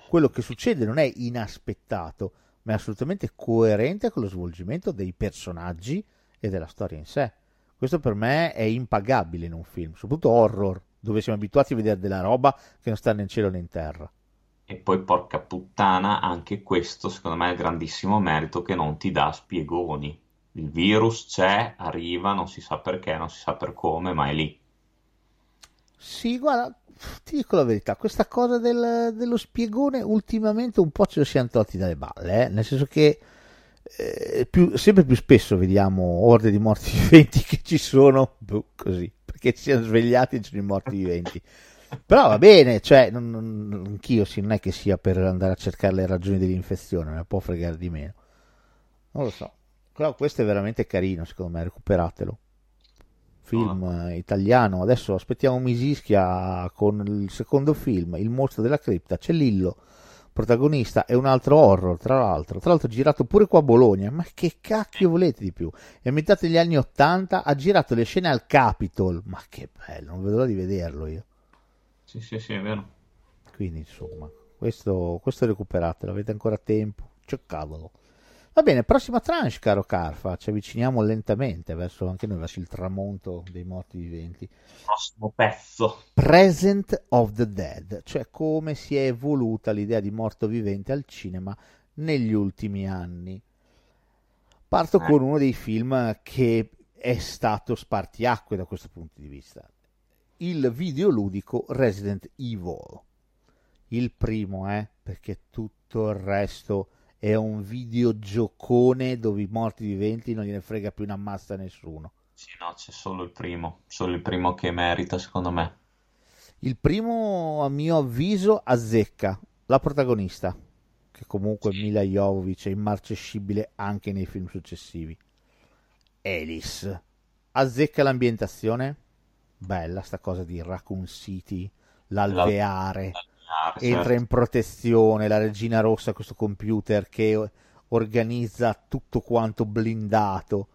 Quello che succede non è inaspettato, ma è assolutamente coerente con lo svolgimento dei personaggi e della storia in sé. Questo per me è impagabile in un film, soprattutto horror, dove siamo abituati a vedere della roba che non sta né in cielo né in terra. E poi, porca puttana, anche questo secondo me è il grandissimo merito che non ti dà spiegoni. Il virus c'è, arriva, non si sa perché, non si sa per come, ma è lì. Sì, guarda, ti dico la verità, questa cosa del- dello spiegone ultimamente un po' ce lo siamo tolti dalle balle, eh? nel senso che eh, più- sempre più spesso vediamo orde di morti viventi che ci sono, boh, così, perché ci siamo svegliati e ci sono i morti viventi. Però va bene, cioè, non, non- anch'io sì, non è che sia per andare a cercare le ragioni dell'infezione, ne può fregare di meno. Non lo so. Però questo è veramente carino, secondo me, recuperatelo. Film eh, italiano. Adesso aspettiamo Misischia con il secondo film, Il mostro della cripta. C'è Lillo, protagonista, è un altro horror, tra l'altro. Tra l'altro girato pure qua a Bologna. Ma che cacchio volete di più? È ambientato negli anni Ottanta, ha girato le scene al Capitol. Ma che bello, non vedo l'ora di vederlo io. Sì, sì, sì, è vero. Quindi, insomma, questo, questo recuperatelo, avete ancora tempo. Cercatelo. Va bene, prossima tranche, caro Carfa. Ci avviciniamo lentamente verso anche noi, verso il tramonto dei morti viventi. Prossimo pezzo. Present of the Dead, cioè come si è evoluta l'idea di morto vivente al cinema negli ultimi anni. Parto Eh. con uno dei film che è stato spartiacque da questo punto di vista. Il videoludico Resident Evil. Il primo, eh, perché tutto il resto è un videogiocone dove i morti viventi non gliene frega più una massa a nessuno. Sì, no, c'è solo il primo. Solo il primo che merita, secondo me. Il primo, a mio avviso, azzecca la protagonista, che comunque Mila Jovovich è immarcescibile anche nei film successivi. Alice. Azzecca l'ambientazione? Bella sta cosa di Raccoon City, l'alveare. Ah, Entra certo. in protezione, la regina rossa, questo computer che organizza tutto quanto blindato.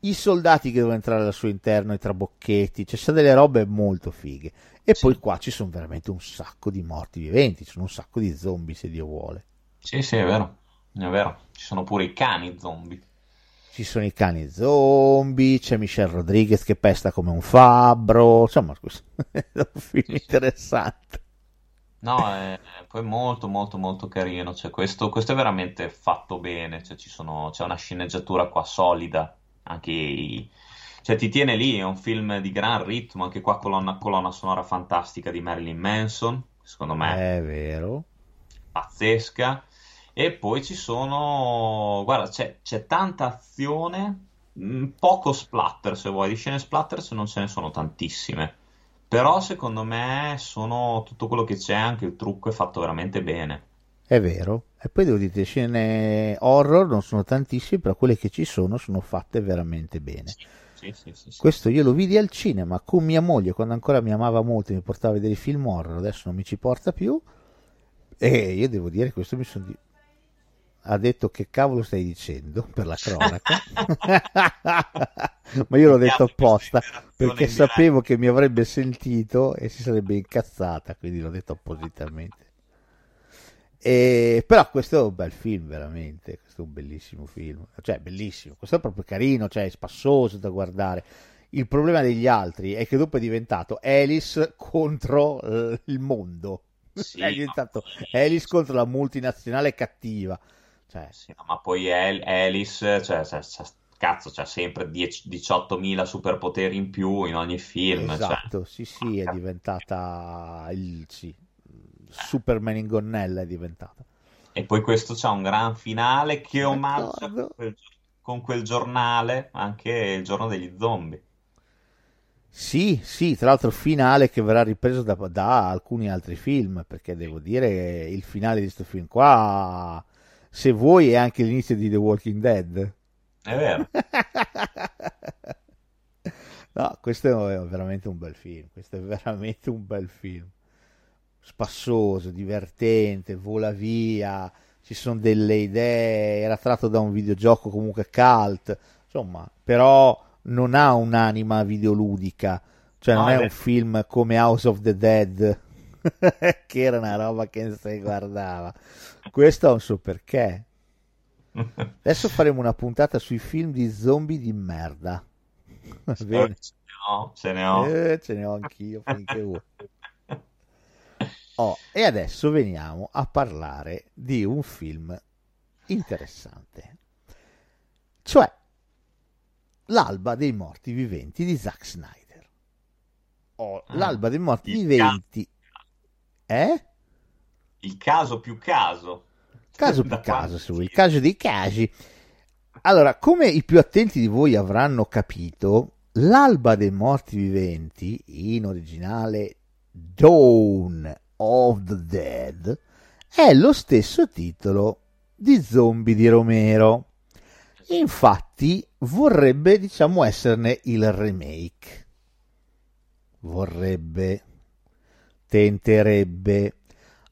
I soldati che devono entrare al suo interno, i trabocchetti, c'è sta delle robe molto fighe. E Sì. poi qua ci sono veramente un sacco di morti viventi, ci sono un sacco di zombie se Dio vuole. Sì, sì, è vero. È vero. Ci sono pure i cani zombie. Ci sono i cani zombie, c'è Michelle Rodriguez che pesta come un fabbro, insomma, questo è un film interessante. No, è, poi molto molto molto carino, cioè, questo, questo è veramente fatto bene, cioè, ci sono- c'è una sceneggiatura qua solida, anche i- cioè, ti tiene lì, è un film di gran ritmo, anche qua colonna, colonna sonora fantastica di Marilyn Manson, secondo me. È vero. pazzesca, e poi ci sono, guarda, c'è c'è tanta azione, mh, poco splatter se vuoi, di scene splatter se non ce ne sono tantissime. Però secondo me sono tutto quello che c'è, anche il trucco è fatto veramente bene. È vero. E poi devo dire, scene horror non sono tantissime, però quelle che ci sono sono fatte veramente bene. Sì, sì, sì. Questo io lo vidi al cinema con mia moglie quando ancora mi amava molto e mi portava a vedere i film horror, adesso non mi ci porta più. E io devo dire, questo mi sono... Ha detto che cavolo stai dicendo per la cronaca. Ma io l'ho detto apposta perché sapevo che mi avrebbe sentito e si sarebbe incazzata, quindi l'ho detto appositamente. E, però questo è un bel film, veramente. Questo è un bellissimo film. Cioè, bellissimo. Questo è proprio carino, cioè, è spassoso da guardare. Il problema degli altri è che dopo è diventato Alice contro eh, il mondo. Sì, è diventato Alice contro la multinazionale cattiva. Cioè, Sì, no, ma poi Al- Alice, cioè, cioè, cioè, cazzo, c'ha sempre 10 18.000 superpoteri in più in ogni film. cioè. esatto, sì, sì, è diventata il sì, Superman in gonnella è diventata. E poi questo c'ha un gran finale che omaggia con quel, con quel giornale, anche il giorno degli zombie. Sì, sì, tra l'altro finale che verrà ripreso da, da alcuni altri film, perché devo dire che il finale di questo film qua, se vuoi, è anche l'inizio di The Walking Dead. È vero. no, questo è veramente un bel film, questo è veramente un bel film. Spassoso, divertente, vola via, ci sono delle idee, era tratto da un videogioco comunque cult, insomma, però non ha un'anima videoludica, cioè non No, è beh. un film come House of the Dead, che era una roba che non si guardava. Questo ha un suo perché. Adesso faremo una puntata sui film di zombie di merda. Va bene? Ce ne ho, ce ne ho. Eh, ce ne ho anch'io finché vuoi. Oh, e adesso veniamo a parlare di un film interessante, cioè L'alba dei morti viventi di Zack Snyder. Oh, Ah, L'alba dei morti viventi. Eh? Il caso più caso. Caso più caso, se vuoi, il caso dei casi. Allora, come i più attenti di voi avranno capito, L'alba dei morti viventi, in originale Dawn of the Dead, è lo stesso titolo di Zombie di Romero. Infatti, vorrebbe, diciamo, esserne il remake. Vorrebbe, tenterebbe.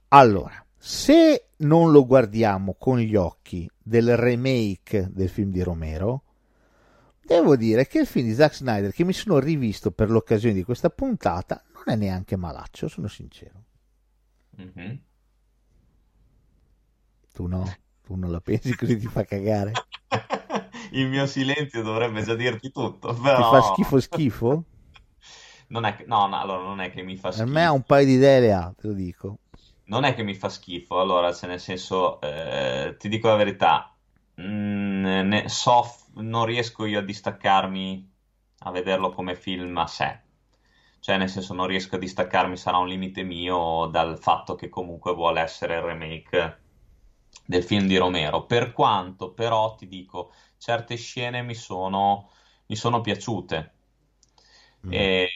Allora, se non lo guardiamo con gli occhi del remake del film di Romero, devo dire che il film di Zack Snyder, che mi sono rivisto per l'occasione di questa puntata, non è neanche malaccio, sono sincero. Mhm. Tu no? Tu non la pensi così ti fa cagare? Il mio silenzio dovrebbe già dirti tutto, Ti però fa schifo schifo? non è che, no, no, allora non è che mi fa Per schifo. me ha un paio di idee le ha, te lo dico. Non è che mi fa schifo, allora, cioè, nel senso, eh, ti dico la verità, mm, ne- so, non riesco io a distaccarmi a vederlo come film a sé. Cioè, nel senso, non riesco a distaccarmi, sarà un limite mio dal fatto che comunque vuole essere il remake del film di Romero. Per quanto, però, ti dico, certe scene mi sono, mi sono piaciute. Mm. E,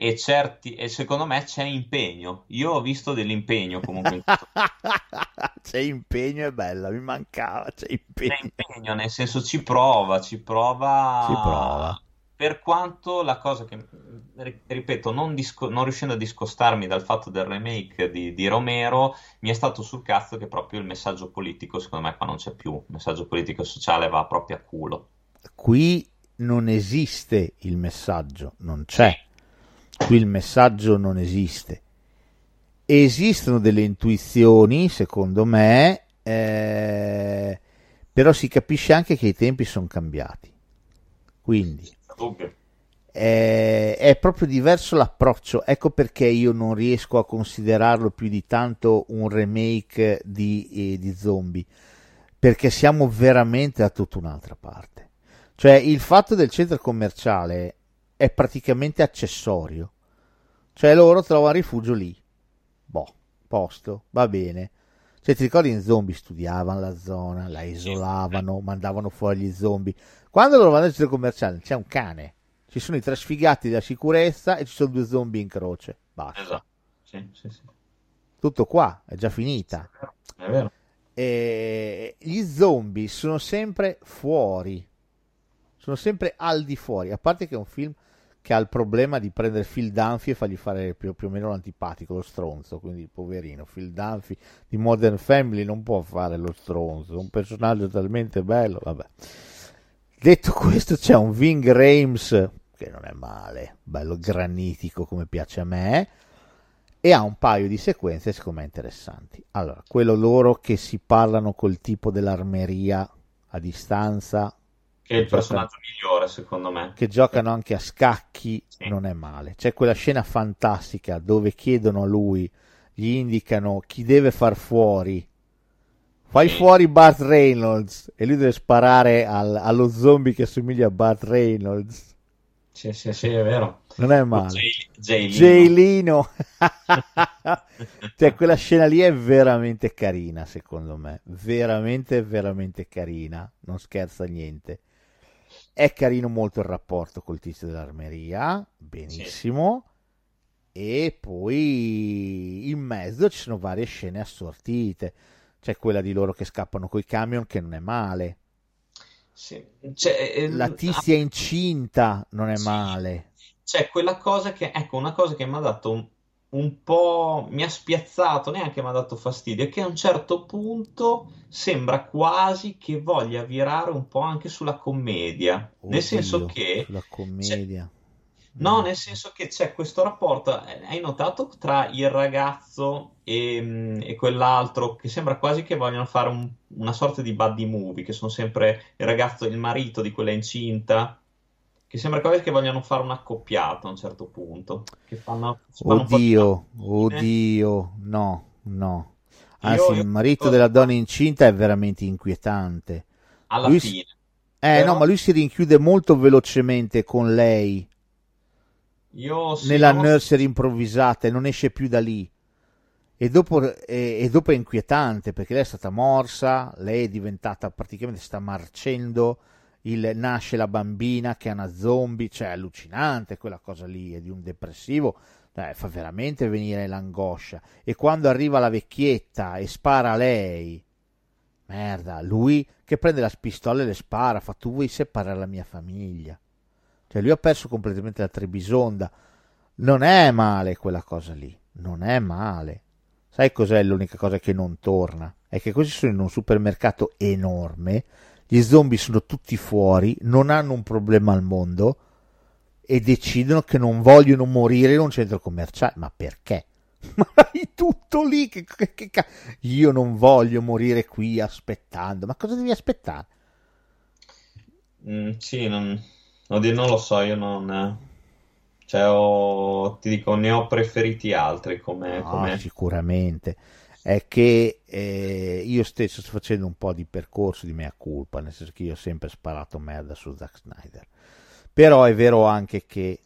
e certi, e secondo me c'è impegno. Io ho visto dell'impegno comunque c'è impegno, è bella, mi mancava, c'è c'è impegno. impegno, nel senso ci prova, ci prova. Ci prova. Per quanto la cosa che, ri- ripeto, non, disco- non riuscendo a discostarmi dal fatto del remake di, di Romero, mi è stato sul cazzo che proprio il messaggio politico, secondo me, qua non c'è più. Il messaggio politico e sociale va proprio a culo. Qui non esiste il messaggio, non c'è. Qui il messaggio non esiste. Esistono delle intuizioni, secondo me, eh, però si capisce anche che i tempi sono cambiati. Quindi è, è proprio diverso l'approccio. Ecco perché io non riesco a considerarlo più di tanto un remake di, eh, di zombie, perché siamo veramente da tutta un'altra parte. Cioè, il fatto del centro commerciale è praticamente accessorio. Cioè, loro trovano rifugio lì. Boh, posto, va bene. Cioè, ti ricordi in zombie studiavano la zona, la isolavano, mandavano fuori gli zombie. Quando loro vanno al centro commerciale c'è un cane, ci sono i tre sfigati della sicurezza e ci sono due zombie in croce. Basta. Esatto. Sì, sì, sì. Tutto qua, è già finita. È vero. E gli zombie sono sempre fuori, sono sempre al di fuori. A parte che è un film che ha il problema di prendere Phil Dunphy e fargli fare più, più o meno l'antipatico, lo stronzo. Quindi, poverino, Phil Dunphy di Modern Family non può fare lo stronzo. Un personaggio talmente bello. Vabbè. Detto questo, c'è un Ving Rames che non è male, bello granitico come piace a me e ha un paio di sequenze secondo me interessanti. Allora, quello loro che si parlano col tipo dell'armeria a distanza, Che è il personaggio migliore, secondo me. che giocano anche a scacchi, Sì. non è male. C'è quella scena fantastica dove chiedono a lui, gli indicano chi deve far fuori. Fai Sì. fuori Bart Reynolds e lui deve sparare al- allo zombie che assomiglia a Bart Reynolds. Sì, sì, sì, è vero. Non è male. Jay- Jaylino. Jaylino. cioè, quella scena lì è veramente carina, secondo me. Veramente, veramente carina. Non scherza niente. È carino molto il rapporto col tizio dell'armeria. benissimo. E poi in mezzo ci sono varie scene assortite. C'è quella di loro che scappano coi camion che non è male. Sì. Cioè, eh, La tizia incinta non è Sì. male. C'è quella cosa che, ecco, una cosa che mi ha dato un, po', mi ha spiazzato, neanche mi ha dato fastidio, è che a un certo punto sembra quasi che voglia virare un po' anche sulla commedia, nel senso Oddio, che, sulla commedia. no, nel senso che c'è questo rapporto, eh, hai notato, tra il ragazzo e, e quell'altro, che sembra quasi che vogliono fare un- una sorta di buddy movie, che sono sempre il ragazzo, il marito di quella incinta. Che sembra quasi che vogliano fare un accoppiato a un certo punto. Che fanno, Oddio, battutine. oddio, no, no. Io- Anzi, io- il marito della donna incinta è veramente inquietante. Alla Lui- fine. Eh Però- no, ma lui si rinchiude molto velocemente con lei Io sì, nella non- nursery improvvisata e non esce più da lì. E dopo, e, e dopo è inquietante perché lei è stata morsa, lei è diventata praticamente sta marcendo, il, nasce la bambina che è una zombie, cioè è allucinante quella cosa lì, è di un depressivo, eh, fa veramente venire l'angoscia. E quando arriva la vecchietta e spara a lei, merda, lui che prende la pistola e le spara, fa tu vuoi separare la mia famiglia. Cioè lui ha perso completamente la Trebisonda. Non è male quella cosa lì, non è male. Sai cos'è l'unica cosa che non torna? È che questi sono in un supermercato enorme, gli zombie sono tutti fuori, non hanno un problema al mondo e decidono che non vogliono morire in un centro commerciale. Ma perché? Ma hai tutto lì. Che, che- che ca- Io non voglio morire qui aspettando. Ma cosa devi aspettare? Mm, sì, non, oddio, non lo so, io non... Cioè, ho- ti dico, ne ho preferiti altri come... No, come- sicuramente. È che eh, io stesso sto facendo un po' di percorso di mea culpa, nel senso che io ho sempre sparato merda su Zack Snyder. Però è vero anche che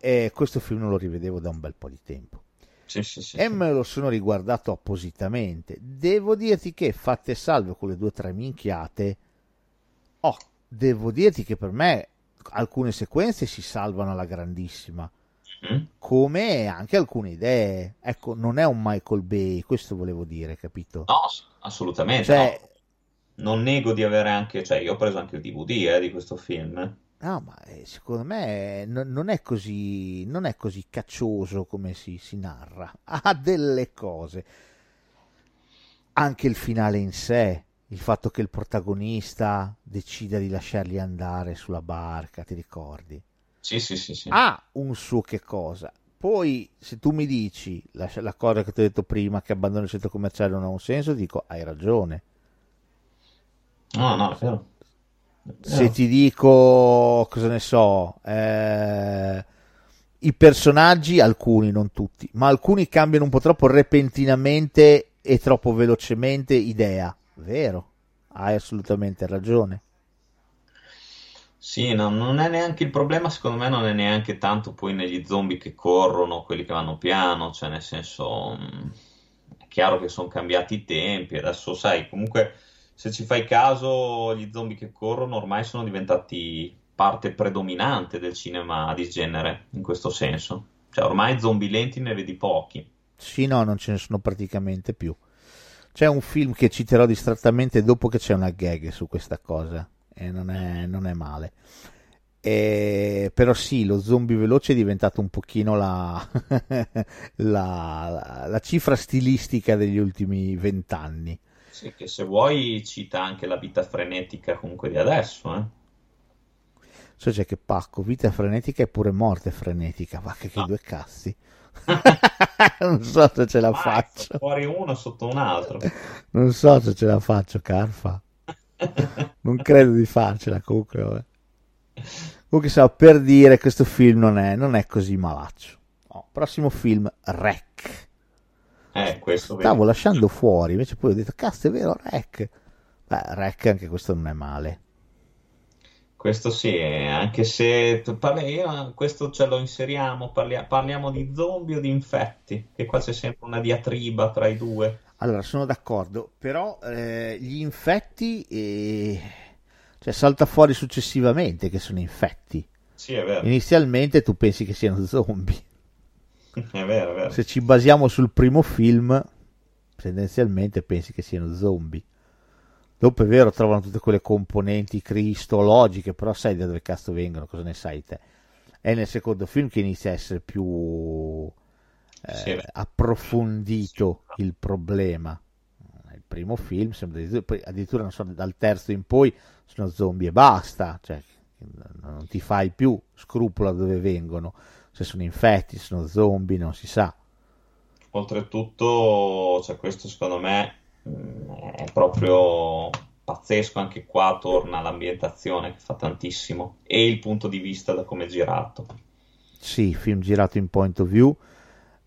eh, questo film non lo rivedevo da un bel po' di tempo. Sì, sì, sì, E me lo sono riguardato appositamente. Devo dirti che, fatte salve quelle due o tre minchiate, oh, devo dirti che per me alcune sequenze si salvano alla grandissima Mm? come anche alcune idee. Ecco, non è un Michael Bay, questo volevo dire, capito? No, assolutamente Cioè, no. Non nego di avere anche... Cioè, io ho preso anche il DVD eh, di questo film. no, ma eh, secondo me eh, non, non è così, non è così caccioso come si, si narra. Ha delle cose. Anche il finale in sé, il fatto che il protagonista decida di lasciarli andare sulla barca, ti ricordi? Sì, sì, sì, sì. ha un suo che cosa. Poi, se tu mi dici la, la cosa che ti ho detto prima, che abbandono il centro commerciale non ha un senso, dico hai ragione. No, no, è vero. È Se vero. ti dico, cosa ne so, eh, i personaggi, alcuni, non tutti, ma alcuni cambiano un po' troppo repentinamente e troppo velocemente idea. Vero, hai assolutamente ragione. Sì, no, non è neanche il problema, secondo me non è neanche tanto poi negli zombie che corrono, quelli che vanno piano, cioè nel senso, mh, è chiaro che sono cambiati i tempi, adesso sai, comunque se ci fai caso, gli zombie che corrono ormai sono diventati parte predominante del cinema di genere, in questo senso. Cioè ormai zombie lenti ne vedi pochi. Sì, no, non ce ne sono praticamente più. C'è un film che citerò distrattamente dopo che c'è una gag su questa cosa e non è, non è male. E- però sì, lo zombie veloce è diventato un pochino la, la, la cifra stilistica degli ultimi vent'anni. Sì, che se vuoi cita anche la vita frenetica comunque di adesso, eh. So c'è che pacco, vita frenetica e pure morte frenetica, va che, che No. due cazzi. non so se ce la Vai, faccio, fuori uno sotto un altro. non so se ce la faccio, Carfa. Non credo di farcela comunque. vabbè. Comunque, stavo per dire, questo film non è, non è così malaccio. Oh, prossimo film, Rec. Eh, questo Stavo vedi. lasciando fuori, invece poi ho detto, cazzo, è vero, Rec. Beh, Rec, anche questo non è male. Questo sì, eh, anche se parli- io- questo ce lo inseriamo, parlia- parliamo di zombie o di infetti, che qua c'è sempre una diatriba tra i due. Allora, sono d'accordo, però eh, gli infetti, eh, cioè salta fuori successivamente che sono infetti. Sì, è vero. Inizialmente tu pensi che siano zombie. È vero, è vero. Se ci basiamo sul primo film, tendenzialmente pensi che siano zombie. Dopo è vero, trovano tutte quelle componenti cristologiche, però sai da dove cazzo vengono, cosa ne sai te? È nel secondo film che inizia a essere più eh, approfondito il problema. Il primo film, addirittura, non so, dal terzo in poi sono zombie e basta, cioè non ti fai più scrupolo da dove vengono, se sono infetti, se sono zombie, non si sa. Oltretutto, cioè, questo secondo me mh, è proprio pazzesco. Anche qua torna l'ambientazione che fa tantissimo e il punto di vista da come è girato. Sì, film girato in point of view,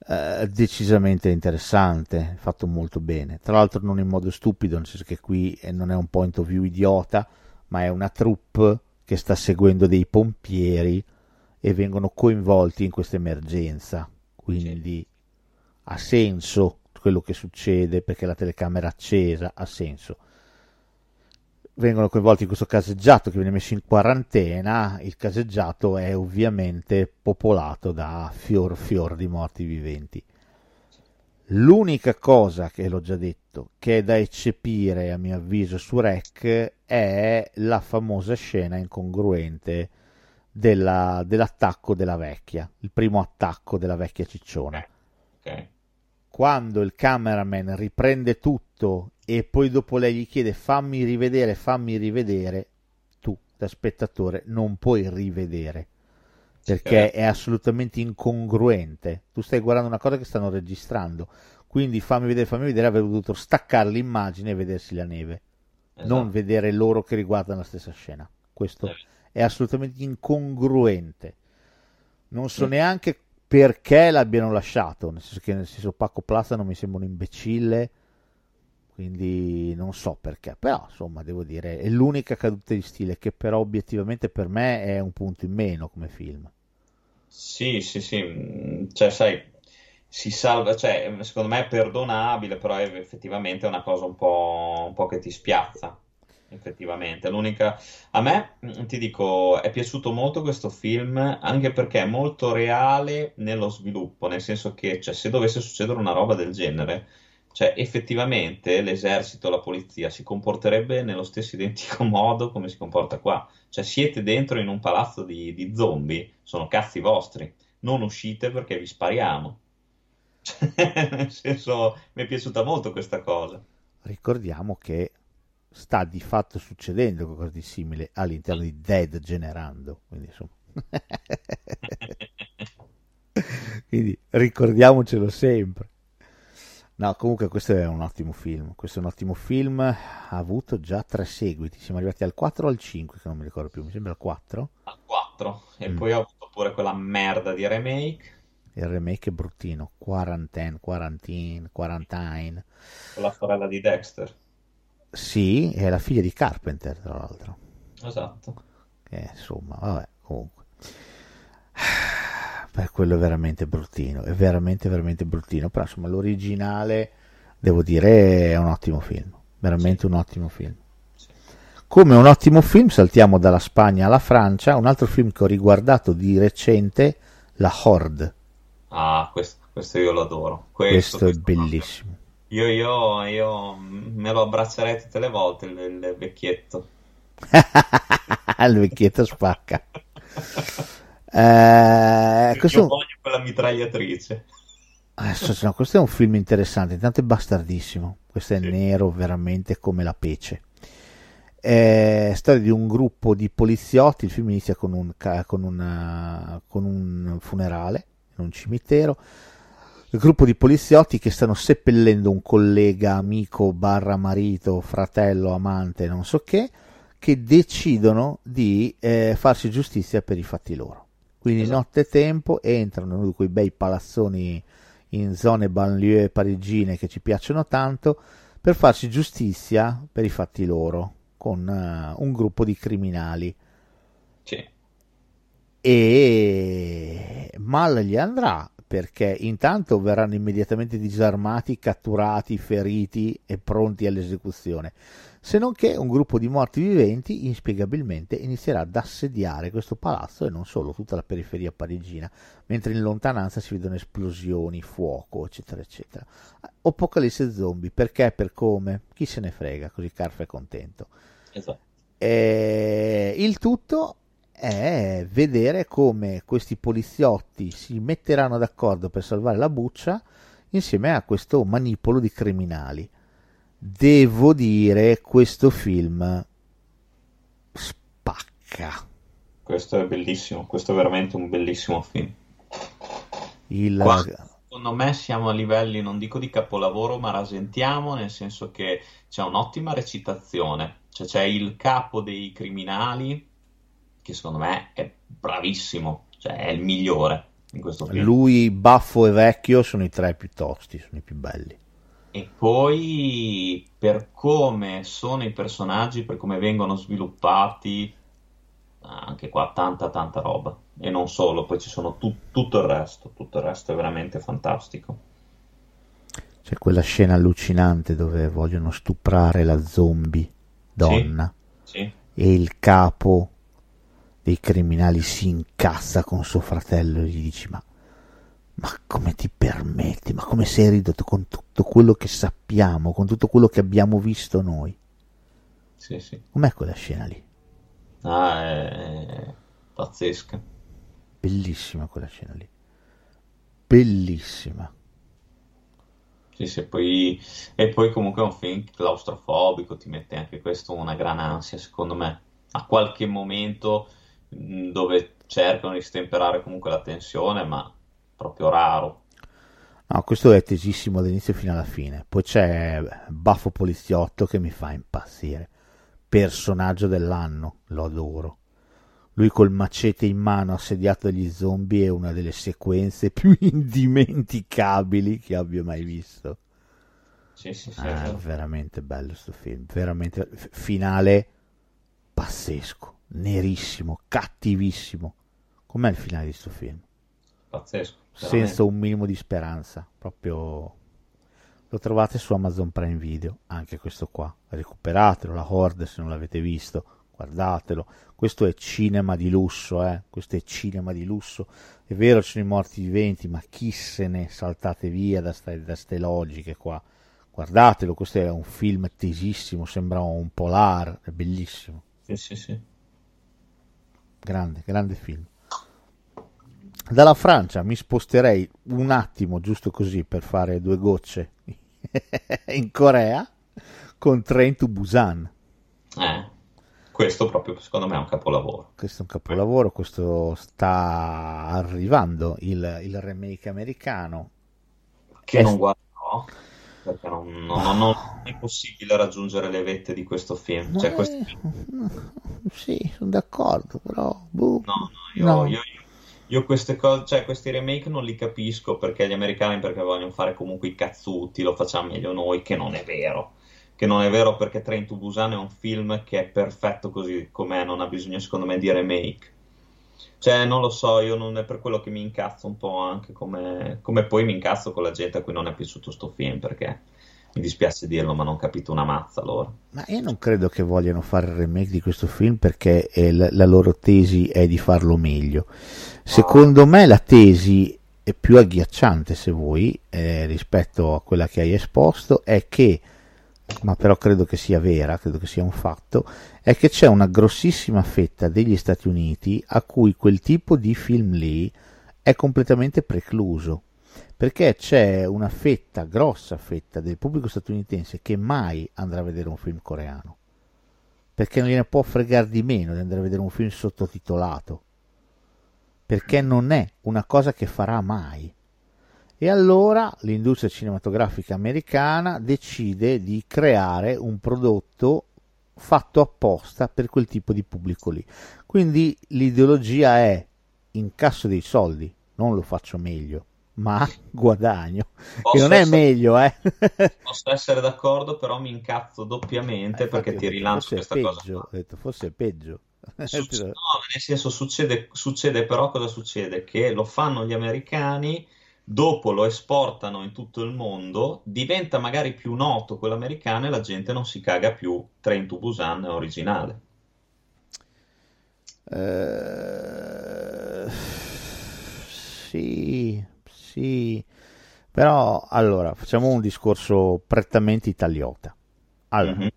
eh, decisamente interessante, fatto molto bene. Tra l'altro non in modo stupido, nel senso che qui eh, non è un point of view idiota, ma è una troupe che sta seguendo dei pompieri e vengono coinvolti in questa emergenza. Quindi ha senso quello che succede perché la telecamera è accesa, ha senso. Vengono coinvolti in questo caseggiato che viene messo in quarantena. Il caseggiato è ovviamente popolato da fior fior di morti viventi. L'unica cosa che l'ho già detto, che è da eccepire a mio avviso su Rec, è la famosa scena incongruente della- dell'attacco della vecchia, il primo attacco della vecchia cicciona. Ok? Quando il cameraman riprende tutto e poi dopo lei gli chiede fammi rivedere, fammi rivedere, tu da spettatore non puoi rivedere perché è assolutamente incongruente. Tu stai guardando una cosa che stanno registrando, quindi fammi vedere, fammi vedere, avrei dovuto staccare l'immagine e vedersi la neve, non Esatto. vedere loro che riguardano la stessa scena. Questo Eh. è assolutamente incongruente. Non so Mm. neanche perché l'abbiano lasciato, nel senso che nel senso Paco Plaza non mi sembra un imbecille, quindi non so perché, però insomma devo dire è l'unica caduta di stile che però obiettivamente per me è un punto in meno come film. Sì, sì, sì, mm, cioè, sai, si salva, cioè, secondo me è perdonabile, però è effettivamente una cosa un po', un po' che ti spiazza, effettivamente. L'unica, a me, mm, ti dico, è piaciuto molto questo film, anche perché è molto reale nello sviluppo, nel senso che, cioè, se dovesse succedere una roba del genere, cioè, effettivamente l'esercito, la polizia si comporterebbe nello stesso identico modo come si comporta qua. Cioè, siete dentro in un palazzo di, di zombie, sono cazzi vostri, non uscite perché vi spariamo. Cioè, nel senso, mi è piaciuta molto questa cosa. Ricordiamo che sta di fatto succedendo qualcosa di simile all'interno di Dead Generando, quindi insomma. quindi ricordiamocelo sempre. No, comunque questo è un ottimo film. Questo è un ottimo film. Ha avuto già tre seguiti. Siamo arrivati al 4 o al 5, che non mi ricordo più. Mi sembra al 4. Al 4. E Mm. poi ho avuto pure quella merda di remake Il remake è bruttino. Quarantine, quarantine, quarantine. con la sorella di Dexter. Sì, è la figlia di Carpenter, tra l'altro. Esatto. Che, insomma, vabbè, comunque. Per quello è veramente bruttino. È veramente, veramente bruttino. Però, insomma, l'originale, devo dire, è un ottimo film. Veramente un ottimo film. Sì. Come un ottimo film, saltiamo dalla Spagna alla Francia. Un altro film che ho riguardato di recente, La Horde. Ah, questo, questo io lo adoro. Questo, è questo proprio. bellissimo. Io, io, io me lo abbraccerei tutte le volte il, il vecchietto. Il vecchietto spacca. Eh, questo, Io voglio quella mitragliatrice. adesso, no, questo è un film interessante, intanto è bastardissimo. Questo è Sì. nero veramente come la pece. È storia di un gruppo di poliziotti. Il film inizia con un, con una- con un funerale in un cimitero. Il gruppo di poliziotti che stanno seppellendo un collega, amico, barra marito, fratello, amante, non so che, che decidono di eh, farsi giustizia per i fatti loro. Quindi Esatto. nottetempo entrano in uno di quei bei palazzoni in zone banlieue parigine che ci piacciono tanto per farsi giustizia per i fatti loro con eh, un gruppo di criminali Sì. e mal gli andrà perché intanto verranno immediatamente disarmati, catturati, feriti e pronti all'esecuzione. Se non che un gruppo di morti viventi inspiegabilmente inizierà ad assediare questo palazzo e non solo tutta la periferia parigina, mentre in lontananza si vedono esplosioni, fuoco, eccetera, eccetera. Apocalisse zombie, perché e per come? Chi se ne frega, così Carf è contento. Esatto. E il tutto è vedere come questi poliziotti si metteranno d'accordo per salvare la buccia insieme a questo manipolo di criminali. Devo dire, questo film spacca. Questo è bellissimo, questo è veramente un bellissimo film. Il... Qua, secondo me siamo a livelli, non dico di capolavoro, ma rasentiamo, nel senso che c'è un'ottima recitazione. Cioè c'è il capo dei criminali, che secondo me è bravissimo, cioè è il migliore in questo film. Lui, Baffo e Vecchio sono i tre più tosti, sono i più belli. E poi per come sono i personaggi, per come vengono sviluppati, anche qua tanta tanta roba. E non solo, poi ci sono tu- tutto il resto, tutto il resto è veramente fantastico. C'è quella scena allucinante dove vogliono stuprare la zombie donna sì, sì. e il capo dei criminali si incazza con suo fratello e gli dice ma, ma come ti permetti, ma come sei ridotto con tutto quello che sappiamo, con tutto quello che abbiamo visto noi? Sì, sì. Com'è quella scena lì? Ah, è pazzesca. Bellissima quella scena lì. Bellissima. Sì, sì, poi... E poi comunque è un film claustrofobico, ti mette anche questo una gran ansia, secondo me. A qualche momento dove cercano di stemperare comunque la tensione, ma proprio raro. No, questo è tesissimo dall'inizio fino alla fine. Poi c'è Baffo Poliziotto che mi fa impazzire. Personaggio dell'anno, lo adoro. Lui col macete in mano assediato dagli zombie è una delle sequenze più indimenticabili che abbia mai visto. Sì, sì, sì, ah, sì. veramente bello questo film, veramente finale pazzesco nerissimo, cattivissimo. Com'è il finale di questo film? Pazzesco. Veramente. Senza un minimo di speranza, proprio lo trovate su Amazon Prime Video, anche questo qua. Recuperatelo, la Horde se non l'avete visto, guardatelo. Questo è cinema di lusso, eh? Questo è cinema di lusso. È vero, ci sono i morti viventi, ma chi se ne saltate via da queste logiche qua. Guardatelo, questo è un film tesissimo, sembra un polar, è bellissimo. Sì, sì, sì grande, grande film. Dalla Francia mi sposterei un attimo, giusto così, per fare due gocce in Corea con Train to Busan. Eh, questo proprio secondo me è un capolavoro. Questo è un capolavoro, questo sta arrivando il, il remake americano. Che è... non guarderò perché non, non, non, è possibile raggiungere le vette di questo film. Cioè, è... questo... Sì, sono d'accordo, però... Boh. No, no, io, no. io, io queste cose, cioè questi remake non li capisco perché gli americani perché vogliono fare comunque i cazzuti, lo facciamo meglio noi, che non è vero. Che non è vero perché Train to Busan è un film che è perfetto così com'è, non ha bisogno secondo me di remake. Cioè, non lo so, io non è per quello che mi incazzo un po' anche come, come poi mi incazzo con la gente a cui non è piaciuto sto film, perché mi dispiace dirlo, ma non capito una mazza loro. Ma io non credo che vogliano fare il remake di questo film perché la, la loro tesi è di farlo meglio. Secondo oh. me la tesi è più agghiacciante, se vuoi, eh, rispetto a quella che hai esposto, è che ma però credo che sia vera, credo che sia un fatto, è che c'è una grossissima fetta degli Stati Uniti a cui quel tipo di film lì è completamente precluso, perché c'è una fetta, grossa fetta del pubblico statunitense che mai andrà a vedere un film coreano, perché non gliene può fregare di meno di andare a vedere un film sottotitolato, perché non è una cosa che farà mai. E allora l'industria cinematografica americana decide di creare un prodotto fatto apposta per quel tipo di pubblico lì. Quindi l'ideologia è incasso dei soldi, non lo faccio meglio, ma guadagno. Posso che non è meglio, eh. posso essere d'accordo, però mi incazzo doppiamente eh, perché ti rilancio questa peggio, cosa. Ho detto, forse è peggio. Succe- no, nel senso succede, succede però cosa succede? Che lo fanno gli americani dopo lo esportano in tutto il mondo, diventa magari più noto quello americano e la gente non si caga più. Train to Busan originale. Eh, sì, sì, però allora facciamo un discorso prettamente italiota. Allora, Mhm.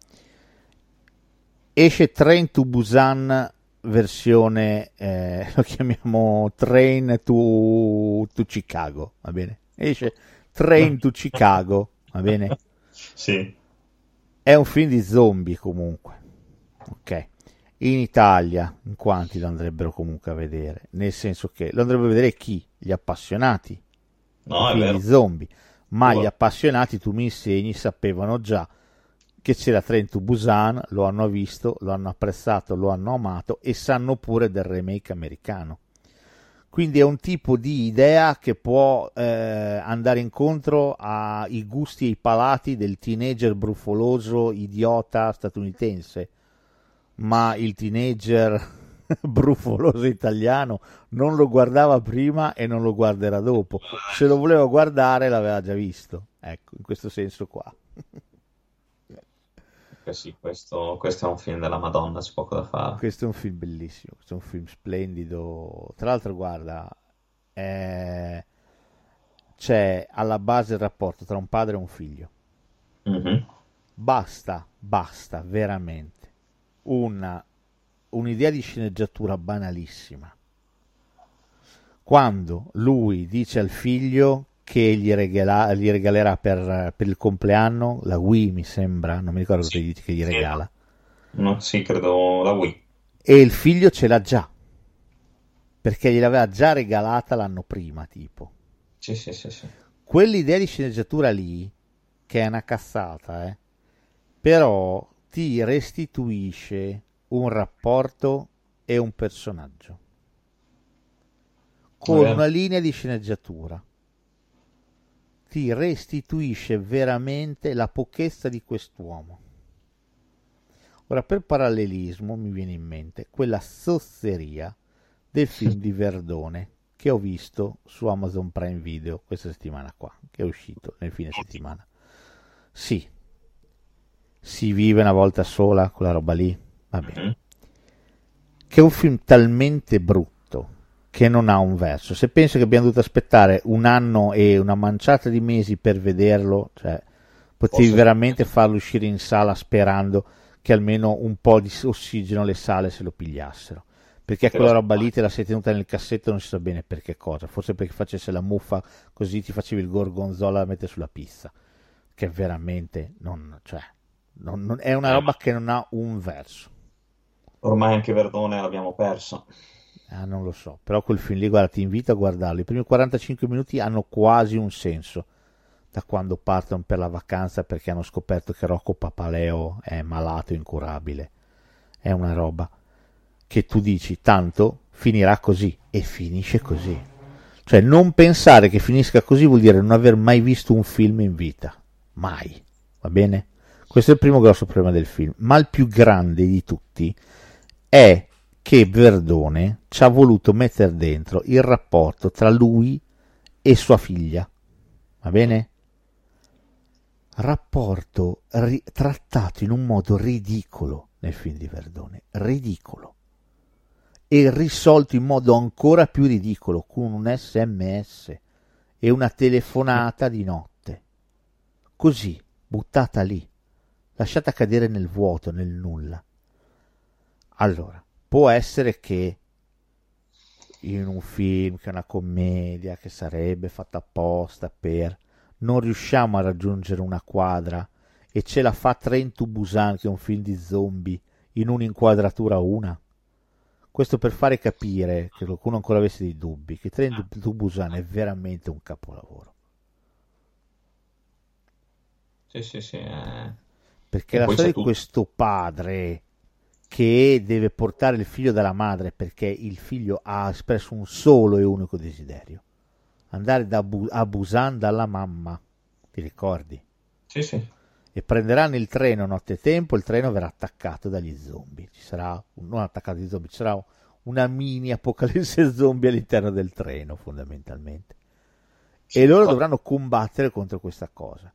esce Train to Busan versione, eh, lo chiamiamo Train to, to Chicago, va bene? Esce Train to Chicago, va bene? Sì, È un film di zombie comunque, ok? In Italia, in quanti lo andrebbero comunque a vedere? Nel senso che lo andrebbero a vedere chi? Gli appassionati no, film zombie, ma gli appassionati, tu mi insegni, sapevano già che c'era Train to Busan, lo hanno visto, lo hanno apprezzato, lo hanno amato e sanno pure del remake americano. Quindi è un tipo di idea che può eh, andare incontro ai gusti e ai palati del teenager brufoloso, idiota statunitense, ma il teenager brufoloso italiano non lo guardava prima e non lo guarderà dopo. Se lo voleva guardare l'aveva già visto. Ecco, in questo senso qua. Eh sì, questo, questo è un film della Madonna, c'è poco da fare. Questo è un film bellissimo, questo è un film splendido. Tra l'altro, guarda, eh, c'è alla base il rapporto tra un padre e un figlio. Mhm. Basta, basta, veramente. Una, un'idea di sceneggiatura banalissima. Quando lui dice al figlio che gli, regala- gli regalerà per, per il compleanno la Wii, mi sembra, non mi ricordo Sì, gli che gli regala, No, sì, credo la Wii. e il figlio ce l'ha già, perché gliel'aveva già regalata l'anno prima, tipo. Sì, sì, sì, sì. quell'idea di sceneggiatura lì, che è una cazzata, eh, però ti restituisce un rapporto e un personaggio con una linea di sceneggiatura. Ti restituisce veramente la pochezza di quest'uomo. Ora, per parallelismo, mi viene in mente quella zozzeria del film di Verdone che ho visto su Amazon Prime Video questa settimana qua, che è uscito nel fine settimana. Sì, si vive una volta sola quella roba lì, va bene. Mhm. Che è un film talmente brutto che non ha un verso. Se penso che abbiamo dovuto aspettare un anno e una manciata di mesi per vederlo, cioè, potevi Posso- veramente farlo uscire in sala sperando che almeno un po' di ossigeno le sale se lo pigliassero. Perché Te quella roba lì te la sei tenuta nel cassetto non si sa bene per che cosa. Forse perché facesse la muffa così ti facevi il gorgonzola da mettere sulla pizza. Che veramente non, cioè, non- non- è una Eh. roba che non ha un verso. Ormai anche Verdone l'abbiamo perso. Ah, non lo so, però quel film lì, guarda, ti invito a guardarlo. I primi 45 minuti hanno quasi un senso da quando partono per la vacanza perché hanno scoperto che Rocco Papaleo è malato, incurabile. È una roba che tu dici, tanto finirà così e finisce così. Cioè, non pensare che finisca così vuol dire non aver mai visto un film in vita. Mai. Va bene? Questo è il primo grosso problema del film. Ma il più grande di tutti è che Verdone ci ha voluto mettere dentro il rapporto tra lui e sua figlia. Va bene? Rapporto ri- trattato in un modo ridicolo nel film di Verdone. Ridicolo. E risolto in modo ancora più ridicolo con un sms e una telefonata di notte. Così, buttata lì, lasciata cadere nel vuoto, nel nulla. Allora, può essere che in un film che è una commedia che sarebbe fatta apposta per non riusciamo a raggiungere una quadra e ce la fa Train to Busan che è un film di zombie in un'inquadratura una questo per fare capire che qualcuno ancora avesse dei dubbi che Train to Busan è veramente un capolavoro Sì, sì, sì. eh. perché E la storia di questo padre che deve portare il figlio dalla madre perché il figlio ha espresso un solo e unico desiderio andare da Bu- a Busan dalla mamma ti ricordi? Sì, sì. e prenderanno il treno nottetempo il treno verrà attaccato dagli zombie ci sarà un- non attaccato dagli zombie ci sarà una mini apocalisse zombie all'interno del treno fondamentalmente e loro dovranno combattere contro questa cosa.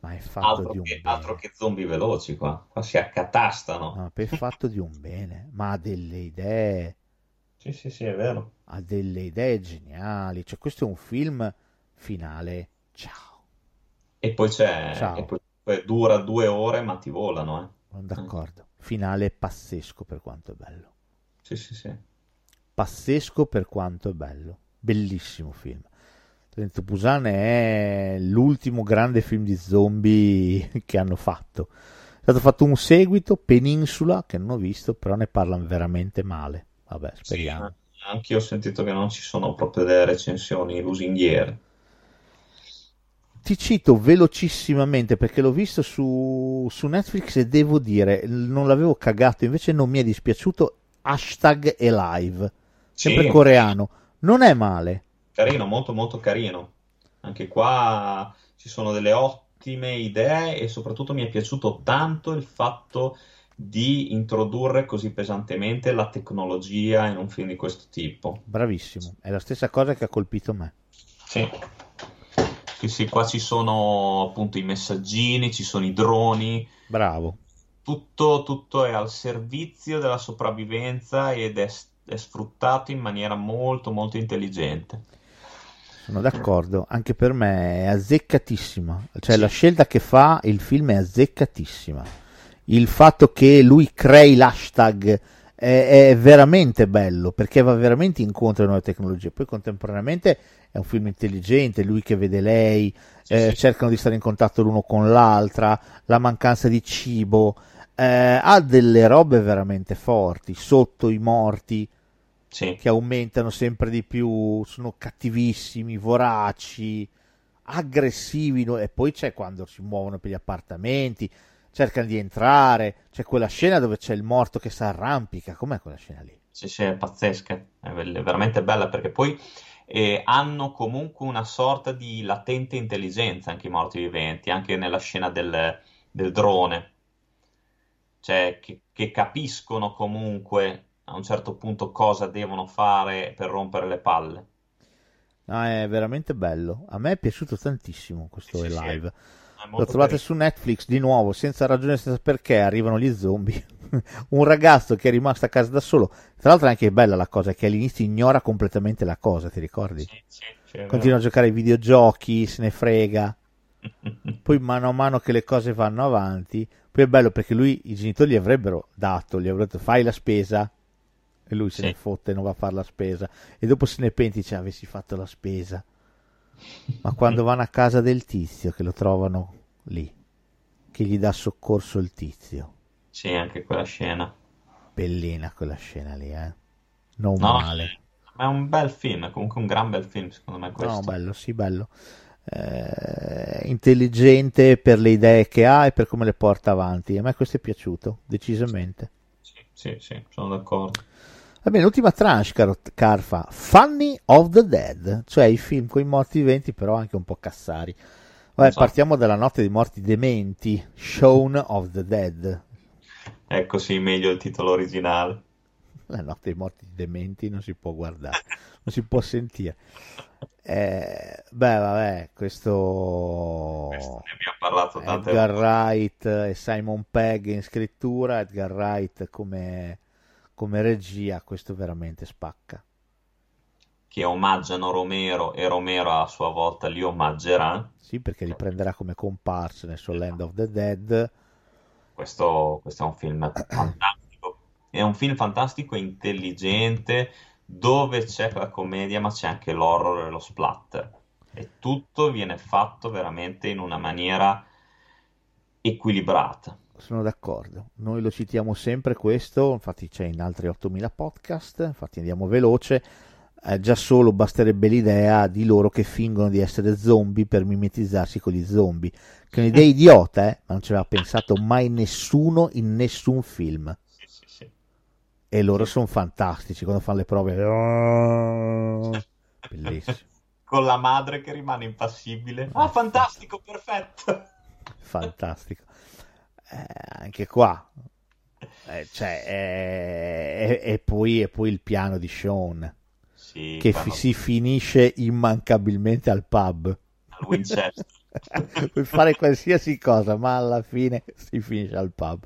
Ma è fatto altro di un che, bene. altro che zombie veloci qua. Qua si accatastano. No, è fatto di un bene, ma ha delle idee, Sì, sì, sì, è vero. ha delle idee geniali. Cioè, questo è un film finale. Ciao. E poi c'è... Ciao. E poi, poi dura due ore, ma ti volano, eh. D'accordo. Finale pazzesco per quanto è bello. Sì, sì, sì. Pazzesco per quanto è bello. Bellissimo film. To Busan è l'ultimo grande film di zombie che hanno fatto. È stato fatto un seguito, Peninsula, che non ho visto, però ne parlano veramente male. Vabbè, speriamo. Sì, anche io ho sentito che non ci sono proprio delle recensioni lusinghiere. Ti cito velocissimamente perché l'ho visto su, su Netflix e devo dire, non l'avevo cagato, invece non mi è dispiaciuto. Hashtag Alive, sempre Sì. coreano. Non è male. Carino, molto molto carino. Anche qua ci sono delle ottime idee e soprattutto mi è piaciuto tanto il fatto di introdurre così pesantemente la tecnologia in un film di questo tipo. Bravissimo, è la stessa cosa che ha colpito me. Sì. Sì, sì, qua ci sono appunto i messaggini, ci sono i droni, Bravo. tutto, tutto è al servizio della sopravvivenza ed è, è sfruttato in maniera molto molto intelligente. Sono d'accordo, anche per me è azzeccatissima. Cioè, la scelta che fa il film è azzeccatissima. Il fatto che lui crei l'hashtag è, è veramente bello perché va veramente incontro alle nuove tecnologie. Poi, contemporaneamente, è un film intelligente. Lui che vede lei, Sì, eh, sì. cercano di stare in contatto l'uno con l'altra, la mancanza di cibo. eh, ha delle robe veramente forti. Sotto i morti Sì. che aumentano sempre di più, sono cattivissimi, voraci, aggressivi, no? e poi c'è quando si muovono per gli appartamenti, cercano di entrare, c'è quella scena dove c'è il morto che si arrampica, com'è quella scena lì? Sì, sì, è pazzesca, è ve- veramente bella perché poi eh, hanno comunque una sorta di latente intelligenza anche i morti viventi, anche nella scena del, del drone, cioè che, che capiscono comunque a un certo punto cosa devono fare per rompere le palle. No, è veramente bello, a me è piaciuto tantissimo questo Sì, sì, live. È Lo trovate carino. su Netflix di nuovo, senza ragione, senza perché, arrivano gli zombie. Un ragazzo che è rimasto a casa da solo. Tra l'altro è anche bella la cosa, che all'inizio ignora completamente la cosa, ti ricordi? Sì, sì, sì, Continua a giocare ai videogiochi, se ne frega. Poi mano a mano che le cose vanno avanti, poi è bello perché lui, i genitori gli avrebbero dato, gli avrebbero detto fai la spesa e lui se Sì. ne fotte, non va a fare la spesa e dopo se ne penti, dice avessi fatto la spesa. Ma quando vanno a casa del tizio che lo trovano lì, che gli dà soccorso il tizio, Sì, anche quella scena. bellina quella scena lì, eh. Non No, male. ma è un bel film, comunque un gran bel film secondo me No, questo. bello, sì, bello. Eh, intelligente per le idee che ha e per come le porta avanti. A me questo è piaciuto, decisamente. Sì, sì, sì, sono d'accordo. Va bene, l'ultima tranche, caro Carfa. Funny of the Dead, cioè i film con i morti viventi, però anche un po' cassari. Vabbè, Esatto. partiamo dalla notte dei morti dementi, Shaun of the Dead. Ecco sì, meglio il titolo originale. La notte dei morti dementi non si può guardare, non si può sentire. Eh, beh, vabbè, questo... Questo ne abbiamo parlato tante Edgar volte. Wright e Simon Pegg in scrittura, Edgar Wright come, come regia, questo veramente spacca. Che omaggiano Romero e Romero a sua volta li omaggerà. Sì, perché riprenderà come comparsa nel suo Land of the Dead. Questo, questo è un film fantastico. È un film fantastico intelligente dove c'è la commedia ma c'è anche l'horror e lo splatter. E tutto viene fatto veramente in una maniera equilibrata. Sono d'accordo. Noi lo citiamo sempre questo, infatti c'è in altri 8000 podcast, infatti andiamo veloce. Eh, già solo basterebbe l'idea di loro che fingono di essere zombie per mimetizzarsi con gli zombie. Che è un'idea idiota, eh? ma non ci aveva pensato mai nessuno in nessun film. Sì, sì, sì. E loro sono fantastici quando fanno le prove. Oh, Bellissimo, Con la madre che rimane impassibile. Ah, fantastico, perfetto. fantastico. Eh, anche qua, eh, cioè, eh, e, e poi, e poi il piano di Sean. Sì, che fi- si finisce immancabilmente al pub. al Winchester. Puoi fare qualsiasi cosa, ma alla fine si finisce al pub.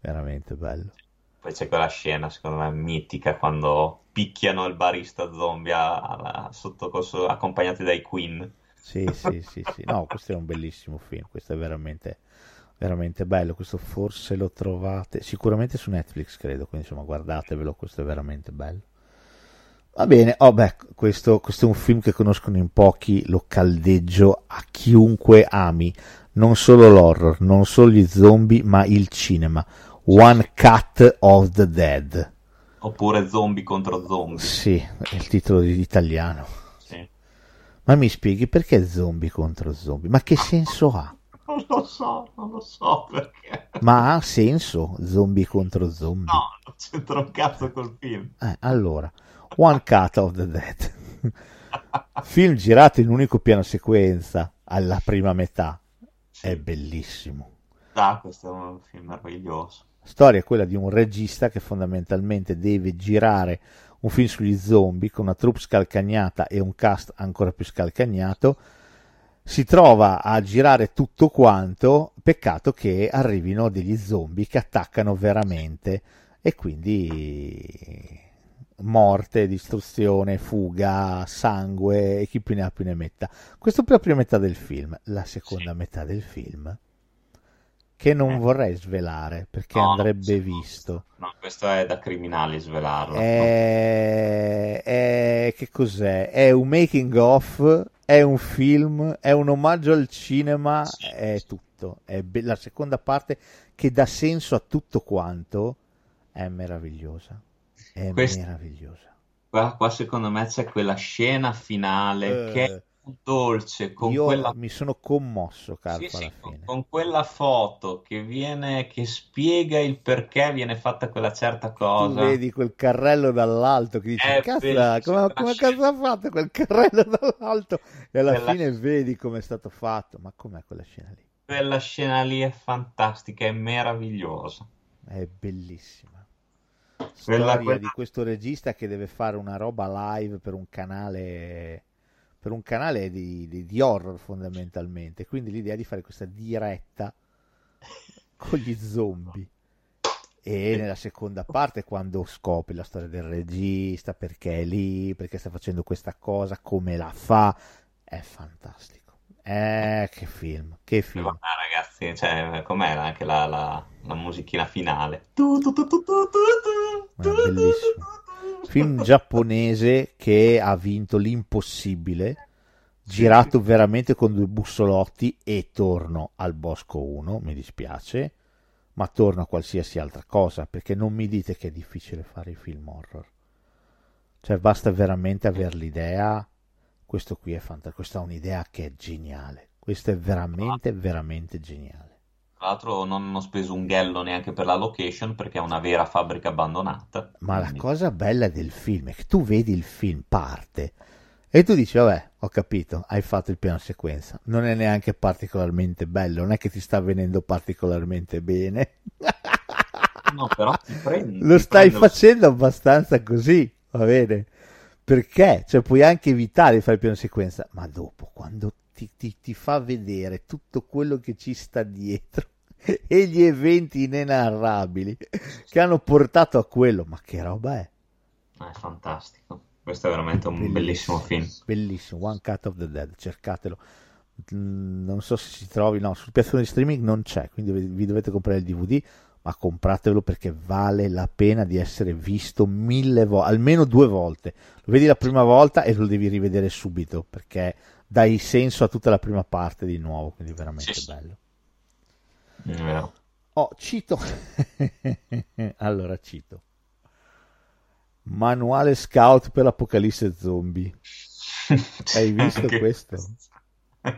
Veramente bello. Poi c'è quella scena, secondo me, mitica, quando picchiano il barista zombie a- a- sotto accompagnati dai Queen. Sì, sì, sì, sì. No, questo è un bellissimo film. Questo è veramente, veramente bello. Questo forse lo trovate sicuramente su Netflix, credo. Quindi insomma, guardatevelo. Questo è veramente bello. Va bene, oh beh, questo, questo è un film che conoscono in pochi, lo caldeggio a chiunque ami, non solo l'horror, non solo gli zombie, ma il cinema. One Cut of the Dead. Oppure zombie contro zombie. Sì, è il titolo di italiano. Sì. Ma mi spieghi perché zombie contro zombie? Ma che senso ha? Non lo so, non lo so perché. Ma ha senso zombie contro zombie? No, non c'entra un cazzo col film. Eh, allora, One Cut of the Dead. Film girato in un unico piano sequenza alla prima metà. È bellissimo. Ah, questo è un film meraviglioso. Storia è quella di un regista che fondamentalmente deve girare un film sugli zombie con una troupe scalcagnata e un cast ancora più scalcagnato. Si trova a girare tutto quanto, peccato che arrivino degli zombie che attaccano veramente e quindi morte, distruzione, fuga, sangue e chi più ne ha più ne metta. Questa è la prima metà del film. La seconda metà del film, che non vorrei svelare perché No, no, andrebbe sì, visto. No, questo è da criminali svelarlo. È... è- che cos'è? È un making of, è un film, è un omaggio al cinema, Sì, è tutto. È be- la seconda parte che dà senso a tutto quanto è meravigliosa. È Questo- meravigliosa. Qua, qua secondo me c'è quella scena finale Eh, che è dolce, con Io quella... mi sono commosso, Sì, Carpa, sì, alla con, con quella foto che viene, che spiega il perché viene fatta quella certa Tu cosa. vedi quel carrello dall'alto che dici, È cazzo, come, quella come cazzo ha fatto quel carrello dall'alto? E alla Quella- fine vedi come è stato fatto. Ma com'è quella scena lì? Quella scena lì è fantastica, è meravigliosa. È bellissima. Quella- Storia quella- di questo regista che deve fare una roba live per un canale per un canale di, di- di horror fondamentalmente. Quindi l'idea di fare questa diretta con gli zombie. E nella seconda parte, quando scopri la storia del regista, perché è lì, perché sta facendo questa cosa, come la fa, è fantastico. Eh, che film, che film. Ma, ragazzi, cioè, com'è anche la, la- la musichina finale? Tu, tu, tu, tu, tu, tu, tu, È bellissimo. Film giapponese che ha vinto l'impossibile, girato veramente con due bussolotti e torno al Bosco 1, mi dispiace, ma torno a qualsiasi altra cosa, perché non mi dite che è difficile fare i film horror. Cioè basta veramente avere l'idea, questo qui è fantastico, questa è un'idea che è geniale, questo è veramente, veramente geniale. Tra l'altro non hanno speso un ghello neanche per la location perché è una vera fabbrica abbandonata. Ma la Quindi- cosa bella del film è che tu vedi il film parte e tu dici, vabbè, ho capito, hai fatto il piano sequenza. Non è neanche particolarmente bello, non è che ti sta venendo particolarmente bene. No, però ti prende, Lo stai prende lo- facendo abbastanza così, va bene? Perché? Cioè puoi anche evitare di fare il piano sequenza, ma dopo, quando ti, ti- ti fa vedere tutto quello che ci sta dietro e gli eventi inenarrabili che hanno portato a quello, ma che roba è? È fantastico. Questo è veramente un bellissimo film. Bellissimo, One Cut of the Dead, cercatelo. Mm, Non so se si trovi, no, sul piattaforma di streaming non c'è, quindi vi vi dovete comprare il DVD, ma compratelo perché vale la pena di essere visto mille volte, almeno due volte. Lo vedi la prima volta e lo devi rivedere subito perché dai senso a tutta la prima parte di nuovo, quindi veramente Sì, bello. Vero. Oh, cito. allora, cito. Manuale scout per l'apocalisse zombie. Hai visto questo?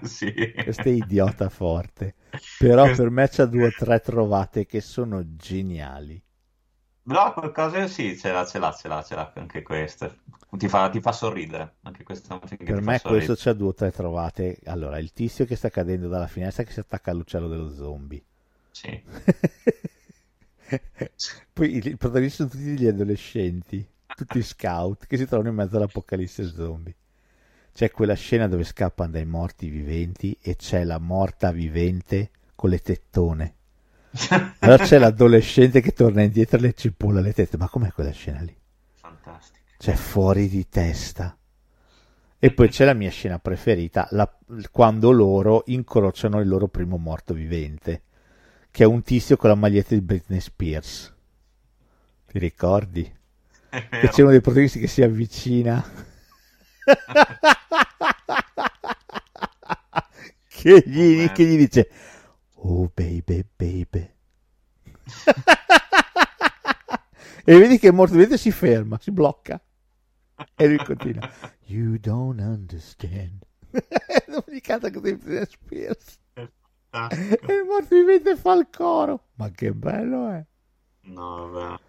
Sì. Questo è idiota forte. Però per me c'ha due o tre trovate che sono geniali. No, qualcosa sì, ce l'ha, ce l'ha, ce l'ha, ce l'ha anche questo. Ti fa, ti fa sorridere. Anche questo Per me questo c'ha due o tre trovate. Allora, il tizio che sta cadendo dalla finestra che si attacca all'uccello dello zombie. Sì. Poi i i protagonisti sono tutti degli adolescenti. tutti scout che si trovano in mezzo all'apocalisse zombie. C'è quella scena dove scappano dai morti viventi e c'è la morta vivente con le tettone. Allora c'è l'adolescente che torna indietro e le cipolla le tette. Ma com'è quella scena lì? Fantastica. Cioè, fuori di testa. E poi c'è la mia scena preferita, la- quando loro incrociano il loro primo morto vivente, che è un tizio con la maglietta di Britney Spears. Ti ricordi? Che c'è uno dei protagonisti che si avvicina. che, gli, che gli dice Oh baby baby. E vedi che vivente si ferma, si blocca. E lui continua. You don't understand. Non mi canta così Spears. E morto vivente fa il coro. Ma che bello è. No, vabbè.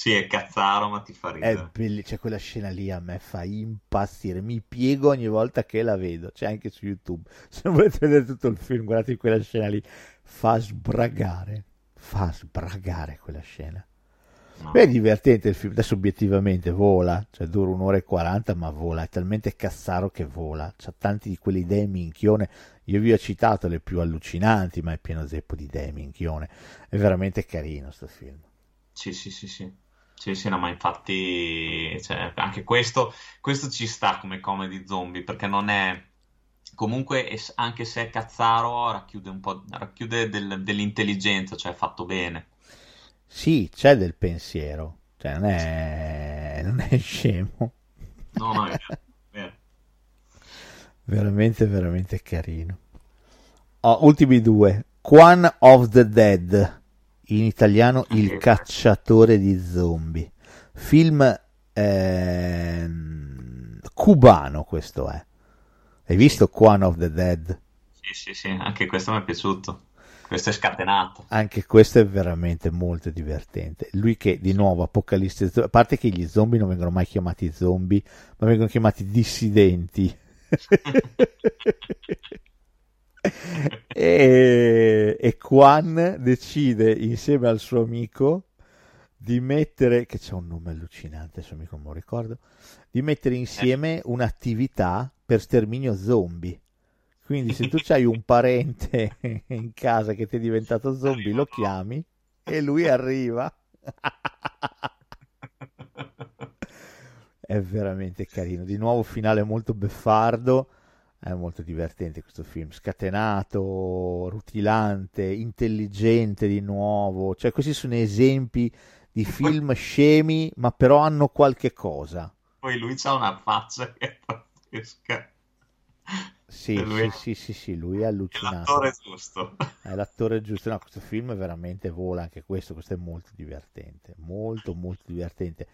Sì, è cazzaro, ma ti fa ridere. bellissima, cioè quella scena lì a me fa impazzire, mi piego ogni volta che la vedo, c'è anche su YouTube. Se non volete vedere tutto il film, guardate quella scena lì, fa sbragare, fa sbragare quella scena. No. Beh, è divertente il film, adesso obiettivamente vola, cioè dura un'ora e quaranta, ma vola, è talmente cazzaro che vola, c'ha tanti di quelle idee minchione. Io vi ho citato le più allucinanti, ma è pieno zeppo di idee minchione. È veramente carino sto film. Sì, sì, sì, sì. Sì, sì, no, ma infatti, cioè, anche questo, questo ci sta come comedy zombie, perché non è... Comunque, anche se è cazzaro, racchiude un po', racchiude del- dell'intelligenza, cioè fatto bene. Sì, c'è del pensiero, cioè non è, non è scemo, No, no, è vero, veramente, veramente carino. Oh, ultimi due, Quan of the Dead, in italiano Il cacciatore di zombie, film ehm, cubano questo è. Hai visto Quan of the Dead? Sì, sì, sì, anche questo mi è piaciuto. Questo è scatenato. Anche questo è veramente molto divertente. Lui che di nuovo Apocalisse, a parte che gli zombie non vengono mai chiamati zombie, ma vengono chiamati dissidenti. e, e Quan decide insieme al suo amico di mettere, che c'è un nome allucinante, adesso amico non me lo ricordo, di mettere insieme un'attività per sterminio zombie. Quindi se tu hai un parente in casa che ti è diventato zombie, lo chiami e lui arriva. È veramente carino. Di nuovo finale molto beffardo. È molto divertente questo film, scatenato, rutilante, intelligente di nuovo. Cioè, questi sono esempi di film scemi, ma però hanno qualche cosa. Poi lui c'ha una faccia che è pazzesca. Sì, lui sì, sì, sì, sì, lui è è allucinante. l'attore giusto. È l'attore giusto. No, questo film veramente vola anche questo. Questo è molto divertente. Molto, molto divertente.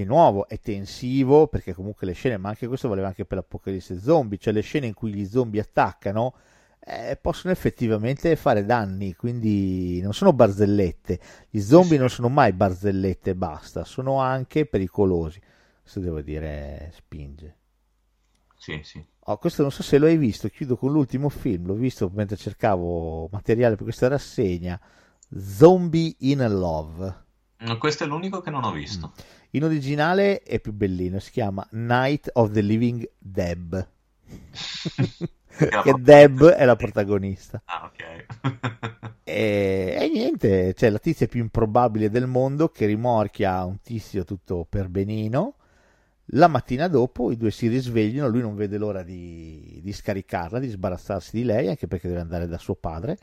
Di nuovo è tensivo perché comunque le scene, ma anche questo valeva anche per l'Apocalisse zombie, cioè le scene in cui gli zombie attaccano eh, possono effettivamente fare danni, quindi non sono barzellette. Gli zombie non sono mai barzellette e basta, sono anche pericolosi. Questo devo dire spinge. Sì, sì. Oh, questo non so se lo hai visto, chiudo con l'ultimo film, l'ho visto mentre cercavo materiale per questa rassegna, Zombie in Love. No, Questo è l'unico che non ho visto. In originale è più bellino, si chiama Night of the Living Deb. che Deb è la protagonista. Ah, ok. E, e niente, c'è la tizia più improbabile del mondo che rimorchia un tizio tutto per benino. La mattina dopo i due si risvegliano, lui non vede l'ora di, di scaricarla, di sbarazzarsi di lei, anche perché deve andare da suo padre.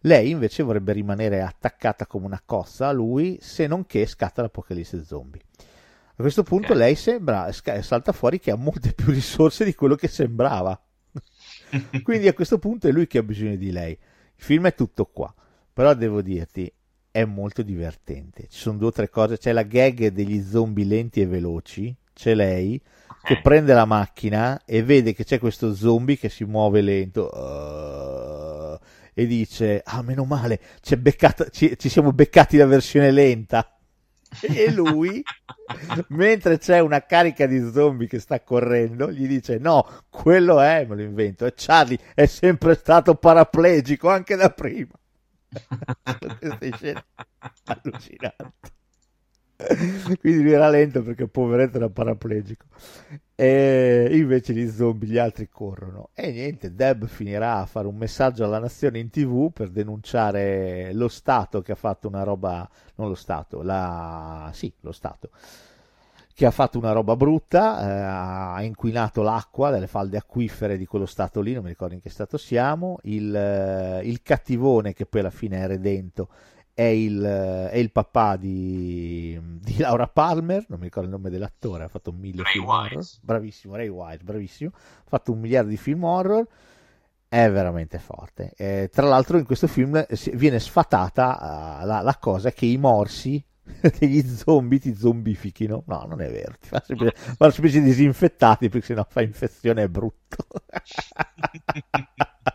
Lei invece vorrebbe rimanere attaccata come una cozza a lui, se non che scatta l'apocalisse zombie. A questo punto Ok. lei sembra, salta fuori che ha molte più risorse di quello che sembrava. Quindi a questo punto è lui che ha bisogno di lei. Il film è tutto qua, però devo dirti, è molto divertente. Ci sono due o tre cose, c'è la gag degli zombie lenti e veloci, c'è lei che prende la macchina e vede che c'è questo zombie che si muove lento uh, e dice, ah meno male, beccata- ci, ci siamo beccati la versione lenta. E lui, mentre c'è una carica di zombie che sta correndo, gli dice: No, quello è, me lo invento. E Charlie è sempre stato paraplegico anche da prima. Queste scene allucinanti. quindi lui era lento perché poveretto era paraplegico. E invece gli zombie gli altri corrono. E niente Deb finirà a fare un messaggio alla nazione in tv per denunciare lo Stato che ha fatto una roba non lo Stato la sì lo Stato che ha fatto una roba brutta, eh, ha inquinato l'acqua delle falde acquifere di quello stato lì, non mi ricordo in che stato siamo, il, eh, il cattivone che poi alla fine è redento è il, eh, è il papà di, di, Laura Palmer, non mi ricordo il nome dell'attore, ha fatto un mille Ray film Wise. horror, bravissimo, Ray Wise, bravissimo, ha fatto un miliardo di film horror, è veramente forte. Eh, tra l'altro in questo film viene sfatata uh, la, la cosa che i morsi che gli zombie ti zombifichino. No, non è vero, ti fa semplicemente, fanno semplicemente disinfettati perché sennò fa infezione è brutto.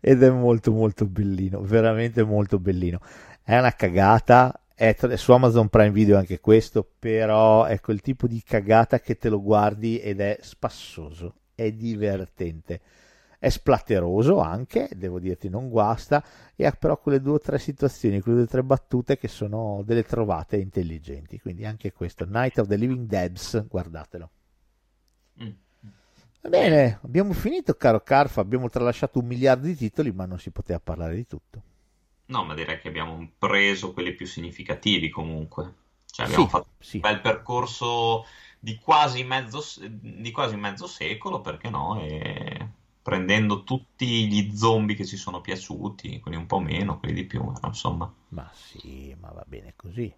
Ed è molto molto bellino, veramente molto bellino. È una cagata, è tra- su Amazon Prime Video anche questo, però è quel tipo di cagata che te lo guardi ed è spassoso, è divertente. È splatteroso anche, devo dirti, non guasta, e ha però quelle due o tre situazioni, quelle due o tre battute che sono delle trovate intelligenti. Quindi anche questo, Night of the Living Deads, guardatelo. Mm. Bene, abbiamo finito, caro Carfa. Abbiamo tralasciato un miliardo di titoli, ma non si poteva parlare di tutto. No, ma direi che abbiamo preso quelli più significativi comunque. Cioè abbiamo Sì, fatto sì. un bel percorso di quasi mezzo, di quasi mezzo secolo, perché no? E prendendo tutti gli zombie che ci sono piaciuti, quelli un po' meno, quelli di più, insomma. Ma sì, ma va bene così.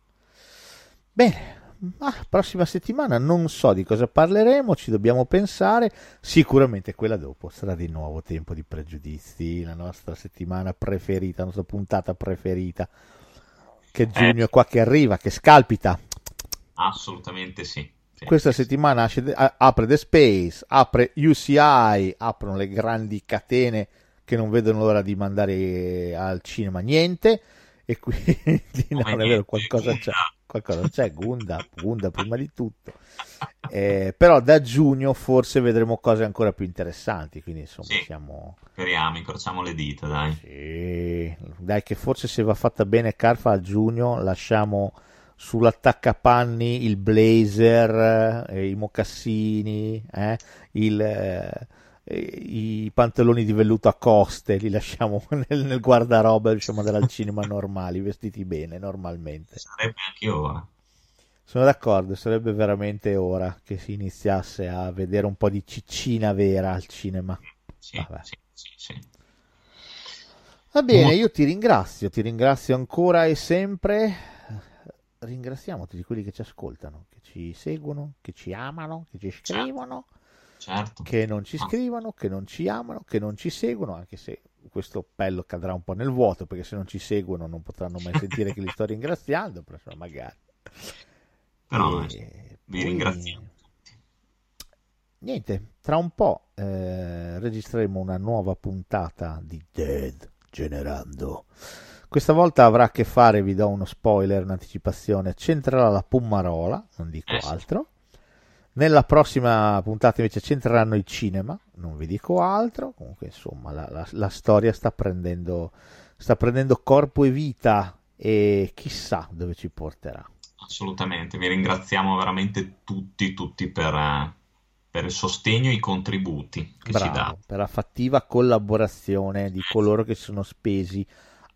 Bene, ah, prossima settimana non so di cosa parleremo, ci dobbiamo pensare. Sicuramente quella dopo sarà di nuovo tempo di pregiudizi, la nostra settimana preferita, la nostra puntata preferita. Che giugno è qua che arriva, che scalpita. Assolutamente sì. Sì, Questa sì, settimana esce- a- apre The Space, apre UCI, aprono le grandi catene che non vedono l'ora di mandare al cinema niente. E quindi no, è vero, qualcosa c'è, qualcosa c'è, Gunda, Gunda prima di tutto. Eh, però da giugno forse vedremo cose ancora più interessanti, quindi insomma Sì. siamo... Speriamo, incrociamo le dita, dai. Sì, dai che forse se va fatta bene Carfa a giugno lasciamo sull'attaccapanni il blazer, eh, i mocassini, eh, il, eh, i pantaloni di velluto a coste, li lasciamo nel, nel guardaroba e riusciamo ad andare al cinema normali, vestiti bene, normalmente. Sarebbe anche ora. Sono d'accordo, sarebbe veramente ora che si iniziasse a vedere un po' di ciccina vera al cinema. Sì, sì, sì, sì. Va bene, io ti ringrazio, ti ringrazio ancora e sempre. Ringraziamo tutti quelli che ci ascoltano, che ci seguono, che ci amano, che ci scrivono, Certo. che non ci Ah. scrivono, che non ci amano, che non ci seguono, anche se questo appello cadrà un po' nel vuoto, perché se non ci seguono non potranno mai sentire che li sto ringraziando, però magari. Però, E vi ringraziamo. Niente, tra un po' eh, registreremo una nuova puntata di Dead Generando. Questa volta avrà a che fare, vi do uno spoiler, un'anticipazione, c'entrerà la Pummarola, non dico Eh altro. Nella prossima puntata invece c'entreranno i cinema, non vi dico altro. Comunque, insomma, la, la- la storia sta prendendo, sta prendendo corpo e vita e chissà dove ci porterà. Assolutamente, vi ringraziamo veramente tutti, tutti per, per il sostegno e i contributi che ci Bravo, date. per la fattiva collaborazione di coloro che sono spesi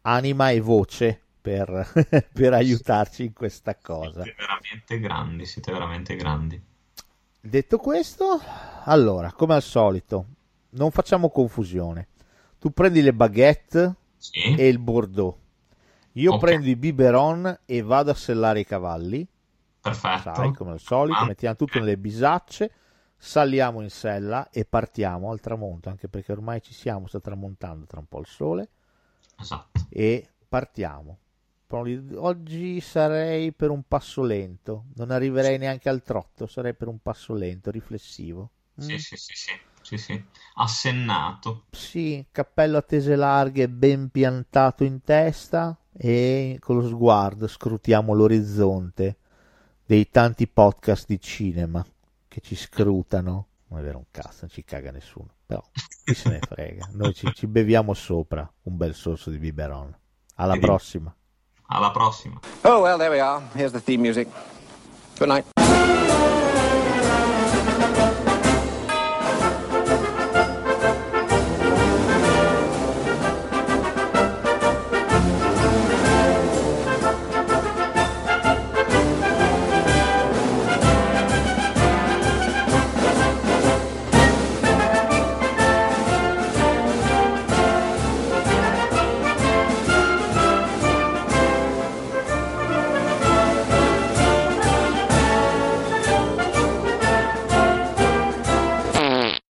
anima e voce per, per aiutarci in questa cosa. Siete veramente grandi, siete veramente grandi. Detto questo, allora, come al solito, non facciamo confusione. Tu prendi le baguette Sì, e il Bordeaux. Io Ok. prendo i biberon e vado a sellare i cavalli. perfetto. Sai, come al solito, Ah, mettiamo tutto nelle bisacce, saliamo in sella e partiamo al tramonto, anche perché ormai ci siamo, sta tramontando tra un po' il sole. Esatto. e partiamo. Però Oggi sarei per un passo lento, non arriverei neanche al trotto, sarei per un passo lento, riflessivo. Mm? Sì, sì, sì, sì, sì, sì. Assennato. Sì, cappello a tese larghe ben piantato in testa e con lo sguardo scrutiamo l'orizzonte dei tanti podcast di cinema che ci scrutano. Non è vero un cazzo, non ci caga nessuno, però chi se ne frega. Noi ci, ci beviamo sopra un bel sorso di biberon. Alla prossima. Alla prossima. Oh, well, there we are. Here's the theme music. Good night.